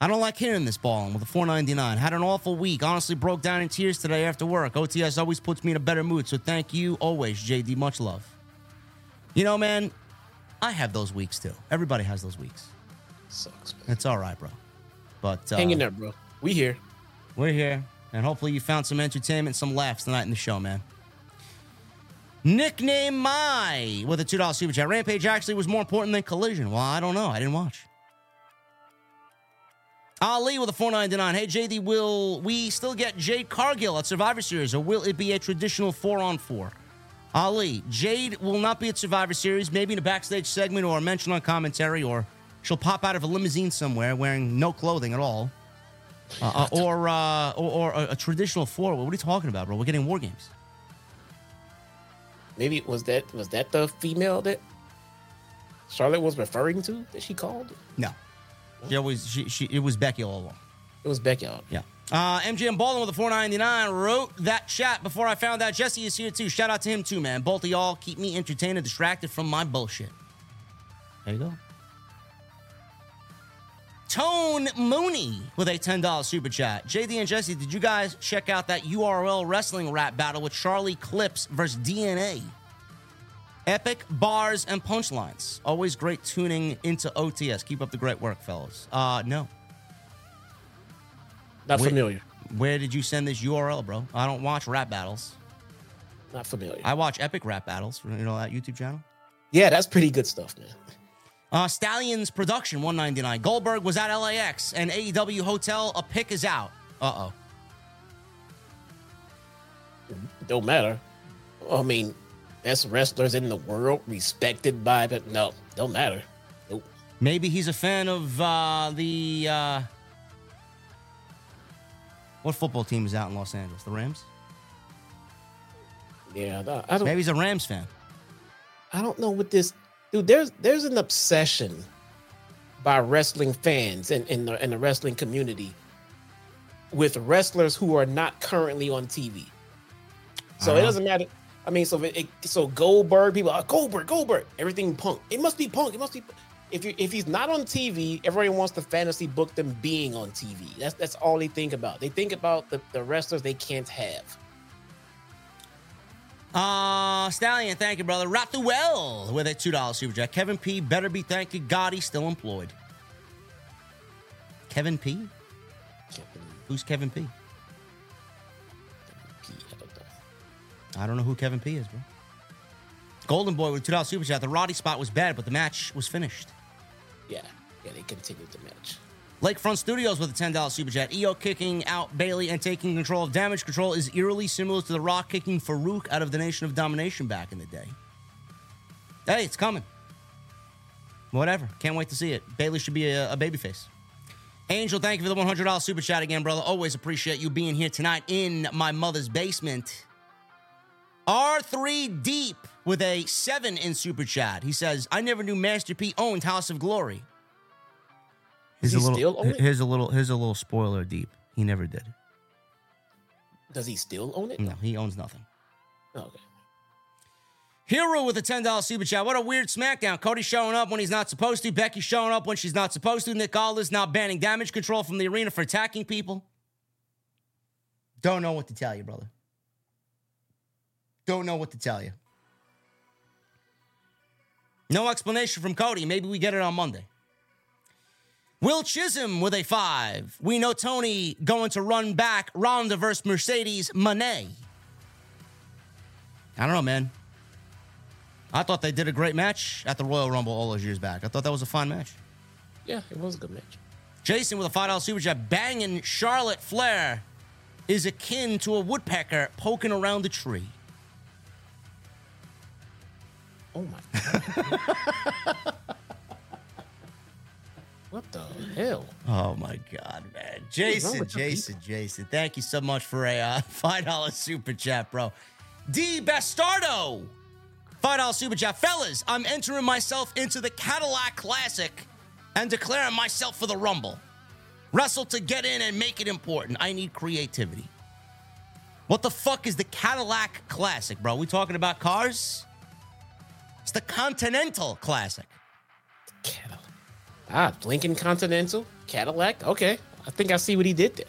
I don't like hearing this ballin with a 499. Had an awful week. Honestly, broke down in tears today after work. OTS always puts me in a better mood. So thank you always, JD. Much love. You know, man, I have those weeks too. Everybody has those weeks. Sucks, man. It's all right, bro. But uh, Hang in there, bro. We here. we're here, and hopefully you found some entertainment, some laughs tonight in the show, man. Nickname My with a two dollar super chat. Rampage actually was more important than Collision. Well, I don't know. I didn't watch. Ali with a four ninety nine. Hey JD, will we still get Jade Cargill at Survivor Series, or will it be a traditional four on four? Ali, Jade will not be at Survivor Series. Maybe in a backstage segment or a mention on commentary, or she'll pop out of a limousine somewhere wearing no clothing at all. Uh, uh, or, uh, or or a, a traditional four. What are you talking about, bro? We're getting war games. Maybe was that was that the female that Charlotte was referring to that she called? No, she always she, she it was Becky all along. It was Becky out. Yeah. Uh, MGM Baldwin with a 499 wrote that chat before I found out Jesse is here too. Shout out to him too, man. Both of y'all keep me entertained and distracted from my bullshit. There you go. Tone Mooney with a $10 super chat. JD and Jesse, did you guys check out that URL wrestling rap battle with Charlie Clips versus DNA? Epic bars and punchlines. Always great tuning into OTS. Keep up the great work, fellas. Uh, no. Not Wait. familiar. Where did you send this URL, bro? I don't watch rap battles. Not familiar. I watch epic rap battles. You know that YouTube channel? yeah, that's pretty good stuff, man. Uh, Stallions Production 199. Goldberg was at LAX and AEW Hotel. A pick is out. Uh oh. Don't matter. I mean, best wrestlers in the world, respected by, but no, don't matter. Nope. Maybe he's a fan of uh, the. Uh, what football team is out in Los Angeles? The Rams? Yeah, I- don't. Maybe he's a Rams fan. I don't know what this dude. There's there's an obsession by wrestling fans and in the in the wrestling community with wrestlers who are not currently on TV. So it Uh-huh. doesn't matter. I mean, so it, it- so Goldberg people are Goldberg, Goldberg, everything Punk. It must be Punk. It must be. If you if he's not on TV, everybody wants to fantasy book them being on TV. That's that's all they think about. They think about the, the wrestlers they can't have. Uh, Stallion, thank you, brother. Ratuel with a $2 super jack. Kevin P, better be thank you. God, he's still employed. Kevin P? Kevin Who's Kevin P? I don't know. I don't know who Kevin P is, bro. Golden Boy with $2 super chat. The Roddy spot was bad, but the match was finished. Yeah, yeah, they continued the match. Lakefront Studios with a $10 super chat. Iyo kicking out Bayley and taking control of Damage CTRL is eerily similar to The Rock kicking Faarooq out of the Nation of Domination back in the day. Hey, it's coming. Whatever. Can't wait to see it. Bayley should be a, a babyface. Angel, thank you for the $100 super chat again, brother. Always appreciate you being here tonight in my mother's basement. R3 Deep with a 7 in super chat. He says, I never knew Master P owned House of Glory. Does Here's he a little, still own it? Here's a little. Here's a little spoiler. Deep. He never did. Does he still own it? No, he owns nothing. Okay. Hero with a ten dollars super chat. What a weird SmackDown. Cody showing up when he's not supposed to. Becky showing up when she's not supposed to. Nick Aldis now banning Damage CTRL from the arena for attacking people. Don't know what to tell you, brother. Don't know what to tell you. No explanation from Cody. Maybe we get it on Monday. Will Chisholm with a five. We know Tony going to run back Ronda versus Mercedes Moné. I don't know, man. I thought they did a great match at the Royal Rumble all those years back. I thought that was a fun match. Yeah, it was a good match. Jason with a $5 super chat. Banging Charlotte Flair is akin to a woodpecker poking around a tree. Oh my god. what the hell? Oh my God, man. Jason, Jason, Jason. Thank you so much for a uh, $5 super chat, bro. D Bastardo. $5 super chat. Fellas, I'm entering myself into the Cadillac Classic and declaring myself for the Rumble. Wrestle to get in and make it important. I need creativity. What the fuck is the Cadillac Classic, bro? We talking about cars? It's the Continental Classic. Cadillac. Ah, Lincoln Continental, Cadillac. Okay, I think I see what he did there.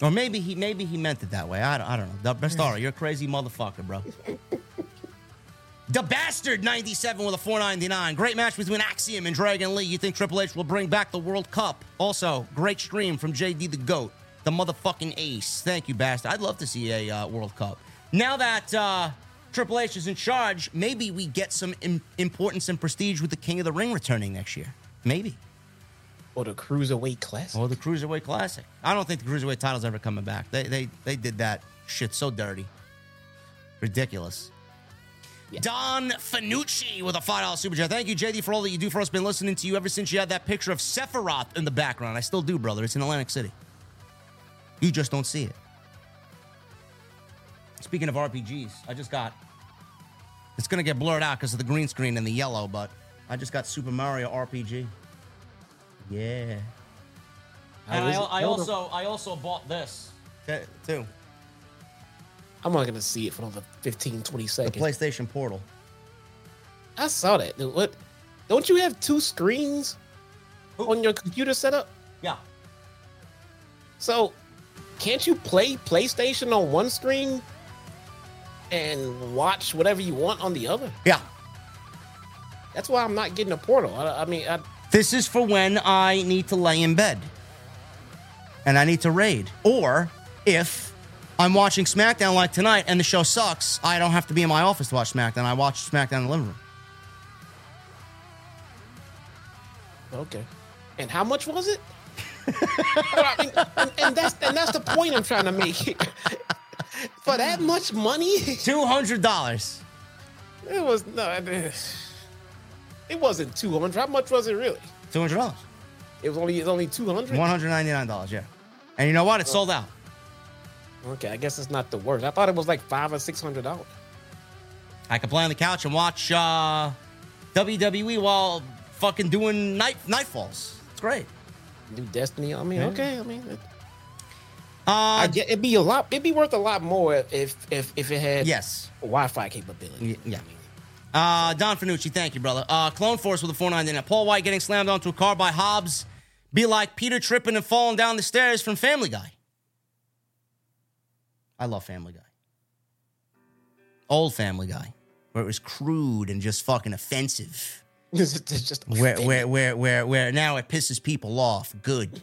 Or maybe he maybe he meant it that way. I don't, I don't know. The Bastardo, you're a crazy motherfucker, bro. the Bastard 97 with a 499. Great match between Axiom and Dragon Lee. You think Triple H will bring back the World Cup? Also, great stream from JD the GOAT, the motherfucking ace. Thank you, Bastard. I'd love to see a uh, World Cup. Now that uh, Triple H is in charge, maybe we get some Im- importance and prestige with the King of the Ring returning next year. Maybe. Or the Cruiserweight Classic. Or the Cruiserweight Classic. I don't think the Cruiserweight title's ever coming back. They they they did that shit so dirty. Ridiculous. Don Fanucci with a $5 super chat. Thank you, JD, for all that you do for us. Been listening to you ever since you had that picture of Sephiroth in the background. I still do, brother. It's in Atlantic City. You just don't see it. Speaking of RPGs, I just got. It's going to get blurred out because of the green screen and the yellow, but I just got Super Mario RPG. Yeah. And I, is? I also I also bought this Okay, too. I'm not gonna see it for another 15, 20 The. PlayStation Portal. I saw that. dude. What? Don't you have two screens on your computer setup? Yeah. So, can't you play PlayStation on one screen and watch whatever you want on the other? Yeah. That's why I'm not getting a portal. I, I mean, I, This is for when I need to lay in bed and I need to raid. Or if I'm watching SmackDown like tonight and the show sucks, I don't have to be in my office to watch SmackDown. I watch SmackDown in the living room. okay. And how much was it? I mean, and, and that's and that's the point I'm trying to make. For that much money, $200. it was no. It, it wasn't two hundred. How much was it really? $200. It was only it's only two hundred. $199, yeah. And you know what? It's sold out. Okay, I guess it's not the worst. I thought it was like five or six hundred dollars. I can play on the couch and watch uh, WWE while fucking doing night nightfalls. It's great. New Destiny. I mean, Yeah. okay. I mean, it, Uh, get it'd be a lot. It'd be worth a lot more if if if it had yes. Wi-Fi capability. Yeah. Uh, Don Fanucci, thank you, brother. Uh, Clone Force with a 499. Paul White getting slammed onto a car by Hobbs. Be like Peter tripping and falling down the stairs from Family Guy. I love Family Guy. old Family Guy, where it was crude and just fucking offensive. It's just Where where where where where now it pisses people off. Good,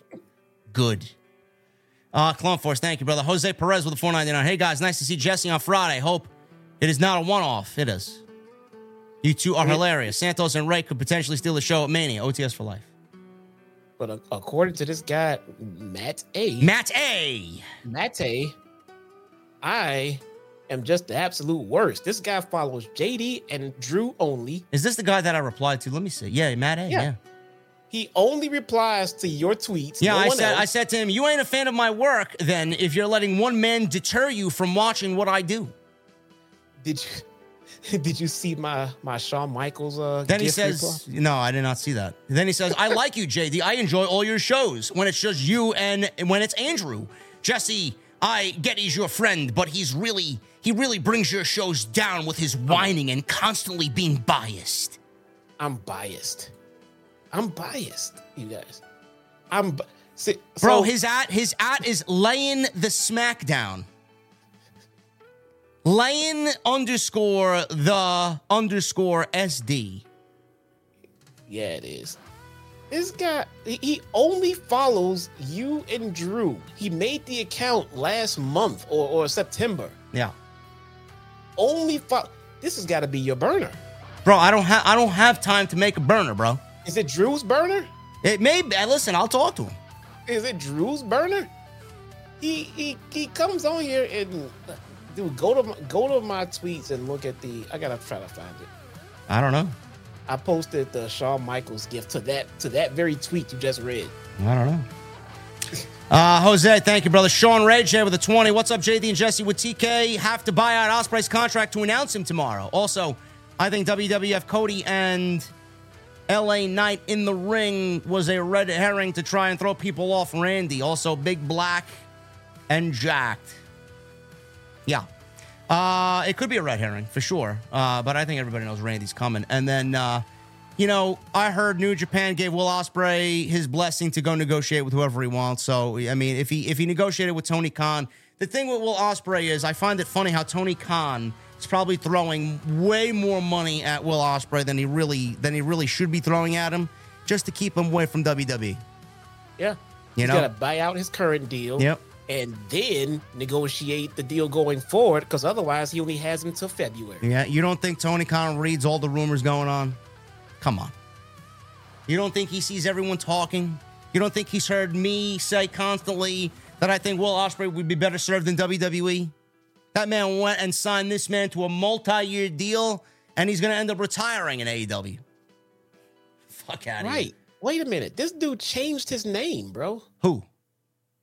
good. Uh, Clone Force, thank you, brother. Jose Perez with a 499. Hey guys, nice to see Jesse on Friday. Hope it is not a one-off. It is. You two are hilarious. Santos and Rey could potentially steal the show at Mania. OTS for life. But uh, according to this guy, Matt A, Matt A. Matt A, I am just the absolute worst. This guy follows JD and Drew only. Is this the guy that I replied to? Let me see. Yeah, Matt A. Yeah. Yeah. Yeah, He only replies to your tweets. no I said I said to him, "You ain't a fan of my work, then if you're letting one man deter you from watching what I do." Did you did you see my my Shawn Michaels uh Then he says, reply? "No, I did not see that." Then he says, "I like you, JD. I enjoy all your shows when it's just you and when it's Andrew, Jesse. I get he's your friend, but he's really he really brings your shows down with his whining and constantly being biased." I'm biased. I'm biased, you guys. I'm bi- see, Bro, so- his at his at is laying the smackdown. Laying underscore the underscore SD. Yeah, it is. This guy, he- he only follows you and Drew. He made the account last month or, or September. Yeah. Only follow. This has got to be your burner. Bro, I don't have I don't have time to make a burner, bro. Is it Drew's burner? It may be listen, I'll talk to him. Is it Drew's burner? He he he comes on here and dude, go to my, go to my tweets and look at the. I gotta try to find it. I don't know. I posted the Shawn Michaels gift to that to that very tweet you just read. I don't know. Uh, Jose, thank you, brother. Sean Ray J with a 20. What's up, JD and Jesse? with TK have to buy out Ospreay's contract to announce him tomorrow? Also, I think WWF Cody and LA Knight in the ring was a red herring to try and throw people off Randy. Also, Big Black and Jacked. Yeah. Uh, it could be a red herring for sure. Uh, but I think everybody knows Randy's coming. And then, uh, you know, I heard New Japan gave Will Ospreay his blessing to go negotiate with whoever he wants. So, I mean, if he if he negotiated with Tony Khan, the thing with Will Ospreay is I find it funny how Tony Khan is probably throwing way more money at Will Ospreay than he really than he really should be throwing at him, just to keep him away from WWE. Yeah, You he's know? got to buy out his current deal. Yep. and then negotiate the deal going forward because otherwise he only has him until February. Yeah, you don't think Tony Khan reads all the rumors going on? Come on. You don't think he sees everyone talking? You don't think he's heard me say constantly that I think Will Ospreay would be better served in WWE? That man went and signed this man to a multi-year deal, and he's going to end up retiring in AEW. Fuck out of here. Right. Wait a minute. This dude changed his name, bro. Who?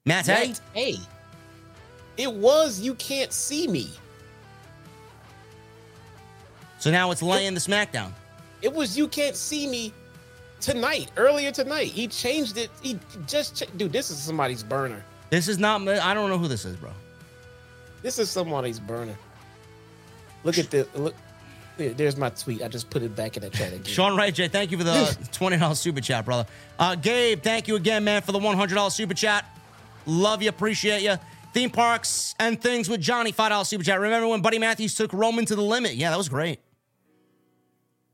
Matt? Matt A. It was you can't see me. So now it's laying the SmackDown. It was you can't see me tonight, earlier tonight. He changed it. He just dude, this is somebody's burner. This is not. I don't know who this is, bro. This is somebody's burner. Look at this. Look, there's my tweet. I just put it back in the chat again. Sean Wright, J, thank you for the $20 super chat, brother. Uh, Gabe, thank you again, man, for the $100 super chat. Love you, appreciate you. Theme parks and things with Johnny, $5 super chat. Remember when Buddy Matthews took Roman to the limit? Yeah, that was great.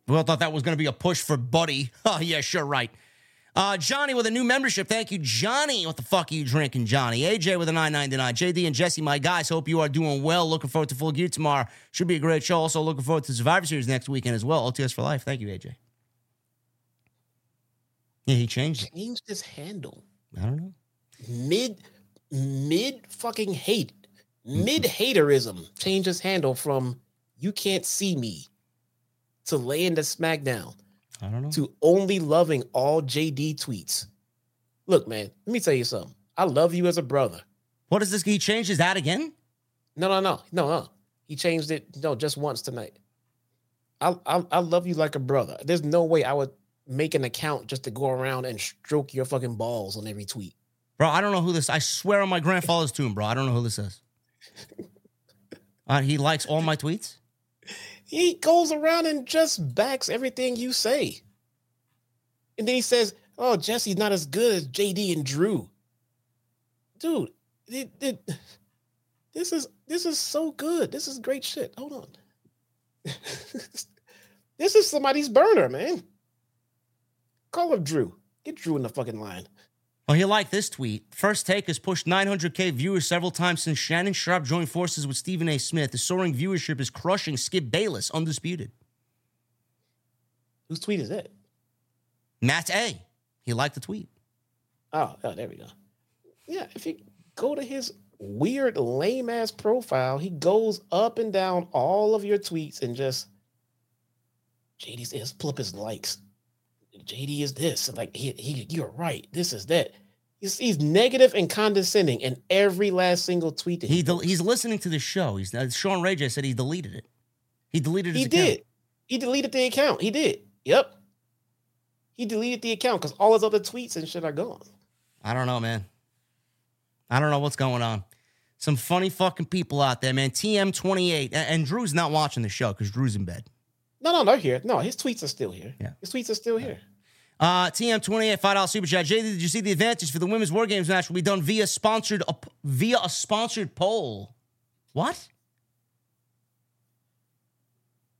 We all thought that was going to be a push for Buddy. Oh, yeah, sure, right. Uh, Johnny with a new membership. Thank you, Johnny. What the fuck are you drinking, Johnny? AJ with a 999. JD and Jesse, my guys, hope you are doing well. Looking forward to Full Gear tomorrow. Should be a great show. Also, looking forward to Survivor Series next weekend as well. OTS for life. Thank you, AJ. Yeah, he changed it. Changed his handle. I don't know. Mid, mid fucking hate, mid haterism. Changed his handle from "You can't see me" to laying the smackdown I don't know. to only loving all JD tweets. Look, man, let me tell you something. I love you as a brother. What is this? He changed his ad again? No, no, no, no, no. He changed it. No, just once tonight. I, I, I love you like a brother. There's no way I would make an account just to go around and stroke your fucking balls on every tweet. Bro, I don't know who this I swear on my grandfather's tomb, bro. I don't know who this is. Uh, he likes all my tweets? He goes around and just backs everything you say. And then he says, Oh, Jesse's not as good as JD and Drew. Dude, it, it, this is this is so good. This is great shit. Hold on. this is somebody's burner, man. Call up Drew. Get Drew in the fucking line. Oh, he liked this tweet. First Take has pushed 900K viewers several times since Shannon Sharpe joined forces with Stephen A. Smith. The soaring viewership is crushing Skip Bayless, undisputed. Whose tweet is it? Matt A. He liked the tweet. Oh, oh, there we go. Yeah, if you go to his weird, lame ass profile, he goes up and down all of your tweets and just JD is pull up his likes. JD is this. And like he, he you're right. This is that. He's, he's negative and condescending in every last single tweet that He he del- he's listening to the show. He's uh, Sean Ray J said he deleted it. He deleted his He account. did. He deleted the account. He did. Yep. He deleted the account because all his other tweets and shit are gone. I don't know, man. I don't know what's going on. Some funny fucking people out there, man. TM28. And, and Drew's not watching the show because Drew's in bed. No, no, they're here. No, his tweets are still here. Yeah. His tweets are still here. Uh, TM28, $5 super chat. JD, did you see the advantage for the women's war games match will be done via sponsored a, via a sponsored poll? What?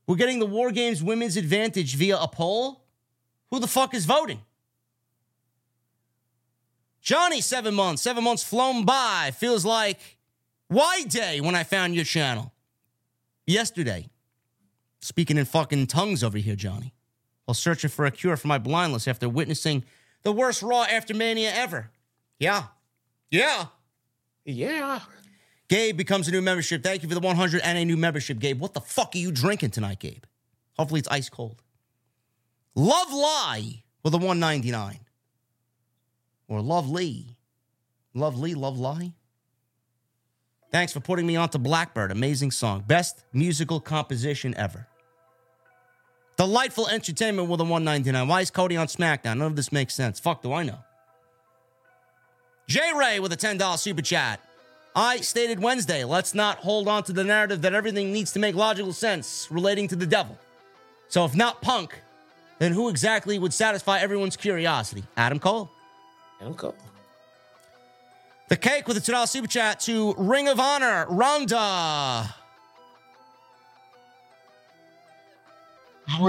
We're getting the war games women's advantage via a poll? Who the fuck is voting? Johnny, seven months. Seven months flown by. Feels like Y Day when I found your channel. Yesterday. Speaking in fucking tongues over here, Johnny while searching for a cure for my blindness after witnessing the worst Raw after Mania ever. Yeah. Yeah. Yeah. Gabe becomes a new membership. Thank you for the 100 and a new membership, Gabe. What the fuck are you drinking tonight, Gabe? Hopefully it's ice cold. Love Lie with a 199. Or Lovely. Lovely, Love Lie. Thanks for putting me onto Blackbird. Amazing song. Best musical composition ever. Delightful entertainment with a 199. Why is Cody on SmackDown? None of this makes sense. Fuck, do I know? J Ray with a $10 super chat. I stated Wednesday, let's not hold on to the narrative that everything needs to make logical sense relating to the devil. So if not punk, then who exactly would satisfy everyone's curiosity? Adam Cole. Adam Cole. The cake with a $2 super chat to Ring of Honor, Ronda.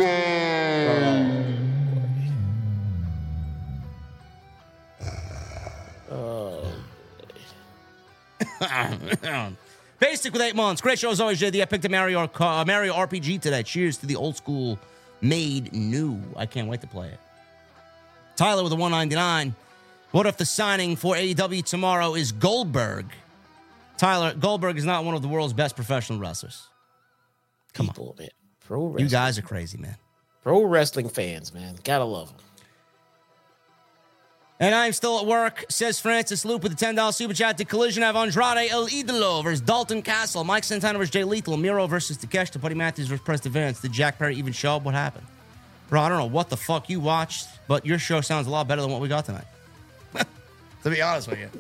Basic with eight months. Great show as always, JD. I picked a Mario, uh, Mario RPG today. Cheers to the old school made new. I can't wait to play it. Tyler with a 199. What if the signing for AEW tomorrow is Goldberg? Tyler, Goldberg is not one of the world's best professional wrestlers. Come on. people, man. Pro wrestling. You guys are crazy, man. Pro wrestling fans, man. Gotta love them. And I'm still at work, says Francis Loop with a $10 super chat to Collision. I have Andrade El Idolo versus Dalton Castle, Mike Santana versus Jay Lethal, Miro versus Takeshita, Buddy Matthews versus Preston Vance. Did Jack Perry even show up? What happened? Bro, I don't know what the fuck you watched, but your show sounds a lot better than what we got tonight. to be honest with you.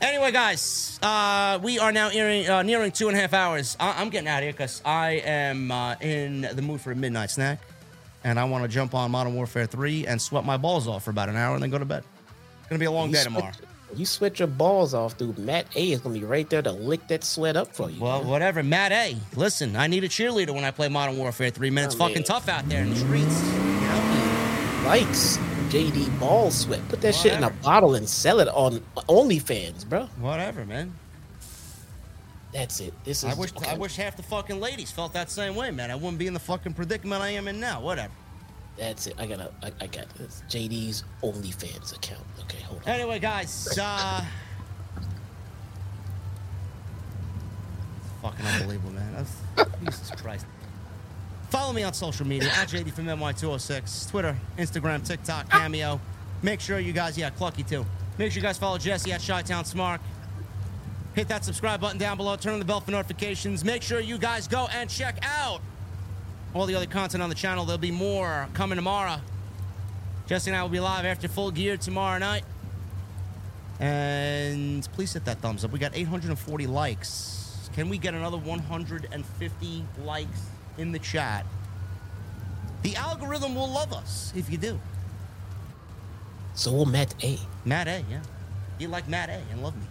Anyway, guys, uh, we are now nearing, uh, nearing two and a half hours. I- I'm getting out of here because I am uh, in the mood for a midnight snack and I want to jump on Modern Warfare 3 and sweat my balls off for about an hour and then go to bed. It's going to be a long You day sweat- tomorrow. You sweat your balls off, dude. Matt A is gonna be right there to lick that sweat up for you. Well, man. whatever. Matt A, listen, I need a cheerleader when I play Modern Warfare 3, man. It's Oh, fucking man. tough out there in the streets. You know? likes JD ball sweat. Put that shit in a bottle and sell it on OnlyFans, bro. Whatever, man. That's it. This is. I wish I wish half the fucking ladies felt that same way, man. I wouldn't be in the fucking predicament I am in now. Whatever. That's it. I gotta. I, I got this. JD's OnlyFans account. Okay, hold on. Anyway, guys, uh fucking unbelievable, man. That's, Jesus Christ. Follow me on social media at JD from NY206, Twitter, Instagram, TikTok, ah. Cameo. Make sure you guys, yeah, Clucky too. Make sure you guys follow Jesse at Chi-Town Smark. Hit that subscribe button down below. Turn on the bell for notifications. Make sure you guys go and check out all the other content on the channel. There'll be more coming tomorrow. Jesse and I will be live after full gear tomorrow night. And please hit that thumbs up. We got 840 likes. Can we get another 150 likes in the chat? The algorithm will love us if you do. So we'll Matt A. Matt A, yeah. You like Matt A and love me.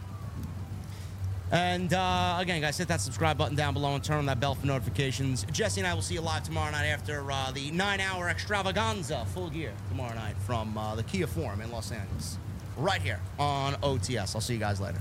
And uh, again, guys, hit that subscribe button down below and turn on that bell for notifications. Jesse and I will see you live tomorrow night after uh, the nine-hour extravaganza full gear tomorrow night from uh, the Kia Forum in Los Angeles, right here on OTS. I'll see you guys later.